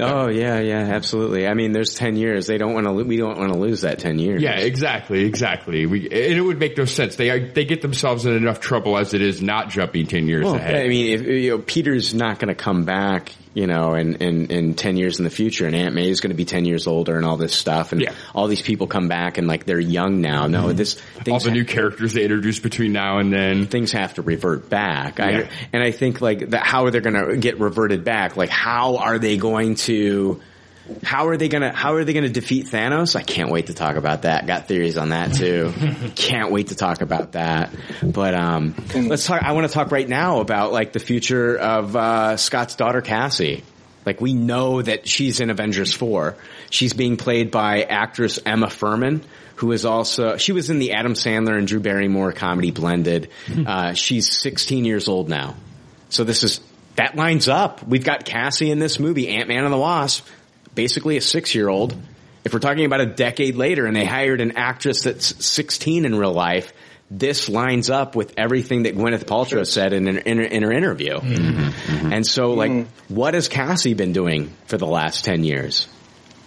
Oh yeah, yeah, absolutely. I mean, there's ten years. They don't want to. We don't want to lose that ten years. Yeah, exactly, exactly. We, and it would make no sense. They are, they get themselves in enough trouble as it is not jumping 10 years Well, ahead. I mean, if you know, Peter's not going to come back, you know, in, in, in 10 years in the future and Aunt May is going to be 10 years older and all this stuff and all these people come back and like they're young now. No, this, Mm-hmm. All the new characters they introduced between now and then. Things have to revert back. Yeah. I, and I think like that, how are they going to get reverted back? Like how are they going to, how are they gonna How are they gonna defeat Thanos? I can't wait to talk about that. Got theories on that too. can't wait to talk about that. But um, let's talk. I want to talk right now about like the future of uh, Scott's daughter Cassie. Like we know that she's in Avengers four. She's being played by actress Emma Fuhrmann, who is also she was in the Adam Sandler and Drew Barrymore comedy Blended. Uh, she's 16 years old now. So this is that lines up. We've got Cassie in this movie, Ant Man and the Wasp, basically a six year old. If we're talking about a decade later and they hired an actress that's 16 in real life, this lines up with everything that Gwyneth Paltrow said in, an, in, her- in her interview. Mm-hmm. Mm-hmm. And so like, mm-hmm. what has Cassie been doing for the last 10 years?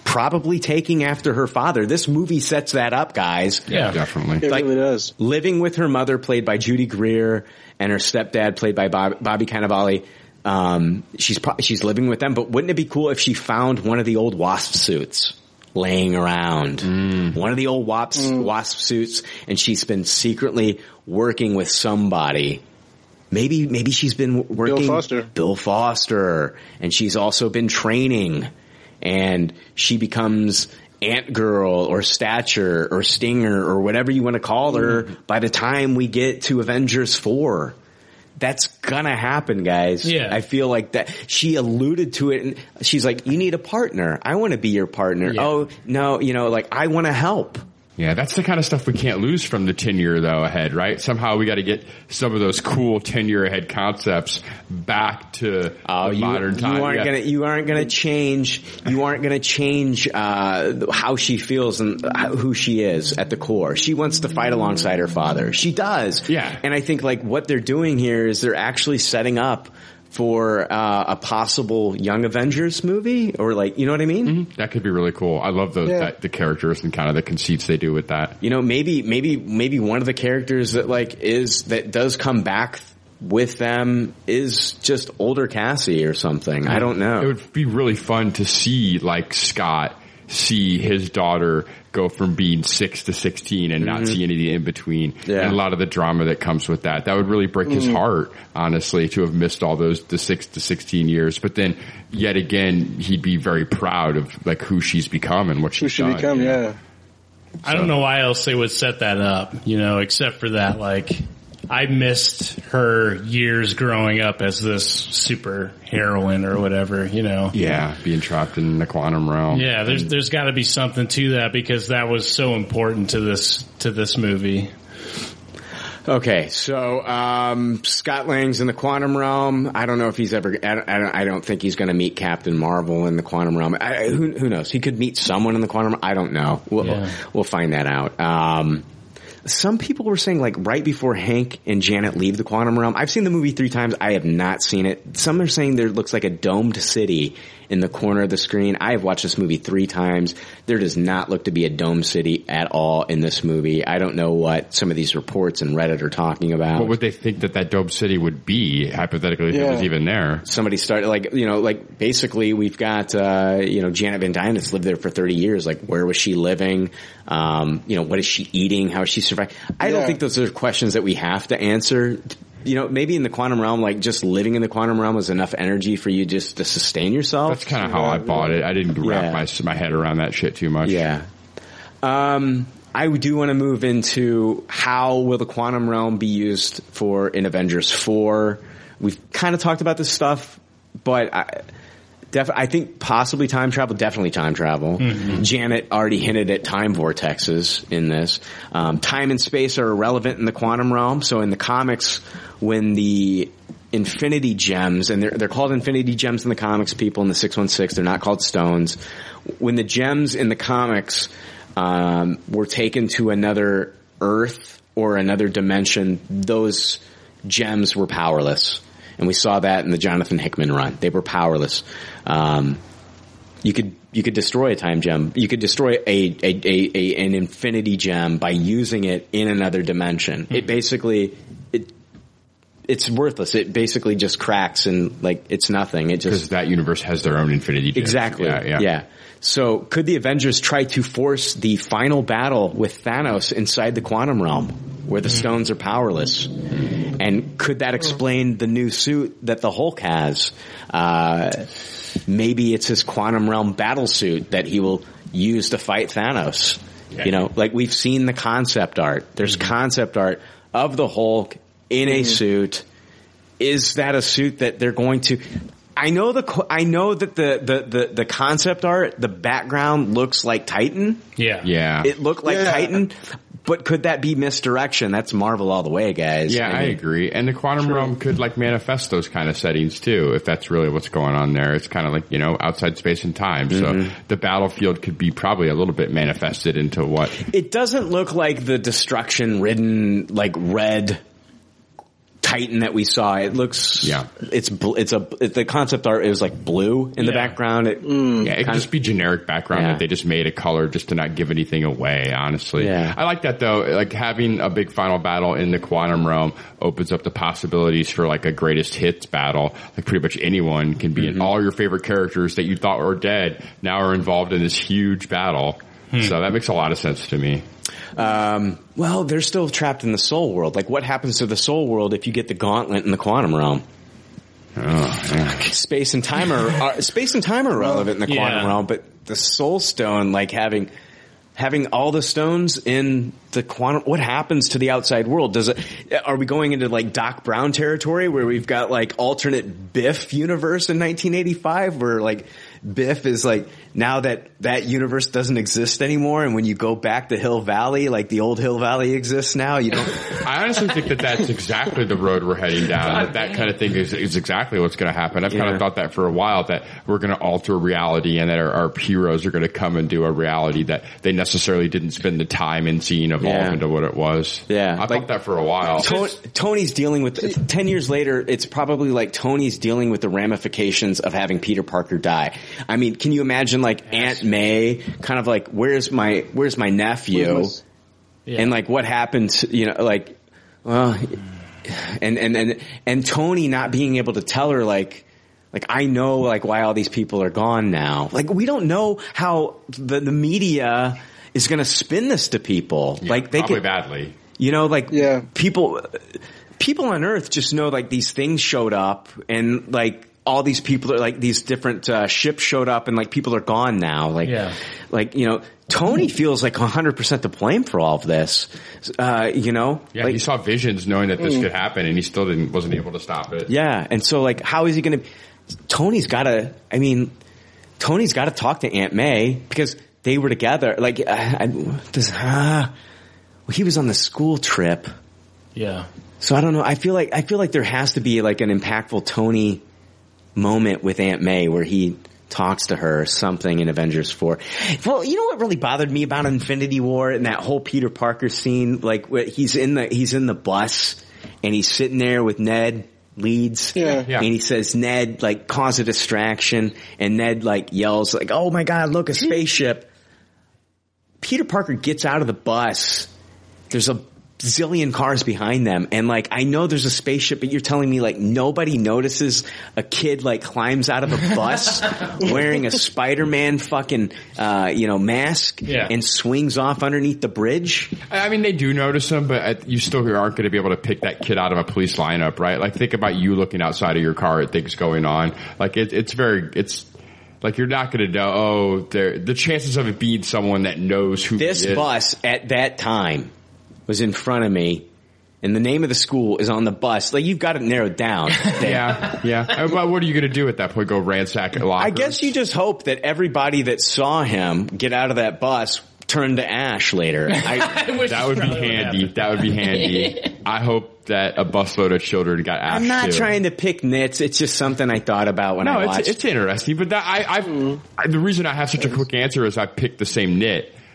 Probably taking after her father. This movie sets that up, guys. Yeah. Definitely. It really does. Living with her mother, played by Judy Greer, and her stepdad, played by Bob, Bobby Cannavale. Um, she's pro- she's living with them, but wouldn't it be cool if she found one of the old wasp suits laying around? Mm. One of the old wasp, mm. wasp suits, and she's been secretly working with somebody. Maybe maybe she's been working Bill Foster. Bill Foster, and she's also been training, and she becomes Ant Girl or Stature or Stinger or whatever you want to call her mm. by the time we get to Avengers 4. That's gonna happen, guys. Yeah. I feel like that. She alluded to it and she's like, you need a partner. I want to be your partner. Oh, no, you know, like I want to help. Yeah, that's the kind of stuff we can't lose from the 10 year though ahead, right? Somehow we got to get some of those cool 10 year ahead concepts back to Oh, you, modern time. you aren't Yeah. gonna you aren't gonna change you aren't gonna change uh, how she feels and who she is at the core. She wants to fight alongside her father. She does. Yeah. And I think like what they're doing here is they're actually setting up for uh, a possible Young Avengers movie, or like, you know what I mean? That could be really cool. I love those Yeah. that, the characters and kind of the conceits they do with that. You know, maybe, maybe, maybe one of the characters that like is that does come back with them is just older Cassie or something. I don't know. It would be really fun to see like Scott see his daughter go from being six to 16 and not Mhm. see any of the in between Yeah. and a lot of the drama that comes with that. That would really break his Mhm. heart, honestly, to have missed all those, the six to 16 years. But then yet again, he'd be very proud of like who she's become and what she's she done. become, yeah. I don't know why else they would set that up, you know, except for that, like, I missed her years growing up as this super heroine or whatever, you know. Yeah, being trapped in the quantum realm. Yeah, there's there's got to be something to that because that was so important to this to this movie. Okay, so um, Scott Lang's in the quantum realm. I don't know if he's ever. I don't. I don't, think he's going to meet Captain Marvel in the quantum realm. I, who, who knows? He could meet someone in the quantum. I don't know. We'll Yeah. we'll find that out. Um, some people were saying like right before Hank and Janet leave the quantum realm. I've seen the movie three times. I have not seen it. Some are saying there looks like a domed city in the corner of the screen. I have watched this movie three times. There does not look to be a domed city at all in this movie. I don't know what some of these reports and Reddit are talking about. What would they think that that dope city would be, hypothetically, if it was even there? somebody started like you know like basically we've got uh you know Janet Van Dyne that's lived there for 30 years like where was she living um you know what is she eating how is she surviving I don't think those are questions that we have to answer you know maybe in the quantum realm like just living in the quantum realm is enough energy for you just to sustain yourself That's kind of how I bought it. I didn't wrap Yeah. my my head around that shit too much. Yeah. Um, I do want to move into how will the quantum realm be used for in Avengers 4. We've kind of talked about this stuff, but I, def- I think possibly time travel, definitely time travel. Janet already hinted at time vortexes in this. Um, time and space are irrelevant in the quantum realm. So in the comics, when the infinity gems, and they're, they're called infinity gems in the comics, people in the 616, they're not called stones. When the gems in the comics, um, were taken to another Earth or another dimension, those gems were powerless. And we saw that in the Jonathan Hickman run. They were powerless. Um, you could you could destroy a time gem. You could destroy a, a, a, a an infinity gem by using it in another dimension. It basically it it's worthless. It basically just cracks and like it's nothing. It just Because that universe has their own infinity. gems. Exactly. Yeah, yeah. So could the Avengers try to force the final battle with Thanos inside the quantum realm where the stones are powerless? And could that explain the new suit that the Hulk has? Uh, maybe it's his quantum realm battle suit that he will use to fight Thanos. You know, like we've seen the concept art. There's concept art of the Hulk in a suit is that a suit that they're going to I know the I know that the, the, the, the concept art, the background looks like Titan. Yeah. Yeah. It looked like Titan, but could that be misdirection? That's Marvel all the way, guys. Yeah, I mean, agree. And the quantum realm could like manifest those kind of settings too, if that's really what's going on there. It's kind of like, you know, outside space and time. Mhm. So the battlefield could be probably a little bit manifested into what It doesn't look like the destruction ridden, like red Titan that we saw. It looks, yeah, it's, bl- it's a, it, the concept art is like blue in the Yeah. background. It, Yeah, it could just be generic background Yeah. that they just made a color just to not give anything away, honestly. Yeah. I like that though, like having a big final battle in the quantum realm opens up the possibilities for like a greatest hits battle. Like pretty much anyone can be Mm-hmm. in all your favorite characters that you thought were dead now are involved in this huge battle. Hmm. So that makes a lot of sense to me. Um, well, they're still trapped in the soul world. Like, what happens to the soul world if you get the gauntlet in the quantum realm? Space and time are, are space and time are relevant in the quantum Yeah. realm, but the soul stone, like having having all the stones in the quantum, what happens to the outside world? Does it? Are we going into like Doc Brown territory where we've got like alternate Biff universe in 1985, where like Biff is like now that that universe doesn't exist anymore, and when you go back to Hill Valley, like the old Hill Valley exists now, you don't. I honestly think that that's exactly the road we're heading down. that that kind of thing is, is exactly what's going to happen. I've kind of thought that for a while that we're going to alter reality and that our, our heroes are going to come and do a reality that they necessarily didn't spend the time in seeing evolve Yeah. into what it was. Yeah, I thought that for a while. To- Tony's dealing with ten years later. It's probably like Tony's dealing with the ramifications of having Peter Parker die. I mean, can you imagine like Aunt May, kind of like, where's my where's my nephew, Where's and like what happened? To, you know, like, well, and and and and Tony not being able to tell her like. Like I know like why all these people are gone now. Like we don't know how the the media is going to spin this to people. like they probably could, badly. you know, like yeah. people, people on Earth just know like these things showed up, and like all these people are like these different uh, ships showed up, and like people are gone now. Like, Yeah. like you know, Tony feels like 100 percent to blame for all of this. Uh, you know, Yeah, like, he saw visions knowing that this Mm. could happen and he still didn't, wasn't able to stop it. yeah, and so like, how is he going to? Tony's got to. I mean, Tony's got to talk to Aunt May because they were together. Like, I, I, this, well, he was on the school trip. Yeah. So I don't know. I feel like I feel like there has to be like an impactful Tony moment with Aunt May where he talks to her or something in Avengers 4. Well, you know what really bothered me about Infinity War and that whole Peter Parker scene like he's in the he's in the bus and he's sitting there with Ned Leeds Yeah. Yeah. and he says Ned like cause a distraction and Ned like yells like oh my god look a spaceship Peter Parker gets out of the bus. There's a zillion cars behind them. And like, I know there's a spaceship, but you're telling me like nobody notices a kid like climbs out of a bus wearing a Spider-Man fucking, uh, you know, mask Yeah. and swings off underneath the bridge. I mean, they do notice him, but uh, you still aren't going to be able to pick that kid out of a police lineup, right? Like, think about you looking outside of your car at things going on. Like, it, it's very, it's like you're not going to know. Oh, there- the chances of it being someone that knows who This bus at that time was in front of me. And the name of the school is on the bus. Like you've got it narrowed down. Yeah, yeah. Uh, But what are you going to do at that point? Go ransack a locker? I guess you just hope that everybody that saw him get out of that bus turned to ash later. I, that would be handy. That would be handy. I hope that a busload of children got asked. I'm not too. trying to pick nits. It's just something I thought about when no, I watched. it's, it's interesting, but that, I, I've, I, the reason I have such a quick answer is I picked the same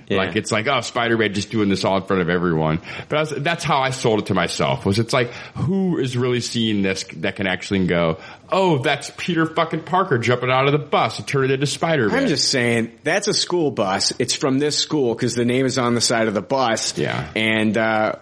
nit. Like it's like, oh, Spider-Man just doing this all in front of everyone. But I was, that's how I sold it to myself. Was it's like, who is really seeing this that can actually go, oh, that's Peter fucking Parker jumping out of the bus and turning into Spider-Man. I'm just saying that's a school bus. It's from this school because the name is on the side of the bus. Yeah. And uh,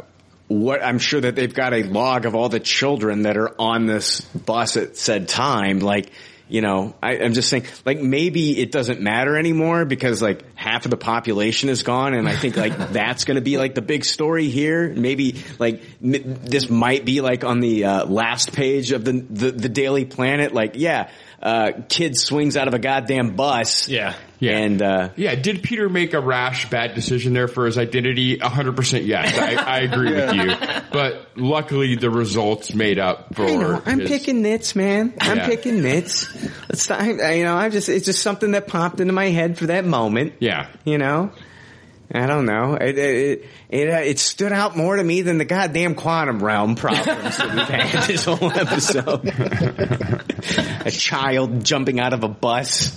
what I'm sure that they've got a log of all the children that are on this bus at said time. Like, you know, I, I'm just saying, like maybe it doesn't matter anymore because like half of the population is gone, and I think like that's going to be like the big story here. Maybe like m- this might be like on the uh, last page of the, the the Daily Planet. Like, yeah, uh, kid swings out of a goddamn bus. Yeah. Yeah. And uh, yeah, did Peter make a rash, bad decision there for his identity? 100% yes. I, I agree with you. But luckily the results made up for I know. I'm his- picking nits, man. I'm Yeah. picking nits. It's not, I- you know, I just it's just something that popped into my head for that moment. Yeah. You know, I don't know. It it it, uh, it stood out more to me than the goddamn quantum realm problems that we've had this whole episode. a child jumping out of a bus.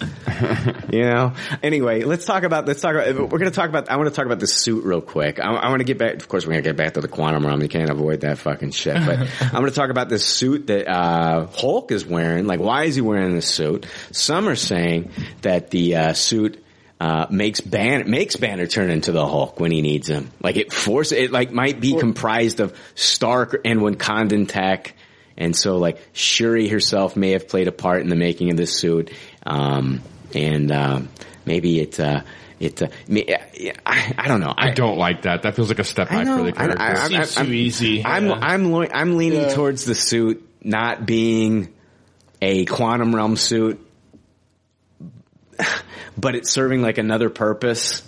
You know. Anyway, let's talk about let's talk about we're going to talk about I want to talk about the suit real quick. I, I want to get back. Of course, we're going to get back to the quantum realm. You can't avoid that fucking shit. But I'm going to talk about this suit that uh, Hulk is wearing. Like, why is he wearing this suit? Some are saying that the uh, suit. Uh, makes Banner makes Banner turn into the Hulk when he needs him. Like it force it like might be comprised of Stark and Wakandan tech, and so like Shuri herself may have played a part in the making of this suit. Um, and um, maybe it uh, it uh, I, I don't know. I don't like that. That feels like a step back for the character. I, I, I, Seems too easy. I'm Yeah. I'm lo- I'm leaning Yeah. towards the suit not being a quantum realm suit, but it's serving like another purpose. But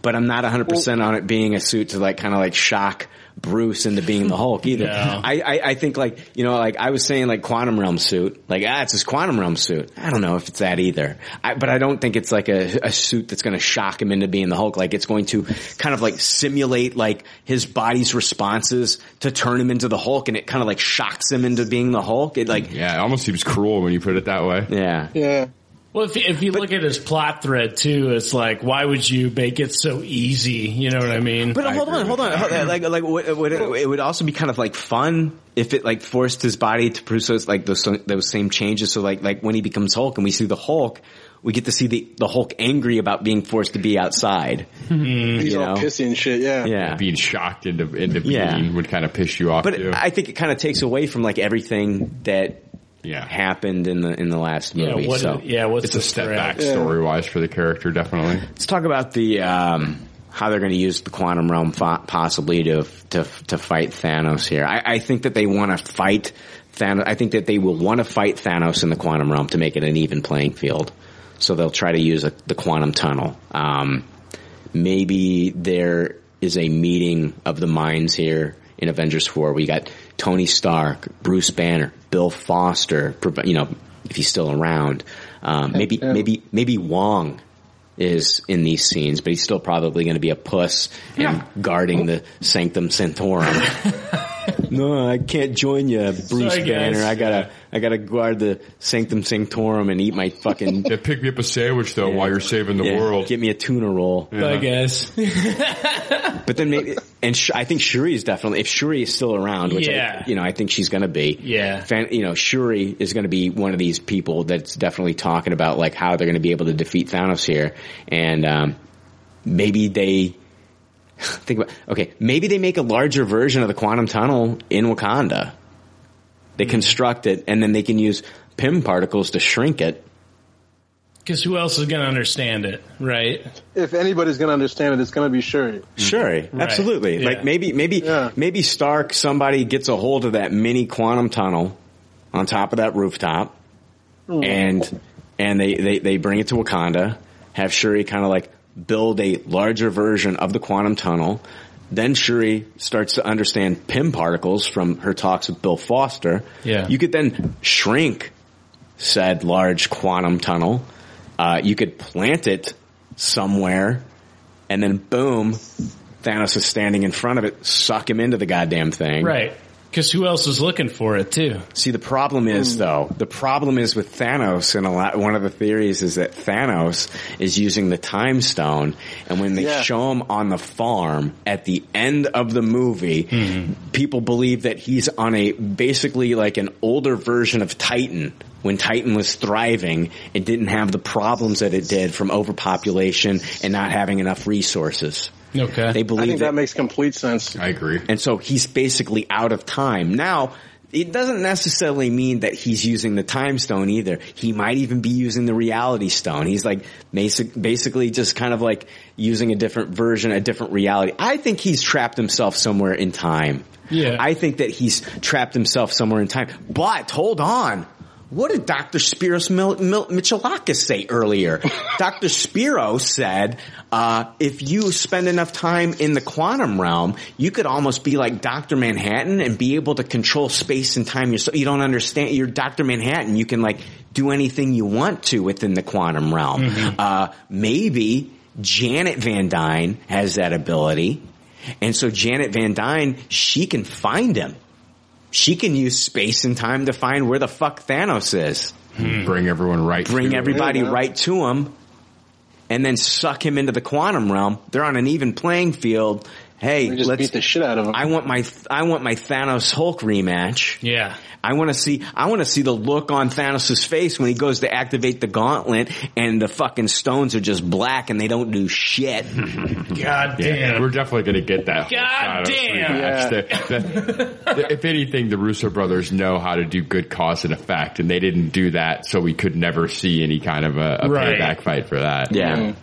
but I'm not 100 percent on it being a suit to like kind of like shock Bruce into being the Hulk either. No. I, I I think like you know like I was saying like quantum realm suit like ah it's his quantum realm suit. I don't know if it's that either. I, but I don't think it's like a, a suit that's going to shock him into being the Hulk. Like it's going to kind of like simulate like his body's responses to turn him into the Hulk, and it kind of like shocks him into being the Hulk. It like yeah, it almost seems cruel when you put it that way. Yeah. Yeah. Well, if you, if you look at his plot thread too, it's like, why would you make it so easy? You know what I mean? But hold on, hold on, hold on. Like, like, would, would it, it would also be kind of like fun if it like forced his body to produce those, like those those same changes. So like like when he becomes Hulk and we see the Hulk, we get to see the the Hulk angry about being forced to be outside. Hmm. He's you all know? pissy and shit. Yeah. Yeah. Being shocked into into being Yeah. would kind of piss you off But too. I think it kind of takes away from like everything that yeah. happened in the in the last Yeah, movie. what- so yeah, what's it's a step thread? back Yeah. story wise for the character, definitely. Let's talk about the um, how they're going to use the quantum realm fo- possibly to to to fight Thanos here. I, I think that they want to fight Thanos. I think that they will want to fight Thanos in the quantum realm to make it an even playing field. So they'll try to use a, the quantum tunnel. Um, maybe there is a meeting of the minds here in Avengers 4. We got Tony Stark, Bruce Banner, Bill Foster, you know, if he's still around. Um, maybe, maybe, maybe Wong is in these scenes, but he's still probably going to be a puss and guarding the Sanctum Sanctorum. no, I can't join you, Bruce Sorry, guys. Banner. I gotta, I gotta guard the Sanctum Sanctorum and eat my fucking. Yeah, pick me up a sandwich though while you're saving the Yeah, world. Get me a tuna roll. I guess. But then maybe, and Sh- I think Shuri is definitely, if Shuri is still around, which Yeah. I, you know, I think she's going to be. Yeah. Fan, you know, Shuri is going to be one of these people that's definitely talking about like how they're going to be able to defeat Thanos here, and um, maybe they think about okay, maybe they make a larger version of the quantum tunnel in Wakanda. They Hmm. construct it, and then they can use Pym particles to shrink it. Because who else is going to understand it, right? If anybody's gonna understand it, it's gonna be Shuri. Shuri, absolutely. Yeah. Like maybe, maybe, Yeah. maybe Stark, somebody gets a hold of that mini quantum tunnel on top of that rooftop, and and they, they they bring it to Wakanda. Have Shuri kind of like build a larger version of the quantum tunnel. Then Shuri starts to understand Pym particles from her talks with Bill Foster. Yeah. you could then shrink said large quantum tunnel. Uh, you could plant it somewhere, and then boom, Thanos is standing in front of it. Suck him into the goddamn thing. Right. Because who else is looking for it too? See, the problem is hmm. though, the problem is with Thanos, and a lot, one of the theories is that Thanos is using the time stone, and when they Yeah. show him on the farm at the end of the movie, hmm. people believe that he's on a, basically like an older version of Titan, when Titan was thriving and didn't have the problems that it did from overpopulation and not having enough resources. Okay. They I believe think that that makes complete sense. I agree. and so he's basically out of time. Now, it doesn't necessarily mean that he's using the time stone either. He might even be using the reality stone. He's like basic, basically just kind of like using a different version, a different reality. I think he's trapped himself somewhere in time. Yeah. I think that he's trapped himself somewhere in time. But hold on. What did Dr. Spiros Mil- Mil- Michalakis say earlier? Dr. Spiro said, uh, if you spend enough time in the quantum realm, you could almost be like Dr. Manhattan and be able to control space and time yourself. You don't understand. You're Dr. Manhattan. You can like do anything you want to within the quantum realm. Uh, maybe Janet Van Dyne has that ability. And so Janet Van Dyne, she can find him. She can use space and time to find where the fuck Thanos is. Bring everyone right. Bring to everybody Yeah. right to him and then suck him into the quantum realm. They're on an even playing field. Hey, We just let's beat the shit out of him. I want my I want my Thanos Hulk rematch. Yeah. I want to see I want to see the look on Thanos' face when he goes to activate the gauntlet and the fucking stones are just black and they don't do shit. God Yeah, damn. we're definitely going to get that. God damn. rematch. The- the- if anything, the Russo brothers know how to do good cause and effect, and they didn't do that, so we could never see any kind of a, a Right. payback fight for that. Yeah. Mm-hmm.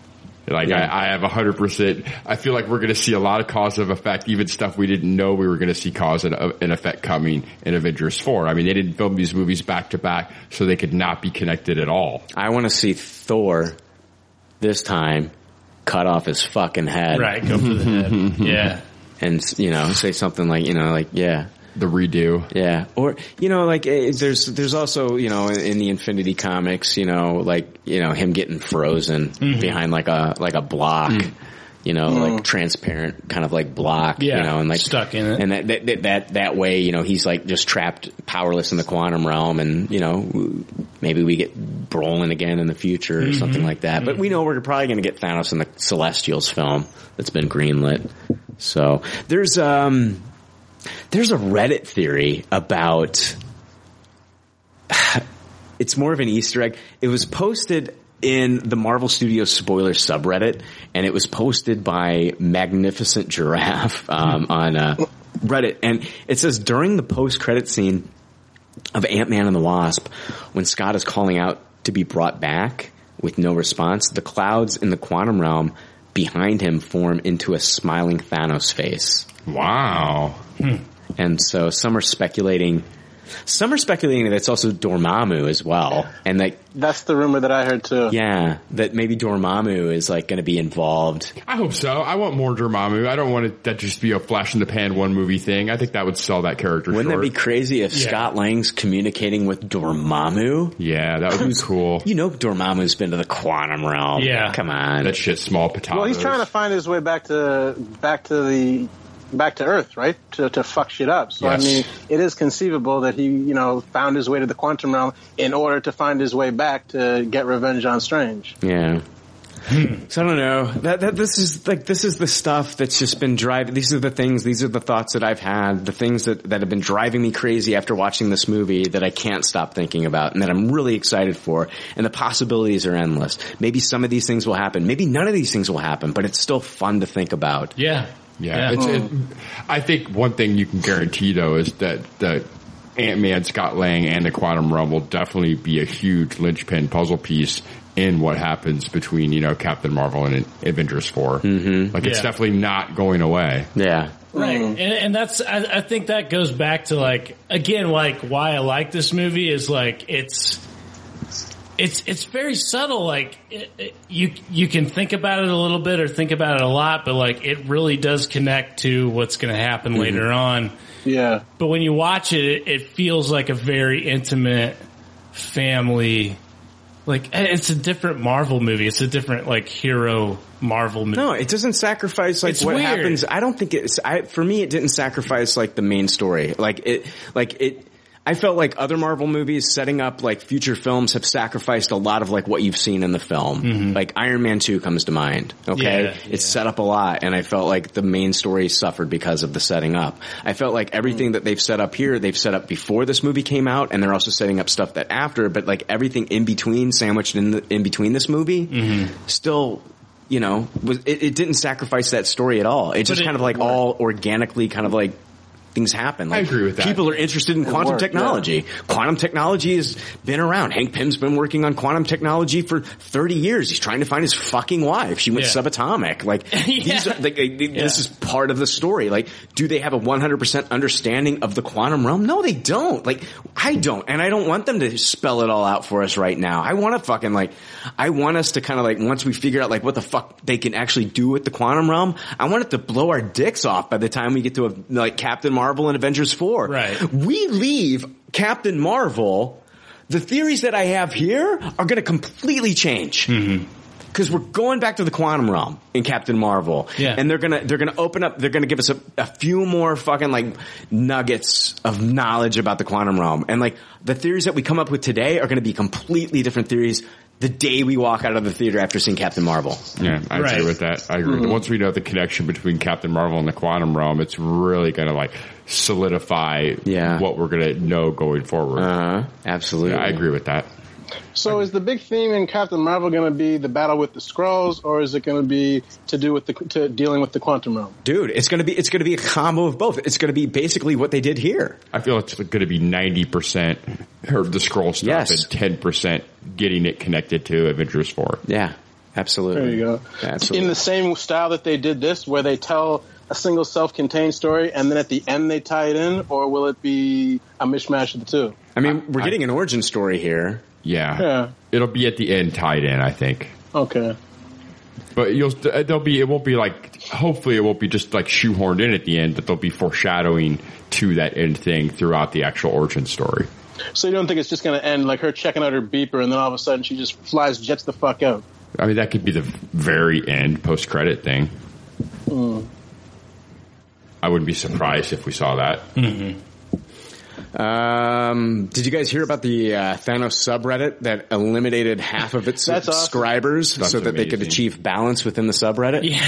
Like Yeah. I, I have hundred percent. I feel like we're going to see a lot of cause and effect, even stuff we didn't know we were going to see cause and, uh, and effect coming in Avengers Four. I mean, they didn't film these movies back to back, so they could not be connected at all. I want to see Thor this time cut off his fucking head. Right, go for the head. Yeah. And, you know, say something like, you know, like, yeah. The redo. Yeah. Or, you know, like, eh, there's, there's also, you know, in, in the Infinity comics, you know, like, you know, him getting frozen Mhm. behind like a, like a block. Mm. You know, Mm. like transparent kind of like block, Yeah, you know, and like stuck in it. And that, that, that, that, that way, you know, he's like just trapped powerless in the quantum realm and, you know, maybe we get Brolin again in the future or Mhm. something like that. But we know we're probably going to get Thanos in the Celestials film that's been greenlit. So there's, um, there's a Reddit theory about, it's more of an Easter egg. It was posted in the Marvel Studios spoiler subreddit, and it was posted by Magnificent Giraffe um, on uh, Reddit, and it says during the post credit scene of Ant Man and the Wasp, when Scott is calling out to be brought back with no response, the clouds in the quantum realm behind him form into a smiling Thanos face. Wow. Hmm. And so some are speculating, some are speculating that it's also Dormammu as well, and that That's the rumor that I heard too. yeah, that maybe Dormammu is like going to be involved. I hope so. I want more Dormammu. I don't want it that just be a flash in the pan one movie thing. I think that would sell that character. Wouldn't short. that be crazy if Yeah. Scott Lang's communicating with Dormammu? Yeah, that would be cool. You know Dormammu's been to the quantum realm. Yeah. Come on. That shit small potatoes. Well, he's trying to find his way back to back to the back to Earth, right? To, to fuck shit up. So Yes. I mean, it is conceivable that he, you know, found his way to the quantum realm in order to find his way back to get revenge on Strange. Yeah. Hmm. So I don't know. That, that this is like this is the stuff that's just been driving. These are the things. These are the thoughts that I've had. The things that that have been driving me crazy after watching this movie that I can't stop thinking about, and that I'm really excited for. And the possibilities are endless. Maybe some of these things will happen. Maybe none of these things will happen. But it's still fun to think about. Yeah. Yeah, It's, it, I think one thing you can guarantee though is that that Ant Man, Scott Lang, and the Quantum Realm will definitely be a huge linchpin puzzle piece in what happens between you know Captain Marvel and Avengers 4 mm-hmm. Like it's Yeah. definitely not going away. Yeah. Right, and, and that's I, I think that goes back to like again like why I like this movie is like it's it's it's very subtle. Like it, it- you you can think about it a little bit or think about it a lot, but like it really does connect to what's going to happen Mhm. later on. Yeah. But when you watch it, it, it feels like a very intimate family. Like it's a different Marvel movie. It's a different like hero Marvel movie. No, it doesn't sacrifice like It's what weird. happens. I don't think it's. I, for me, it didn't sacrifice like the main story. Like it, like it. I felt like other Marvel movies setting up like future films have sacrificed a lot of like what you've seen in the film. Like Iron Man 2 comes to mind. Okay. Mm-hmm. Yeah, it's set up a lot and I felt like the main story suffered because of the setting up. I felt like everything that they've set up here, they've set up before this movie came out and they're also setting up stuff that after, but like everything in between sandwiched in the, in between this movie Mm-hmm. still you know, was it, it didn't sacrifice that story at all. It just it kind of like all organically kind of like things happen. Like, I agree with that. People are interested in It quantum worked, technology. Quantum technology has been around. Hank Pym's been working on quantum technology for 30 years. He's trying to find his fucking wife. She went Yeah. subatomic. Like, these are, like, like, this is part of the story. Like, do they have a 100% understanding of the quantum realm? No, they don't. Like, I don't. And I don't want them to spell it all out for us right now. I want to fucking like, I want us to kind of like, once we figure out like what the fuck they can actually do with the quantum realm, I want it to blow our dicks off by the time we get to a, like Captain Marvel and Avengers 4. Right. We leave Captain Marvel, the theories that I have here are going to completely change. Mm-hmm. Cause we're going back to the quantum realm in Captain Marvel. Yeah. And they're gonna, they're gonna open up, they're gonna give us a, a few more fucking like nuggets of knowledge about the quantum realm. And like the theories that we come up with today are gonna be completely different theories the day we walk out of the theater after seeing Captain Marvel. Yeah, I Right. agree with that. I agree. with that. Once we know the connection between Captain Marvel and the Quantum Realm, it's really going to like solidify Yeah. what we're going to know going forward. Uh huh. Absolutely. Yeah, I agree with that. So is the big theme in Captain Marvel going to be the battle with the Skrulls, or is it going to be to do with the to dealing with the quantum realm? Dude, it's gonna be, it's gonna be a combo of both. It's gonna be basically what they did here. I feel it's going to be 90% of the Skrull stuff Yes. and 10% getting it connected to Avengers 4. Yeah. Absolutely. There you go. Absolutely. In the same style that they did this, where they tell a single self-contained story and then at the end they tie it in, or will it be a mishmash of the two? I mean, we're getting an origin story here. Yeah. Yeah. It'll be at the end tied in, I think. Okay. But you'll there'll be it won't be like hopefully it won't be just like shoehorned in at the end, but there'll be foreshadowing to that end thing throughout the actual origin story. So you don't think it's just going to end like her checking out her beeper and then all of a sudden she just flies jets the fuck out? I mean that could be the very end post credit thing. Mm. I wouldn't be surprised if we saw that. Mm-hmm. Um, did you guys hear about the uh, Thanos subreddit that eliminated half of its That's awesome. subscribers That's so that they could achieve balance within the subreddit? Yeah.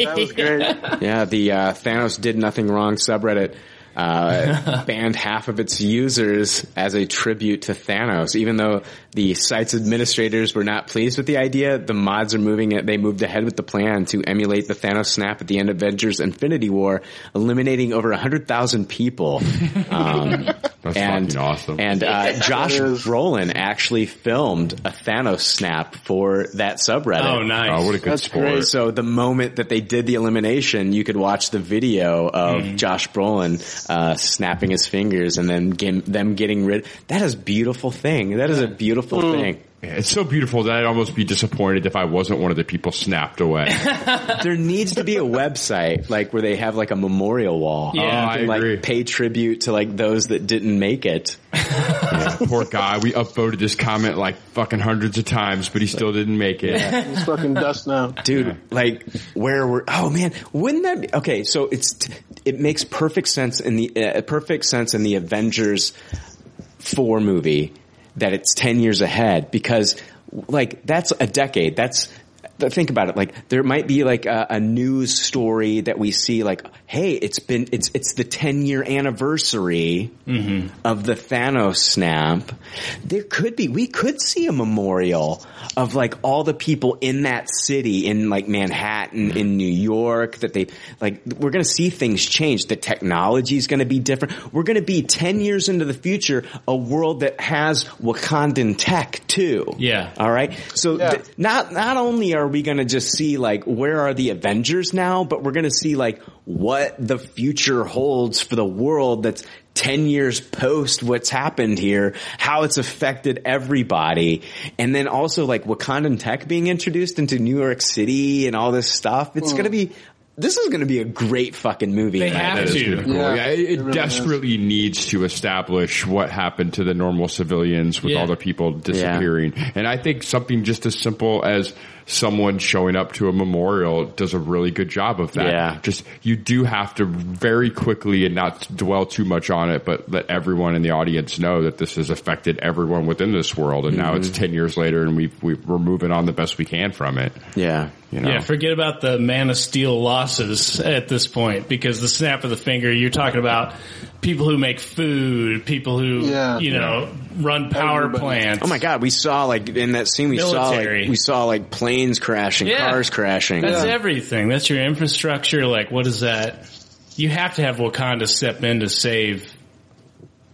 That was great. Yeah, the uh, Thanos did nothing wrong subreddit uh, banned half of its users as a tribute to Thanos. Even though the site's administrators were not pleased with the idea, the mods are moving it. They moved ahead with the plan to emulate the Thanos snap at the end of Avengers Infinity War, eliminating over hundred thousand people. Um, That's and fucking awesome. and uh, Josh Brolin actually filmed a Thanos snap for that subreddit. Oh, nice. Oh, what a good That's sport! great. So the moment that they did the elimination, you could watch the video of Mm-hmm. Josh Brolin uh, snapping his fingers and then get, them getting rid. That is beautiful thing. That is a beautiful Mm. thing. Yeah, It's so beautiful that I'd almost be disappointed if I wasn't one of the people snapped away. There needs to be a website like where they have like a memorial wall. Yeah. You Oh, I can, like agree. pay tribute to like those that didn't make it. Yeah, poor guy. We upvoted this comment like fucking hundreds of times, but he still didn't make it. He's fucking dust now. dude like where we're oh man wouldn't that be okay so it's it makes perfect sense in the uh, perfect sense in the avengers 4 movie that it's 10 years ahead because like that's a decade. That's think about it like there might be like a, a news story that we see like hey it's been it's it's the 10 year anniversary mm-hmm. of the Thanos snap there could be we could see a memorial of like all the people in that city in like Manhattan mm-hmm. in New York that they like we're going to see things change the technology is going to be different we're going to be 10 years into the future a world that has Wakandan tech too Yeah. all right. So Yeah. th- not not only are we going to just see like where are the Avengers now, but we're going to see like what the future holds for the world that's 10 years post what's happened here, how it's affected everybody. And then also like Wakandan tech being introduced into New York City and all this stuff. It's hmm. going to be this is going to be a great fucking movie. They in have to. pretty cool. Yeah, Yeah, it, it it really desperately needs to establish what happened to the normal civilians with Yeah. all the people disappearing. And I think something just as simple as someone showing up to a memorial does a really good job of that. Yeah. Just, you do have to very quickly and not dwell too much on it, but let everyone in the audience know that this has affected everyone within this world. And now it's Mm-hmm. 10 years later and we've, we've, we're moving on the best we can from it. Yeah. You know? Yeah, forget about the Man of Steel losses at this point because the snap of the finger, you're talking about people who make food, people who, Yeah. you know, run power Everybody. plants. Oh my god, we saw like in that scene we saw like we saw like planes crashing, Yeah. cars crashing. That's everything. That's your infrastructure. Like, what is that? You have to have Wakanda step in to save,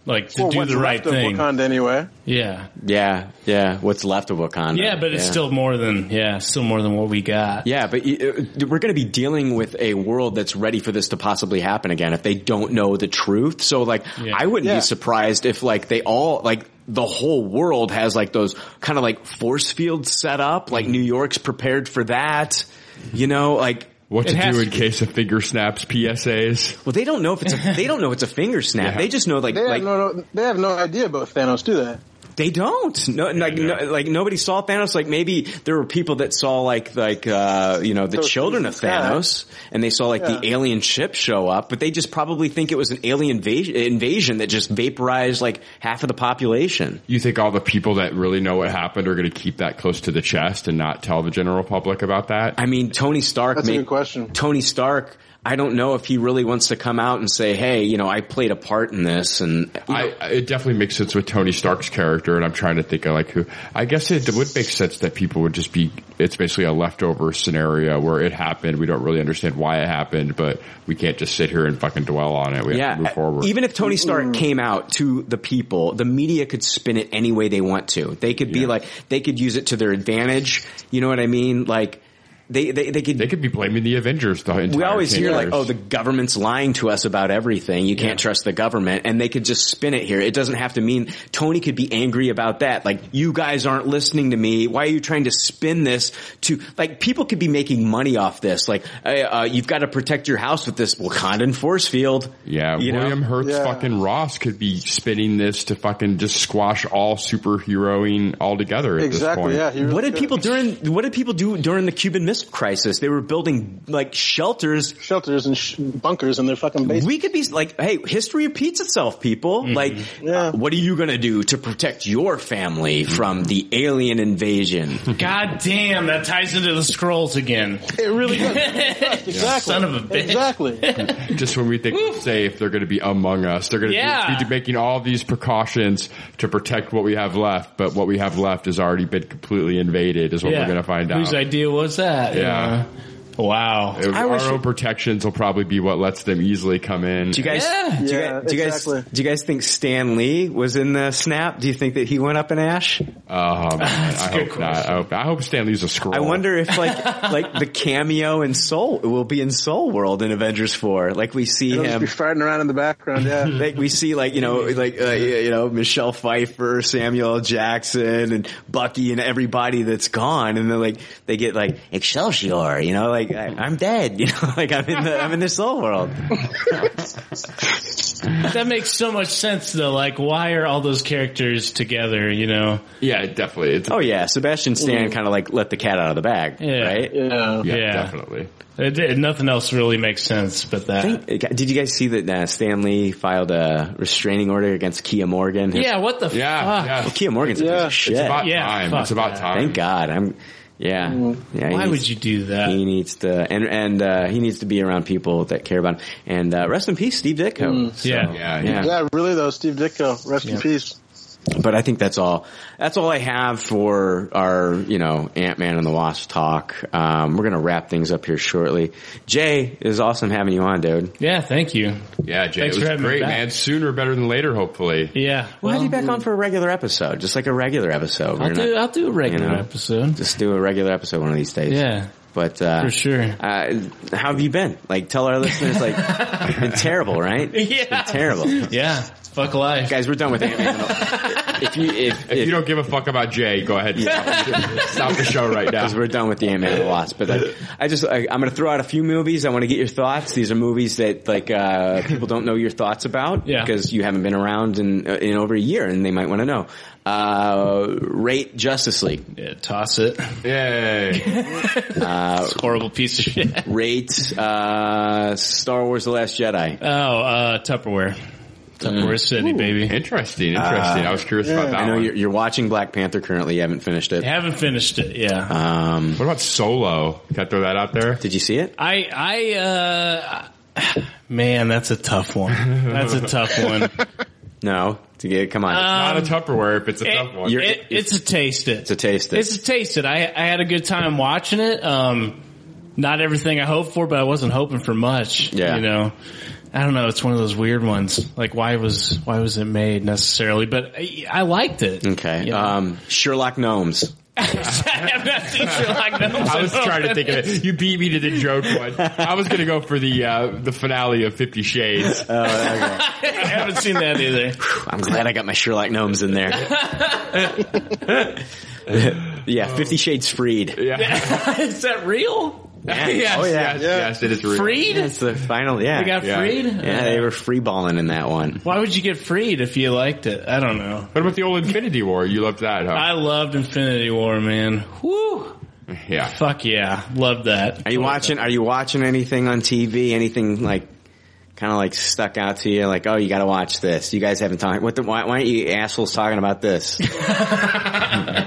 like, to Well, do what's the right left of thing. Wakanda anyway. Yeah. Yeah, yeah. What's left of Wakanda? Yeah, but it's Yeah. still more than, yeah, still more than what we got. Yeah, but uh, we're going to be dealing with a world that's ready for this to possibly happen again if they don't know the truth. So, like, Yeah. I wouldn't Yeah. be surprised if like they all like the whole world has like those kind of like force fields set up. Like New York's prepared for that. You know, like. What It to do in be. case of finger snaps PSAs. Well, they don't know if it's a, they don't know it's a finger snap. Yeah. They just know like They like have no, no, they have no idea about Thanos, do they? They don't. No, like, no, like nobody saw Thanos. Like maybe there were people that saw like like uh you know the Those children of things in. Thanos, and they saw like the alien ship show up, but they just probably think it was an alien invasion, invasion that just vaporized like half of the population. You think all the people that really know what happened are going to keep that close to the chest and not tell the general public about that? I mean, Tony Stark. That's a good question. Tony Stark. I don't know if he really wants to come out and say, "Hey, you know, I played a part in this," and you know, I, it definitely makes sense with Tony Stark's character, and I'm trying to think of like who. I guess it would make sense that people would just be. It's basically a leftover scenario where it happened. We don't really understand why it happened, but we can't just sit here and fucking dwell on it. We have yeah, to move forward. even if Tony Stark mm-hmm. came out to the people, the media could spin it any way they want to. They could be Yeah. like, they could use it to their advantage. You know what I mean? Like, they, they they could they could be blaming the Avengers. The entire we always 10 hear like, oh, the government's lying to us about everything. You can't trust the government, and they could just spin it here. It doesn't have to mean Tony could be angry about that. Like, you guys aren't listening to me. Why are you trying to spin this to like people could be making money off this? Like, uh, uh, you've got to protect your house with this Wakandan force field. Yeah, You know? William Hurt's Yeah. fucking Ross could be spinning this to fucking just squash all superheroing altogether at this point. what did people during? What did people do during the Cuban Missile Crisis? They were building like shelters, shelters and sh- bunkers in their fucking basements. We could be like, hey, history repeats itself, people. Like, uh, what are you gonna do to protect your family from the alien invasion? God damn, that ties into the Skrulls again. It really does. exactly. Son of a bitch. Exactly. just when we think we're safe, they're going to be among us. They're going to Yeah. be making all these precautions to protect what we have left, but what we have left has already been completely invaded. Is what Yeah. we're going to find out. Whose idea was that? Yeah. Wow. It- our own protections will probably be what lets them easily come in. Do you guys? do, you guys do you guys? Do you guys think Stan Lee was in the snap? Do you think that he went up in Ash? Oh man, I hope not. I hope, I hope Stan Lee's a Skrull. I wonder if like like the cameo in Soul will be in Soul World in Avengers Four. Like we see It'll just him. be farting around in the background. Yeah. like we see like you know like uh, you know Michelle Pfeiffer, Samuel L. Jackson, and Bucky, and everybody that's gone, and then like they get like Excelsior, you know, like I, I'm dead, you know, like I'm in the I'm in the soul world. that makes so much sense though. Like, why are all those characters together? You know? Yeah, definitely. It's, oh yeah, Sebastian Stan Mm. kind of like let the cat out of the bag, Yeah. right? Yeah, definitely. It did, nothing else really makes sense but that. Think, Did you guys see that uh, Stan Lee filed a restraining order against Keya Morgan? His- yeah, what the Yeah, fuck? yeah. Well, Keya Morgan's a piece of shit. It's about Yeah, time. It's about that. time. Thank God. I'm. Yeah. yeah Why needs- would you do that? He needs to, and and uh, he needs to be around people that care about him. And uh, rest in peace, Steve Ditko. So, Yeah. Yeah, yeah. Yeah, really though, Steve Ditko, rest in peace. But I think that's all. That's all I have for our, you know, Ant Man and the Wasp talk. Um, we're gonna wrap things up here shortly. Jay, it was awesome having you on, dude. Yeah, thank you. Yeah, Jay, Thanks it for was me great, back. man. Sooner better than later, hopefully. Yeah. We'll have you back on for a regular episode, just like a regular episode. I'll We're do, not- I'll do a regular you know, episode. Just do a regular episode one of these days. Yeah. But uh, For sure. Uh, how have you been? Like, tell our listeners, like, it's been terrible, right? Yeah. Been terrible. Yeah. Fuck life. Guys, we're done with Ant Man. if you if, If, you don't give a fuck about Jay, go ahead and stop, stop the show right now. because we're done with the Ant Man and the Wasp. But I, I just I, I'm going to throw out a few movies. I want to get your thoughts. These are movies that like uh, people don't know your thoughts about Yeah. because you haven't been around in uh, in over a year, and they might want to know. Uh, rate Justice League. Yeah, toss it. Yay. Uh, Horrible piece of shit. rate uh, Star Wars: The Last Jedi. Oh, uh, Tupperware. Tupperware City, baby. Interesting, interesting. I was curious about that I know one. you're, you're watching Black Panther currently. You haven't finished it. Haven't finished it. Yeah. Um, What about Solo? Can I throw that out there? did you see it? I, I, uh, man, that's a tough one. That's a tough one. No. To get come on. Not a Tupperware if it's a It- tough one. You're- it- it's a taste it. it's a taste. It. It's a taste it. I, I had a good time watching it. Um, not everything I hoped for, but I wasn't hoping for much. Yeah. You know, I don't know. It's one of those weird ones. Like why was, why was it made necessarily? But I, I liked it. Okay. You know? Um, Sherlock Gnomes. I have not seen Sherlock Gnomes. I was trying to think of it. You beat me to the joke one. I was going to go for the uh, the finale of Fifty Shades. Oh, I haven't seen that either. I'm glad I got my Sherlock Gnomes in there. yeah, Fifty Shades Freed. Yeah. Is that real? yes, Oh, yeah. yes, yes, it is real. Freed? That's the final. Yeah, They got Yeah. freed? yeah, they were free balling in that one. Why would you get freed if you liked it? I don't know. What about the old Infinity War? You loved that, huh? I loved Infinity War, man. Whoo! yeah. Fuck yeah. Loved that. Are you watching? Are you watching anything on TV? Anything like? Kind of like stuck out to you, like, oh, you got to watch this. You guys haven't talked. What? The, why, why aren't you assholes talking about this?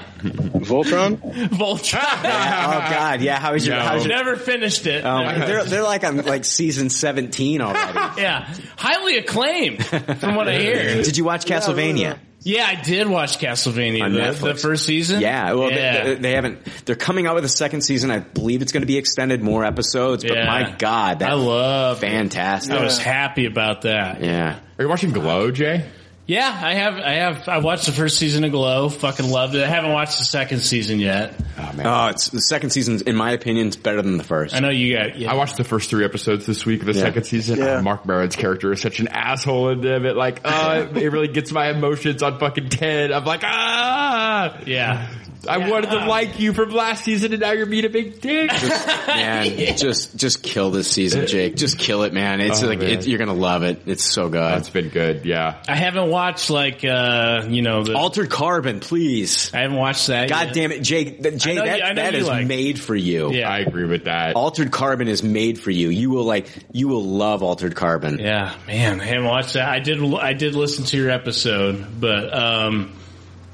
Voltron? Voltron. oh God, yeah. How is your? No. How's your Never finished it. um, Never- they're they're like on like season seventeen already. yeah. Highly acclaimed from what I hear. Did you watch Castlevania? Yeah, I did watch Castlevania. On The, Netflix. the first season? Yeah, well, Yeah. They, they haven't. They're coming out with a second season. I believe it's going to be extended, more episodes. But Yeah. my God, I love fantastic. I was happy about that. Yeah, Are you watching Glow, Jay? Yeah, I have. I have. I watched the first season of Glow. Fucking loved it. I haven't watched the second season yet. Oh man. Oh, it's the second season. In my opinion, is better than the first. I know you got. Yeah. I watched the first three episodes this week of the Yeah. second season. Yeah. Oh, Marc Maron's character is such an asshole in them. It like, uh, it really gets my emotions on fucking 10. I'm like, ah! Yeah. I wanted to like you from last season and now you're being a big dick. man, just just kill this season, Jake. Just kill it, man. It's Oh, like man. It, you're gonna love it. It's so good. It's been good, yeah. I haven't watched like uh you know the. Altered Carbon, please. I haven't watched that. God yet. damn it, Jake. That, Jay, know that, you- I know that you is like- made for you. Yeah. I agree with that. Altered Carbon is made for you. You will like. You will love Altered Carbon. Yeah, man, I haven't watched that. I did. I did listen to your episode, but um,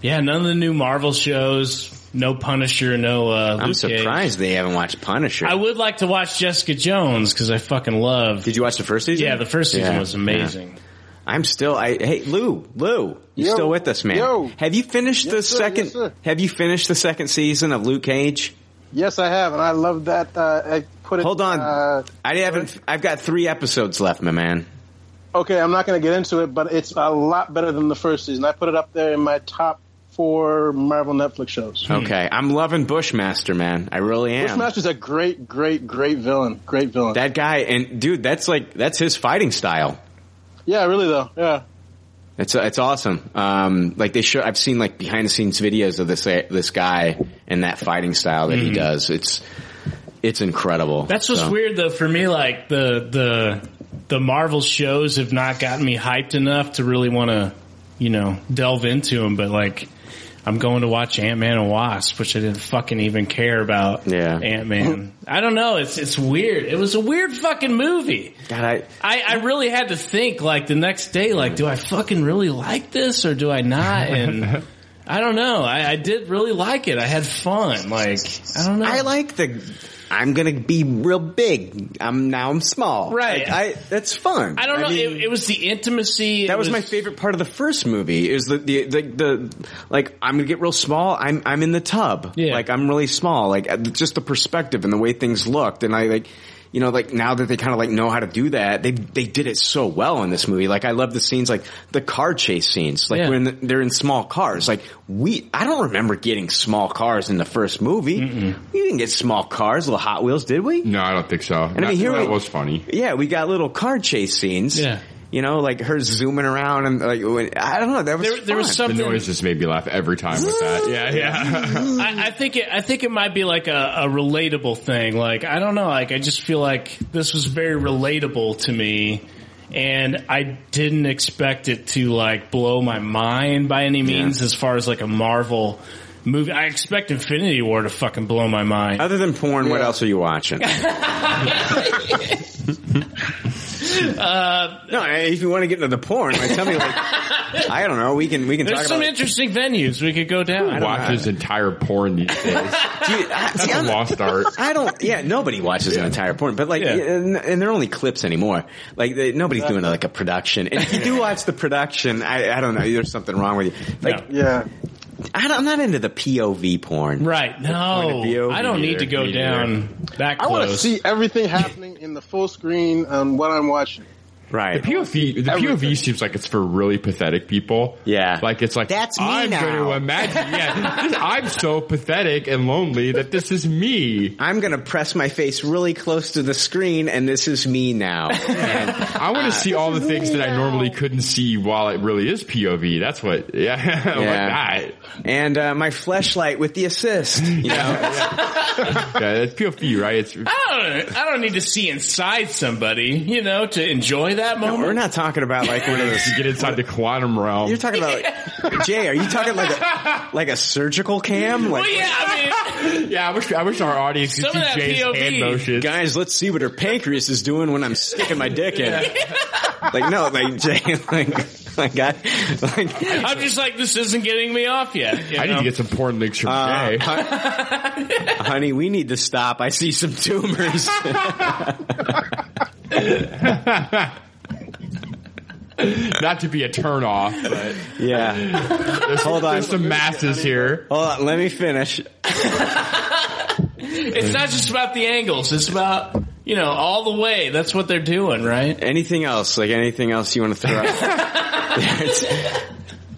yeah, none of the new Marvel shows. No Punisher. No. Uh, I'm Luke Cage. surprised they haven't watched Punisher. I would like to watch Jessica Jones because I fucking love. Did you watch the first season? Yeah, the first season Yeah, was amazing. I'm still. I hey Lou, Lou, you Yo. still with us, man? Yo. Have you finished the sir. second? Yes, sir. have you finished the second season of Luke Cage? Yes, I have, and I love that. Uh, I put it. Hold on, Uh, I haven't. I've got three episodes left, my man. okay, I'm not going to get into it, but it's a lot better than the first season. I put it up there in my top four Marvel Netflix shows. Hmm. Okay, I'm loving Bushmaster, man. I really am. Bushmaster's a great, great, great villain. Great villain. That guy, and dude, that's like that's his fighting style. yeah, really though. Yeah. It's it's awesome. Um, like they show, I've seen like behind the scenes videos of this uh, this guy and that fighting style that he mm-hmm. does. It's it's incredible. That's what's So- weird though for me. Like the the the Marvel shows have not gotten me hyped enough to really want to, you know, delve into them. But like, I'm going to watch Ant Man and Wasp, which I didn't fucking even care about. Yeah. Ant Man. I don't know. It's it's weird. It was a weird fucking movie. God, I I, I really had to think like the next day, like, do I fucking really like this or do I not? And I don't know. I, I did really like it. I had fun. Like, I don't know. I like the. I'm gonna be real big. I'm now I'm small. Right. Like, I that's fun. I don't know. mean, it, it was the intimacy. That was, my favorite part of the first movie. Is the, the the the like I'm gonna get real small. I'm I'm in the tub. Yeah. Like I'm really small. Like just the perspective and the way things looked, and I like. You know, like now that they kind of like know how to do that, they they did it so well in this movie. Like I love the scenes, like the car chase scenes, like Yeah. when the, they're in small cars. Like we, I don't remember getting small cars in the first movie. We didn't get small cars, little Hot Wheels, did we? No, I don't think so. And I mean, here that we- was funny. Yeah, we got little car chase scenes. Yeah. You know, like her zooming around and like, when, I don't know, that was There, there was fun. The noise just made me laugh every time with that. Yeah, yeah. I, I think it. I think it might be like a, a relatable thing. Like I don't know. Like I just feel like this was very relatable to me, and I didn't expect it to like blow my mind by any means. As far as like a Marvel movie, I expect Infinity War to fucking blow my mind. Other than porn, what else are you watching? Uh, no, if you want to get into the porn, like, tell me like, I don't know, we can, we can There's talk some about interesting venues we could go down. Watches entire porn these days. Dude, I, see, a I'm- lost art. I don't. Yeah, nobody watches an entire porn, but like, Yeah. and, and they're only clips anymore. Like, they, nobody's doing like a production. And if you do watch the production, I, I don't know. There's something wrong with you. Like, Yeah. I don't, I'm not into the POV porn. Right? point No. I don't need to go Me down that I want to see everything happening in the full screen on what I'm watching. Right. The POV, the POV seems like it's for really pathetic people. Yeah. Like it's like That's me I'm now. going to imagine. Yeah, this- I'm so pathetic and lonely that this is me. I'm gonna press my face really close to the screen, and this is me now. And I want to see all the things that I normally couldn't see while it really is POV. That's what. Yeah, I want that. and uh, my fleshlight with the assist. You know, Yeah, that's POV, right? It's I don't. I don't need to see inside somebody, you know, to enjoy that moment. we're not talking about like one of those. get inside the quantum realm. You're talking about like, Jay. Are you talking like a like a surgical cam? Like, Well, yeah, I mean, yeah, I wish I wish our audience could Some see of that Jay's POV. hand motions. guys, let's see what her pancreas is doing when I'm sticking my dick in. like, no, like Jay, like, like I, like. I'm just like, this isn't getting me off yet. you I need to get some porn links from Uh, Jay. honey, we need to stop. I see some tumors. Not to be a turnoff, but yeah. there's, Hold on. there's some masses here. Hold on. Let me finish. It's not just about the angles. It's about you know all the way. That's what they're doing, right? Anything else? Like anything else you want to throw out?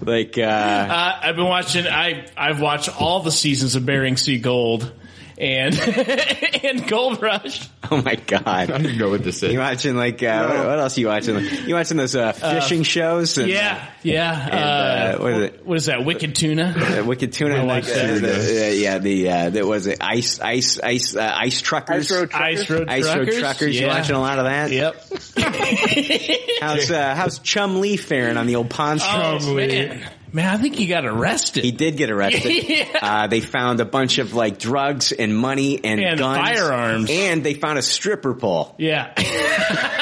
like, uh, Uh, I've been watching. I I've watched all the seasons of Bering Sea Gold and and Gold Rush. oh my god. I don't even know what this is. You watching like, uh, what, what else are you watching? You watching those, uh, fishing shows? And, yeah, yeah. and, uh, what is it? What is that? Wicked Tuna. Uh, Wicked Tuna, I like, watched uh, that. the, uh, yeah, the uh, that was it. Ice, ice, ice, uh, ice truckers, Ice Road Truckers. Ice Road Ice Road Truckers, truckers. You watching a lot of that? Yep. How's uh, how's Chumlee faring on the old Pawn? Oh, man. Man, I think he got arrested. He did get arrested. Yeah. uh, they found a bunch of like drugs and money and, And guns, firearms. and they found a stripper pole. Yeah.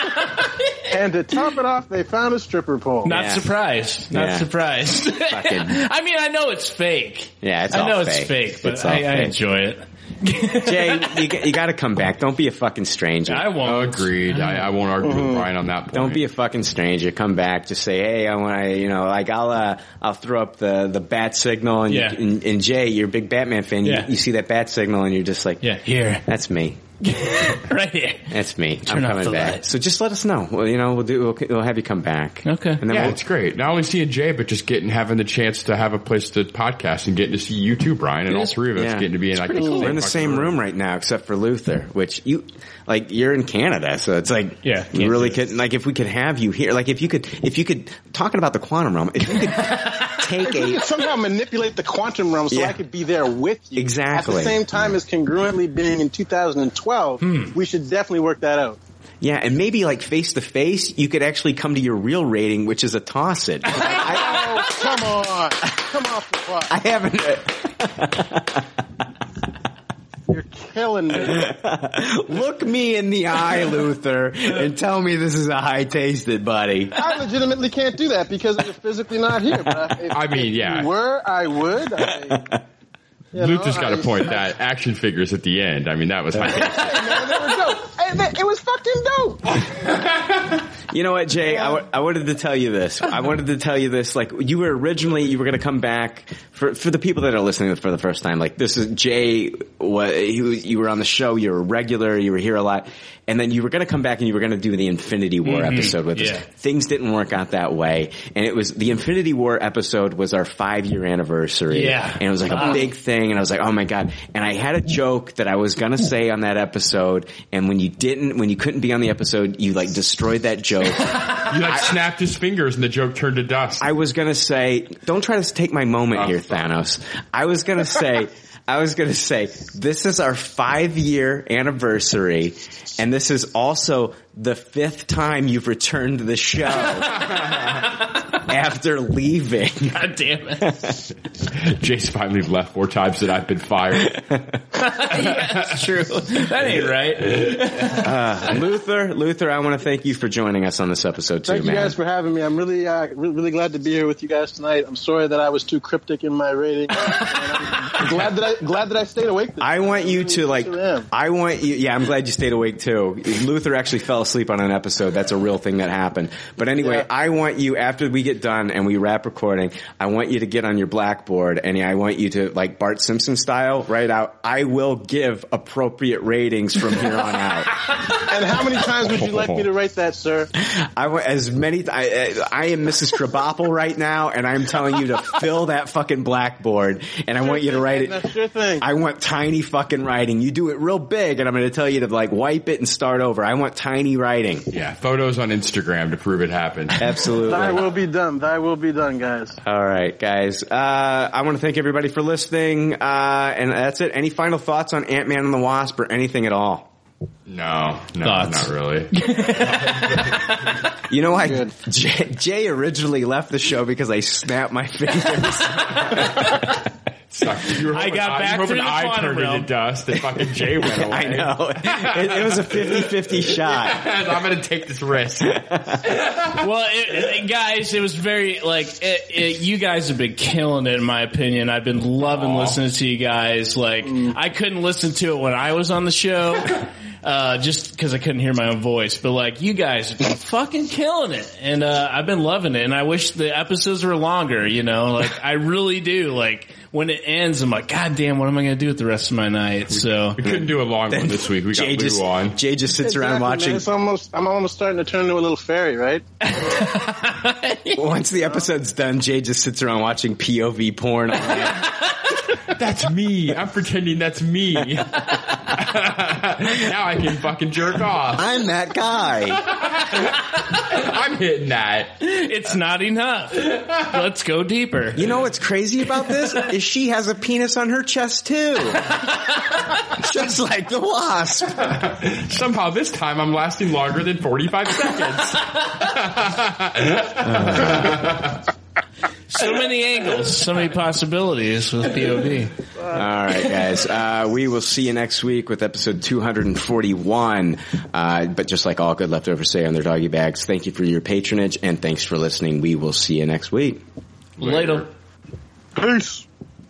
And to top it off, they found a stripper pole. Not Yeah. surprised. Not Yeah. surprised. Fucking- I mean, I know it's fake. Yeah, it's I all know fake. it's fake, but It's all I, I enjoy it. Jay, you, you got to come back. Don't be a fucking stranger. I won't. Agreed. I, I won't argue with Brian on that point. Don't be a fucking stranger. Come back. Just say, hey, I want to, you know, like I'll, uh, I'll throw up the the bat signal, and, Yeah. and, and Jay, you're a big Batman fan. You, Yeah. you see that bat signal, and you're just like, Yeah, here. that's me. right here. That's me. Turn I'm coming back. light. So just let us know. Well, you know, we'll do. We'll, we'll have you come back. Okay. And then yeah, we'll, it's great. Not only seeing Jay, but just getting having the chance to have a place to podcast and getting to see you too, Brian, and all three of us Yeah. getting to be in like We're in the same room right now, except for Luther, which you, like, you're in Canada, so it's like, Yeah, you can't really could, like, if we could have you here, like, if you could, if you could, talking about the quantum realm, if you could take a, somehow manipulate the quantum realm so Yeah. I could be there with you. Exactly. At the same time as congruently being in 2012, hmm. we should definitely work that out. yeah, and maybe like face to face, you could actually come to your real rating, which is a toss it. I, Oh, come on. Come off the clock. I haven't, You're killing me. look me in the eye, Luther, and tell me this is a high tasted, buddy. I legitimately can't do that because you're physically not here. But if, I mean, if yeah. you were, I would. I, you know, Luther's got I- a point. That action figures at the end. I mean, that was my Hey, man, they were dope. It was fucking dope. You know what, Jay? I, w- I wanted to tell you this. I wanted to tell you this. Like, you were originally, you were going to come back for for the people that are listening for the first time. Like, this is Jay. What he, you were on the show. You were a regular. You were here a lot, and then you were going to come back and you were going to do the Infinity War Mhm. episode with Yeah. us. Things didn't work out that way, and it was the Infinity War episode was our five year anniversary. Yeah. and it was like a big thing, and I was like, oh my god. And I had a joke that I was going to say on that episode, and when you didn't, when you couldn't be on the episode, you like destroyed that joke. You like snapped his fingers and the joke turned to dust. I was gonna say, don't try to take my moment here, uh-huh. Thanos. I was gonna say, I was gonna say, this is our five year anniversary, and this is also the fifth time you've returned to the show after leaving. God damn it. Jay's finally left four times that I've been fired. That's true. That ain't right. Uh, Luther, Luther, I want to thank you for joining us on this episode too, man. Thank you guys for having me. I'm really, uh, re- really glad to be here with you guys tonight. I'm sorry that I was too cryptic in my rating. I'm glad that I glad that I stayed awake. This I want you to like. I want you. Yeah, I'm glad you stayed awake too. Luther actually fell asleep on an episode. That's a real thing that happened. But anyway, Yeah. I want you after we get done and we wrap recording. I want you to get on your blackboard and I want you to like Bart Simpson style write out. I will give appropriate ratings from here on out. And how many times would you like me to write that, sir? I want as many. I, I am Mrs. Krabappel right now, and I'm telling you to fill that fucking blackboard. And I want you to write it. That's your thing. I want tiny fucking writing. You do it real big, and I'm going to tell you to like wipe it and start over. I want tiny writing. Yeah, photos on Instagram to prove it happened. Absolutely. Thy will be done. Thy will be done, guys. All right, guys. Uh, I want to thank everybody for listening, uh, and that's it. Any final thoughts on Ant Man and the Wasp or anything at all? No, no, Thoughts? not really. You know why Jay, Jay originally left the show because I snapped my fingers. Sucked. You were I hoping got back you were hoping the I quantum turned realm. into dust and fucking Jay went away. I know. It, it was a 50-50 shot. I'm gonna take this risk. well, it, it- guys, it was very like it, it, you guys have been killing it in my opinion. I've been loving listening to you guys. Like I couldn't listen to it when I was on the show. Uh, just because I couldn't hear my own voice, but like you guys have been fucking killing it, and uh, I've been loving it. And I wish the episodes were longer. You know, like I really do. Like when it ends, I'm like, God damn, what am I going to do with the rest of my night? So we couldn't do a long one this week. We got Jay Lou just, on. Jay just sits around Exactly, man. watching. It's almost. I'm almost starting to turn into a little fairy, right? Once the episode's done, Jay just sits around watching POV porn. That's me. I'm pretending that's me. now I can fucking jerk off. I'm that guy. I'm hitting that. it's not enough. Let's go deeper. You know what's crazy about this? Is she has a penis on her chest too. Just like the wasp. Somehow this time I'm lasting longer than 45 seconds. So many angles, so many possibilities with POV. All right, guys. Uh, we will see you next week with episode 241. Uh, but just like all good leftovers say on their doggy bags, thank you for your patronage and thanks for listening. We will see you next week. Later. Peace.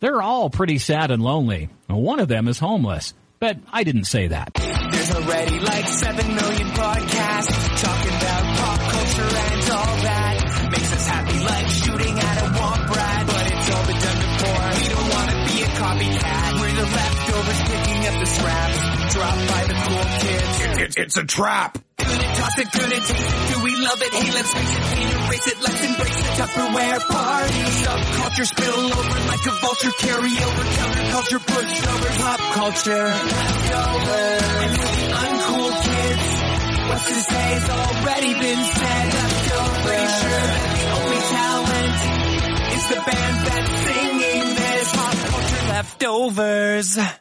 They're all pretty sad and lonely. One of them is homeless, but I didn't say that. There's already like 7 million podcasts talking about pop culture and all that. Makes us happy like shooting at a womp rat, but it's all been done before. We don't want to be a copycat. We're the leftovers picking up the scraps dropped by the cool kids. It's, it's a trap. Good and toss it, good and taste it. Do we love it? Hey, let's face it, can't erase it. Let's embrace the Tupperware party. Subculture spill over like a vulture. Carry over counterculture, pushovers, pop culture. Leftovers. And for the uncool kids, what's to say has already been said. Leftovers. Pretty sure that the only talent is the band that's singing this. Pop culture leftovers.